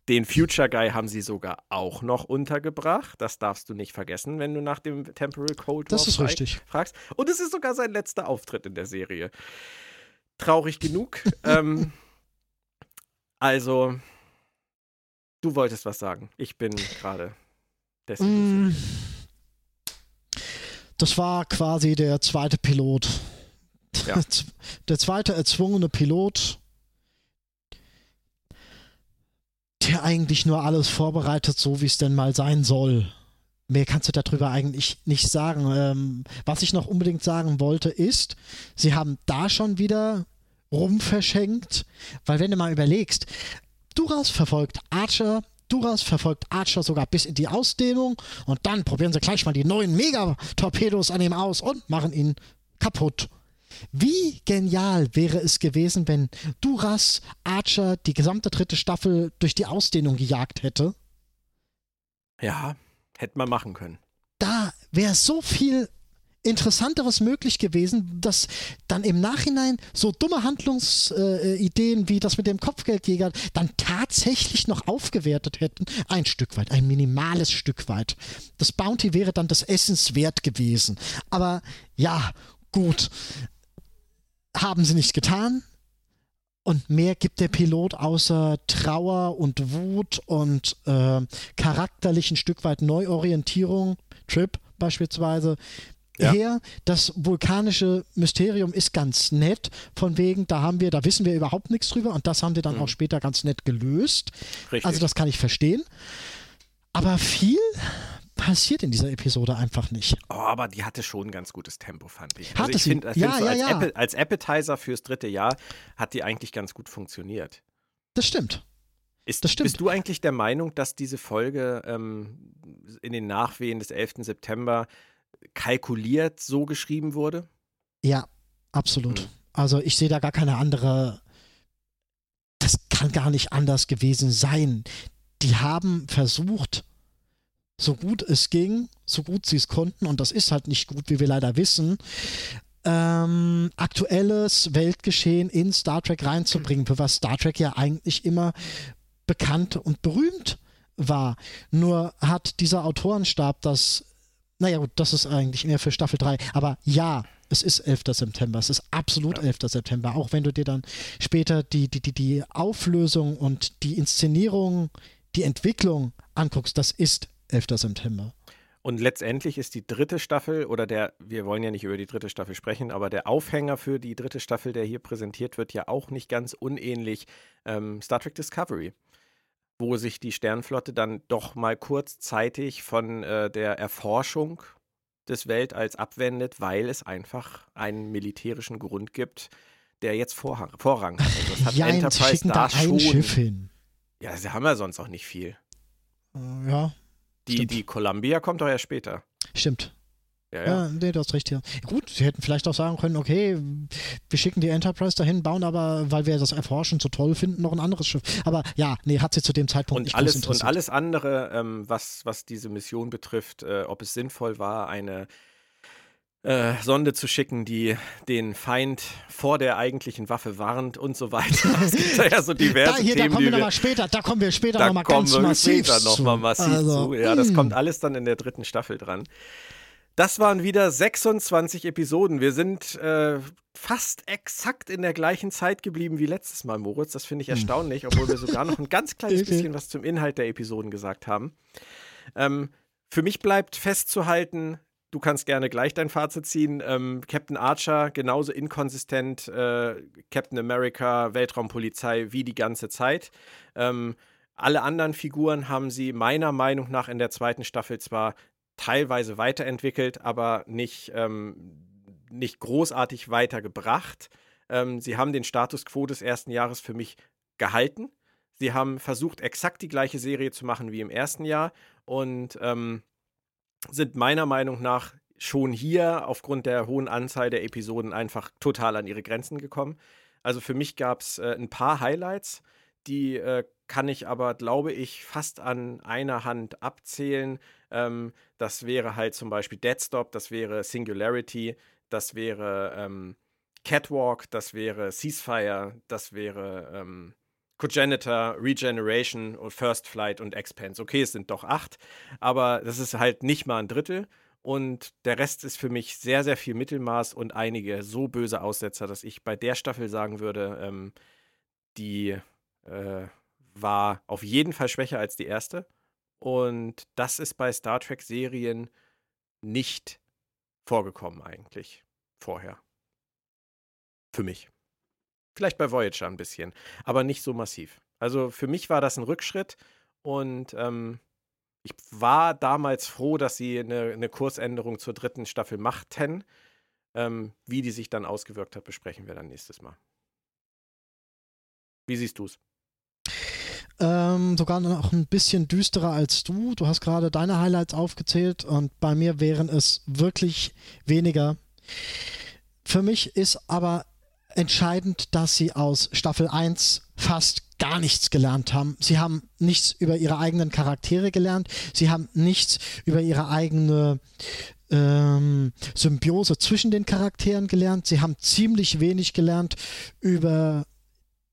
Den Future Guy haben sie sogar auch noch untergebracht. Das darfst du nicht vergessen, wenn du nach dem Temporal Cold War Das ist frag- richtig. fragst. Und es ist sogar sein letzter Auftritt in der Serie. Traurig genug. [LAUGHS] ähm, also, du wolltest was sagen. Ich bin gerade desillusioniert. Mm. Das war quasi der zweite Pilot. Ja. [LAUGHS] Der zweite erzwungene Pilot, der eigentlich nur alles vorbereitet, so wie es denn mal sein soll. Mehr kannst du darüber eigentlich nicht sagen. Ähm, was ich noch unbedingt sagen wollte, ist, sie haben da schon wieder rumverschenkt, weil wenn du mal überlegst, Duras verfolgt Archer, Duras verfolgt Archer sogar bis in die Ausdehnung und dann probieren sie gleich mal die neuen Megatorpedos an ihm aus und machen ihn kaputt. Wie genial wäre es gewesen, wenn Duras Archer die gesamte dritte Staffel durch die Ausdehnung gejagt hätte? Ja, hätte man machen können. Da wäre so viel Interessanteres möglich gewesen, dass dann im Nachhinein so dumme Handlungsideen wie das mit dem Kopfgeldjäger dann tatsächlich noch aufgewertet hätten. Ein Stück weit, ein minimales Stück weit. Das Bounty wäre dann des Essens wert gewesen. Aber ja, gut. Haben sie nicht getan. Und mehr gibt der Pilot außer Trauer und Wut und äh, charakterlich ein Stück weit Neuorientierung, Trip beispielsweise, Ja. her. Das vulkanische Mysterium ist ganz nett, von wegen, da haben wir, da wissen wir überhaupt nichts drüber und das haben die dann auch später ganz nett gelöst. Richtig. Also das kann ich verstehen. Aber viel passiert in dieser Episode einfach nicht. Oh, aber die hatte schon ein ganz gutes Tempo, fand ich. Hatte also ich sie. finde, Ja, so ja, als, ja. Appe- als Appetizer fürs dritte Jahr hat die eigentlich ganz gut funktioniert. Das stimmt. Ist, Das stimmt. Bist du eigentlich der Meinung, dass diese Folge ähm, in den Nachwehen des 11. September kalkuliert so geschrieben wurde? Ja, absolut. Hm. Also ich sehe da gar keine andere. Das kann gar nicht anders gewesen sein. Die haben versucht, so gut es ging, so gut sie es konnten, und das ist halt nicht gut, wie wir leider wissen, ähm, aktuelles Weltgeschehen in Star Trek reinzubringen, für was Star Trek ja eigentlich immer bekannt und berühmt war. Nur hat dieser Autorenstab das, naja gut, das ist eigentlich mehr für Staffel 3, aber ja, es ist 11. September, es ist absolut ja. 11. September, auch wenn du dir dann später die, die, die, die Auflösung und die Inszenierung, die Entwicklung anguckst, das ist 11. September. Und letztendlich ist die dritte Staffel, oder der, wir wollen ja nicht über die dritte Staffel sprechen, aber der Aufhänger für die dritte Staffel, der hier präsentiert wird, ja auch nicht ganz unähnlich ähm, Star Trek Discovery, wo sich die Sternflotte dann doch mal kurzzeitig von äh, der Erforschung des Weltalls abwendet, weil es einfach einen militärischen Grund gibt, der jetzt Vorrang, Vorrang hat. Also das hat [LAUGHS] ja, Enterprise da, da schon. Schiff hin. Ja, sie haben ja sonst auch nicht viel. Uh, ja, die, die Columbia kommt doch ja später. Stimmt. Ja, ja. ja, nee, du hast recht hier. Gut, sie hätten vielleicht auch sagen können, okay, wir schicken die Enterprise dahin, bauen aber, weil wir das Erforschen so toll finden, noch ein anderes Schiff. Aber ja, nee, hat sie zu dem Zeitpunkt und nicht alles, Und alles andere, ähm, was, was diese Mission betrifft, äh, ob es sinnvoll war, eine äh, Sonde zu schicken, die den Feind vor der eigentlichen Waffe warnt und so weiter. [LAUGHS] Es gibt da ja so diverse da, hier, Themen. Da kommen wir nochmal später, da kommen wir später nochmal ganz massiv später noch mal massiv also, zu. Ja, das hm. kommt alles dann in der dritten Staffel dran. Das waren wieder 26 Episoden. Wir sind äh, fast exakt in der gleichen Zeit geblieben wie letztes Mal, Moritz. Das finde ich hm. erstaunlich, obwohl wir sogar noch ein [LAUGHS] ganz kleines bisschen was zum Inhalt der Episoden gesagt haben. Ähm, für mich bleibt festzuhalten, du kannst gerne gleich dein Fazit ziehen. Ähm, Captain Archer genauso inkonsistent, äh, Captain America, Weltraumpolizei wie die ganze Zeit. Ähm, alle anderen Figuren haben sie meiner Meinung nach in der zweiten Staffel zwar teilweise weiterentwickelt, aber nicht, ähm, nicht großartig weitergebracht. Ähm, sie haben den Status quo des ersten Jahres für mich gehalten. Sie haben versucht, exakt die gleiche Serie zu machen wie im ersten Jahr und ähm, sind meiner Meinung nach schon hier aufgrund der hohen Anzahl der Episoden einfach total an ihre Grenzen gekommen. Also für mich gab es äh, ein paar Highlights, die äh, kann ich aber, glaube ich, fast an einer Hand abzählen. Ähm, das wäre halt zum Beispiel Deadstop, das wäre Singularity, das wäre ähm, Catwalk, das wäre Ceasefire, das wäre ähm, Cogenitor, Regeneration First Flight und Expanse. Okay, es sind doch acht, aber das ist halt nicht mal ein Drittel. Und der Rest ist für mich sehr, sehr viel Mittelmaß und einige so böse Aussetzer, dass ich bei der Staffel sagen würde, ähm, die äh, war auf jeden Fall schwächer als die erste. Und das ist bei Star Trek-Serien nicht vorgekommen eigentlich vorher. Für mich. Vielleicht bei Voyager ein bisschen, aber nicht so massiv. Also für mich war das ein Rückschritt und ähm, ich war damals froh, dass sie eine, eine Kursänderung zur dritten Staffel machten. Ähm, wie die sich dann ausgewirkt hat, besprechen wir dann nächstes Mal. Wie siehst du es? Ähm, sogar noch ein bisschen düsterer als du. Du hast gerade deine Highlights aufgezählt und bei mir wären es wirklich weniger. Für mich ist aber entscheidend, dass sie aus Staffel 1 fast gar nichts gelernt haben. Sie haben nichts über ihre eigenen Charaktere gelernt. Sie haben nichts über ihre eigene ähm, Symbiose zwischen den Charakteren gelernt. Sie haben ziemlich wenig gelernt über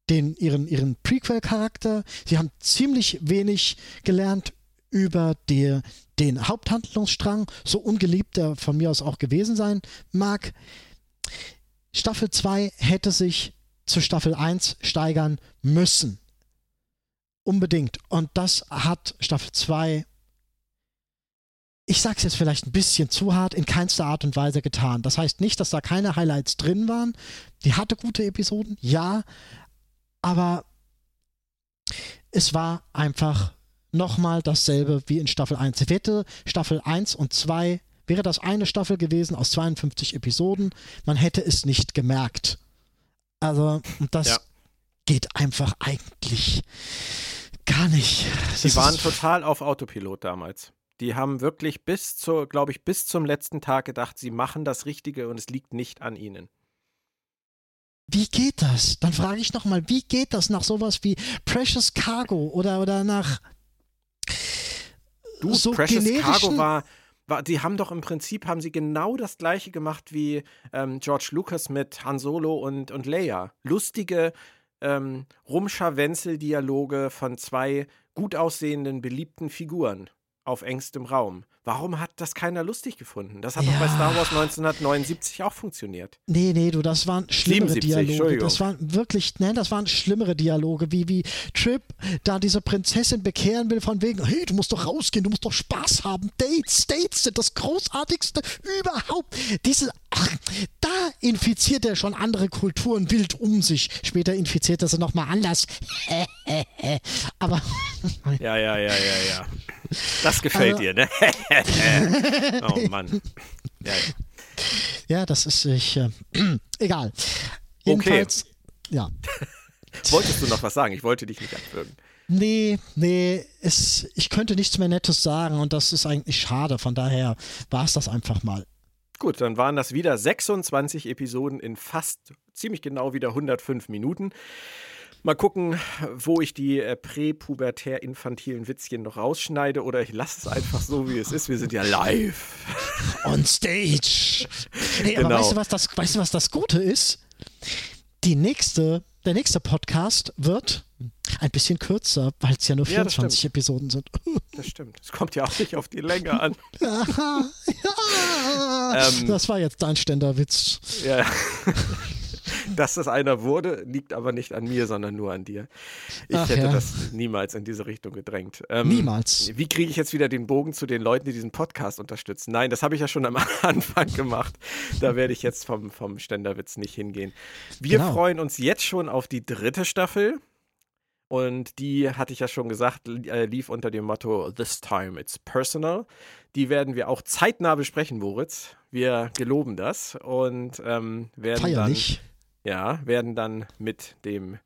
den, ihren, ihren Prequel-Charakter. Sie haben ziemlich wenig gelernt über die, den Haupthandlungsstrang, so ungeliebt er von mir aus auch gewesen sein mag. Staffel 2 hätte sich zu Staffel 1 steigern müssen. Unbedingt. Und das hat Staffel 2, ich sag's jetzt vielleicht ein bisschen zu hart, in keinster Art und Weise getan. Das heißt nicht, dass da keine Highlights drin waren. Die hatte gute Episoden, ja, aber es war einfach nochmal dasselbe wie in Staffel 1. Hätte Staffel 1 und 2 Wäre das eine Staffel gewesen aus 52 Episoden, man hätte es nicht gemerkt. Also, das ja. geht einfach eigentlich gar nicht. Das Sie waren total auf Autopilot damals. Die haben wirklich bis zur, glaube ich, bis zum letzten Tag gedacht, sie machen das Richtige und es liegt nicht an ihnen. Wie geht das? Dann frage ich nochmal, wie geht das nach sowas wie Precious Cargo oder, oder nach du, so Precious Cargo war, die haben doch im Prinzip haben sie genau das gleiche gemacht wie ähm, George Lucas mit Han Solo und, und Leia. Lustige ähm, Rumscharwenzel-Dialoge von zwei gut aussehenden, beliebten Figuren auf engstem Raum. Warum hat das keiner lustig gefunden? Das hat ja. doch bei Star Wars 1979 auch funktioniert. Nee, nee, du, das waren schlimmere 77, Dialoge. Das waren wirklich, nein, das waren schlimmere Dialoge, wie, wie Trip da diese Prinzessin bekehren will, von wegen, hey, du musst doch rausgehen, du musst doch Spaß haben. Dates, Dates sind das Großartigste überhaupt. Diese, ach, da infiziert er schon andere Kulturen wild um sich. Später infiziert er sie nochmal anders. [LAUGHS] Aber. [LAUGHS] ja, ja, ja, ja, ja. Das gefällt also, dir, ne? [LAUGHS] oh Mann. Ja, ja. ja das ist ich. Äh, [CLEARS THROAT] egal. Jedenfalls, okay. ja. Wolltest du noch was sagen? Ich wollte dich nicht abwürgen. Nee, nee, es, ich könnte nichts mehr Nettes sagen und das ist eigentlich schade. Von daher war es das einfach mal. Gut, dann waren das wieder 26 Episoden in fast ziemlich genau wieder 105 Minuten. Mal gucken, wo ich die äh, präpubertär-infantilen Witzchen noch rausschneide oder ich lasse es einfach so, wie es ist. Wir sind ja live. On stage. Hey, genau. aber weißt du, was das, weißt du, was das Gute ist? Die nächste, der nächste Podcast wird ein bisschen kürzer, weil es ja nur 24 ja, Episoden sind. [LAUGHS] Das stimmt. Es kommt ja auch nicht auf die Länge an. [LAUGHS] ja, ja. Ähm, das war jetzt dein Ständerwitz. Ja. [LAUGHS] Dass das einer wurde, liegt aber nicht an mir, sondern nur an dir. Ich Ach, hätte ja. das niemals in diese Richtung gedrängt. Ähm, niemals. Wie kriege ich jetzt wieder den Bogen zu den Leuten, die diesen Podcast unterstützen? Nein, das habe ich ja schon am Anfang gemacht. Da werde ich jetzt vom, vom Ständerwitz nicht hingehen. Wir genau. freuen uns jetzt schon auf die dritte Staffel. Und die, hatte ich ja schon gesagt, äh, lief unter dem Motto This time it's personal. Die werden wir auch zeitnah besprechen, Moritz. Wir geloben das und ähm, werden Feierlich. dann ja, werden dann mit dem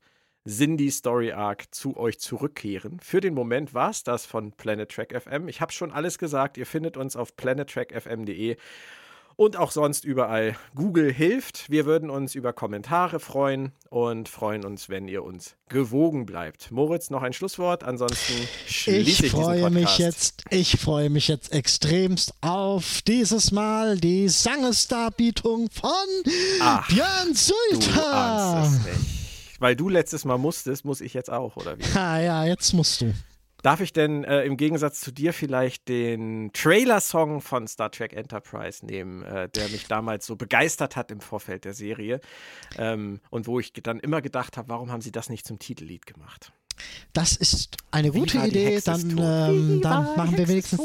Cindy Story Arc zu euch zurückkehren. Für den Moment war es das von Planet Track FM. Ich habe schon alles gesagt. Ihr findet uns auf planettrackfm.de und auch sonst überall. Google hilft. Wir würden uns über Kommentare freuen und freuen uns, wenn ihr uns gewogen bleibt. Moritz, noch ein Schlusswort. Ansonsten schließe ich, ich freue mich jetzt. Ich freue mich jetzt extremst auf dieses Mal die Sangesdarbietung von Ach, Björn Sülter. Weil du letztes Mal musstest, muss ich jetzt auch, oder wie? Ah ja, jetzt musst du. Darf ich denn äh, im Gegensatz zu dir vielleicht den Trailer-Song von Star Trek Enterprise nehmen, äh, der mich damals so begeistert hat im Vorfeld der Serie ähm, und wo ich dann immer gedacht habe, warum haben sie das nicht zum Titellied gemacht? Das ist eine gute Idee. Dann, ähm, dann machen wir wenigstens.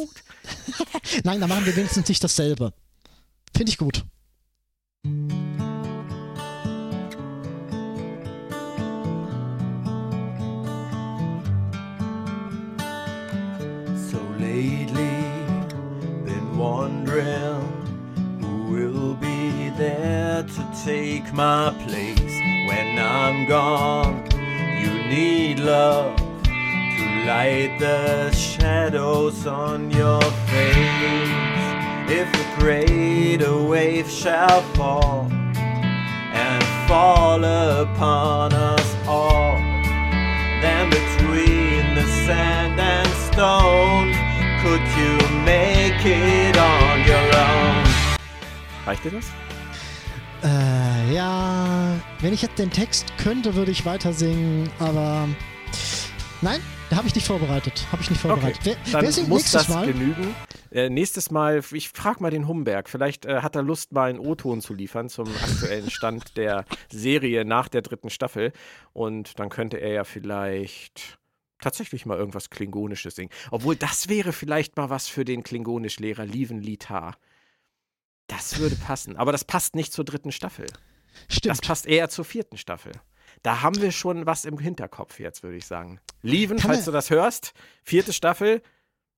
[LAUGHS] Nein, dann machen wir wenigstens nicht dasselbe. Finde ich gut. Lately been wondering who will be there to take my place when I'm gone. You need love to light the shadows on your face. If a greater wave shall fall and fall upon us all, then between the sand and stone could you make it on your own? Reicht dir das? Äh, ja, wenn ich jetzt den Text könnte, würde ich weiter singen, aber nein, da habe ich nicht vorbereitet. Habe ich nicht vorbereitet. Okay, wer, wer singt muss das Mal? genügen. Äh, nächstes Mal, ich frage mal den Humberg, vielleicht äh, hat er Lust, mal einen O-Ton zu liefern zum aktuellen Stand der Serie nach der dritten Staffel. Und dann könnte er ja vielleicht tatsächlich mal irgendwas Klingonisches singen. Obwohl, das wäre vielleicht mal was für den Klingonischlehrer Lieven Litar. Das würde passen. Aber das passt nicht zur dritten Staffel. Stimmt. Das passt eher zur vierten Staffel. Da haben wir schon was im Hinterkopf jetzt, würde ich sagen. Lieven, falls du das hörst, vierte Staffel,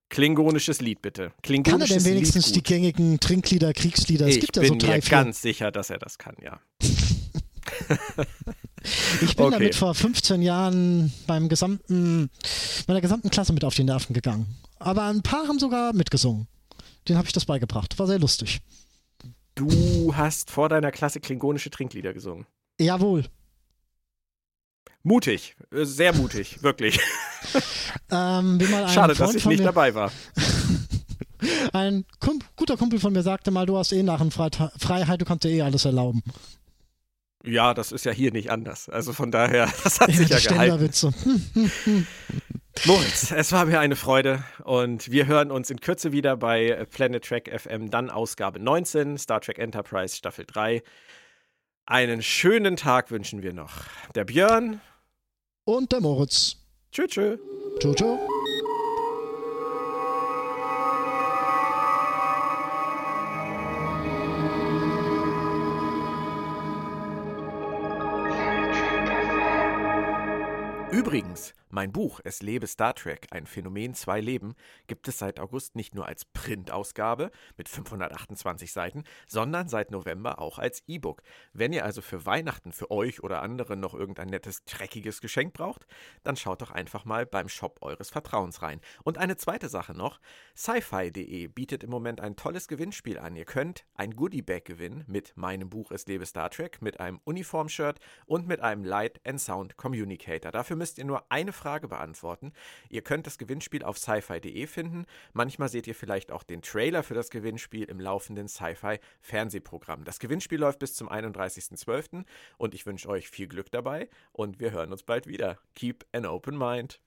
klingonisches Lied bitte. Klingonisches kann er denn wenigstens die gängigen Trinklieder, Kriegslieder? Es ich gibt ja so drei, mir vier. ganz sicher, dass er das kann, ja. [LAUGHS] [LAUGHS] Ich bin okay. damit vor 15 Jahren beim gesamten, meiner gesamten Klasse mit auf die Nerven gegangen. Aber ein paar haben sogar mitgesungen. Den habe ich das beigebracht. War sehr lustig. Du hast vor deiner Klasse klingonische Trinklieder gesungen. Jawohl. Mutig, äh, sehr mutig, wirklich. [LAUGHS] Ähm, Schade, dass ich nicht dabei war. [LAUGHS] Ein Kump guter Kumpel von mir sagte mal, du hast eh Narrenfreiheit, du kannst dir eh alles erlauben. Ja, das ist ja hier nicht anders. Also von daher, [LAUGHS] das hat ja, sich ja gehalten. [LAUGHS] [LAUGHS] Moritz, es war mir eine Freude und wir hören uns in Kürze wieder bei Planet Trek FM, dann Ausgabe 19, Star Trek Enterprise Staffel 3. Einen schönen Tag wünschen wir noch. Der Björn und der Moritz. Tschö, tschö. Tschö, tschö. Übrigens, mein Buch Es lebe Star Trek, ein Phänomen zwei Leben, gibt es seit August nicht nur als Printausgabe mit 528 Seiten, sondern seit November auch als E-Book. Wenn ihr also für Weihnachten für euch oder andere noch irgendein nettes, dreckiges Geschenk braucht, dann schaut doch einfach mal beim Shop eures Vertrauens rein. Und eine zweite Sache noch, sci-fi.de bietet im Moment ein tolles Gewinnspiel an. Ihr könnt ein Goodie-Bag gewinnen mit meinem Buch Es lebe Star Trek, mit einem Uniform-Shirt und mit einem Light and Sound Communicator. Dafür müsst ihr nur eine Frage beantworten. Ihr könnt das Gewinnspiel auf sci-fi.de finden. Manchmal seht ihr vielleicht auch den Trailer für das Gewinnspiel im laufenden Sci-Fi Fernsehprogramm. Das Gewinnspiel läuft bis zum 31.12. und ich wünsche euch viel Glück dabei und wir hören uns bald wieder. Keep an open mind.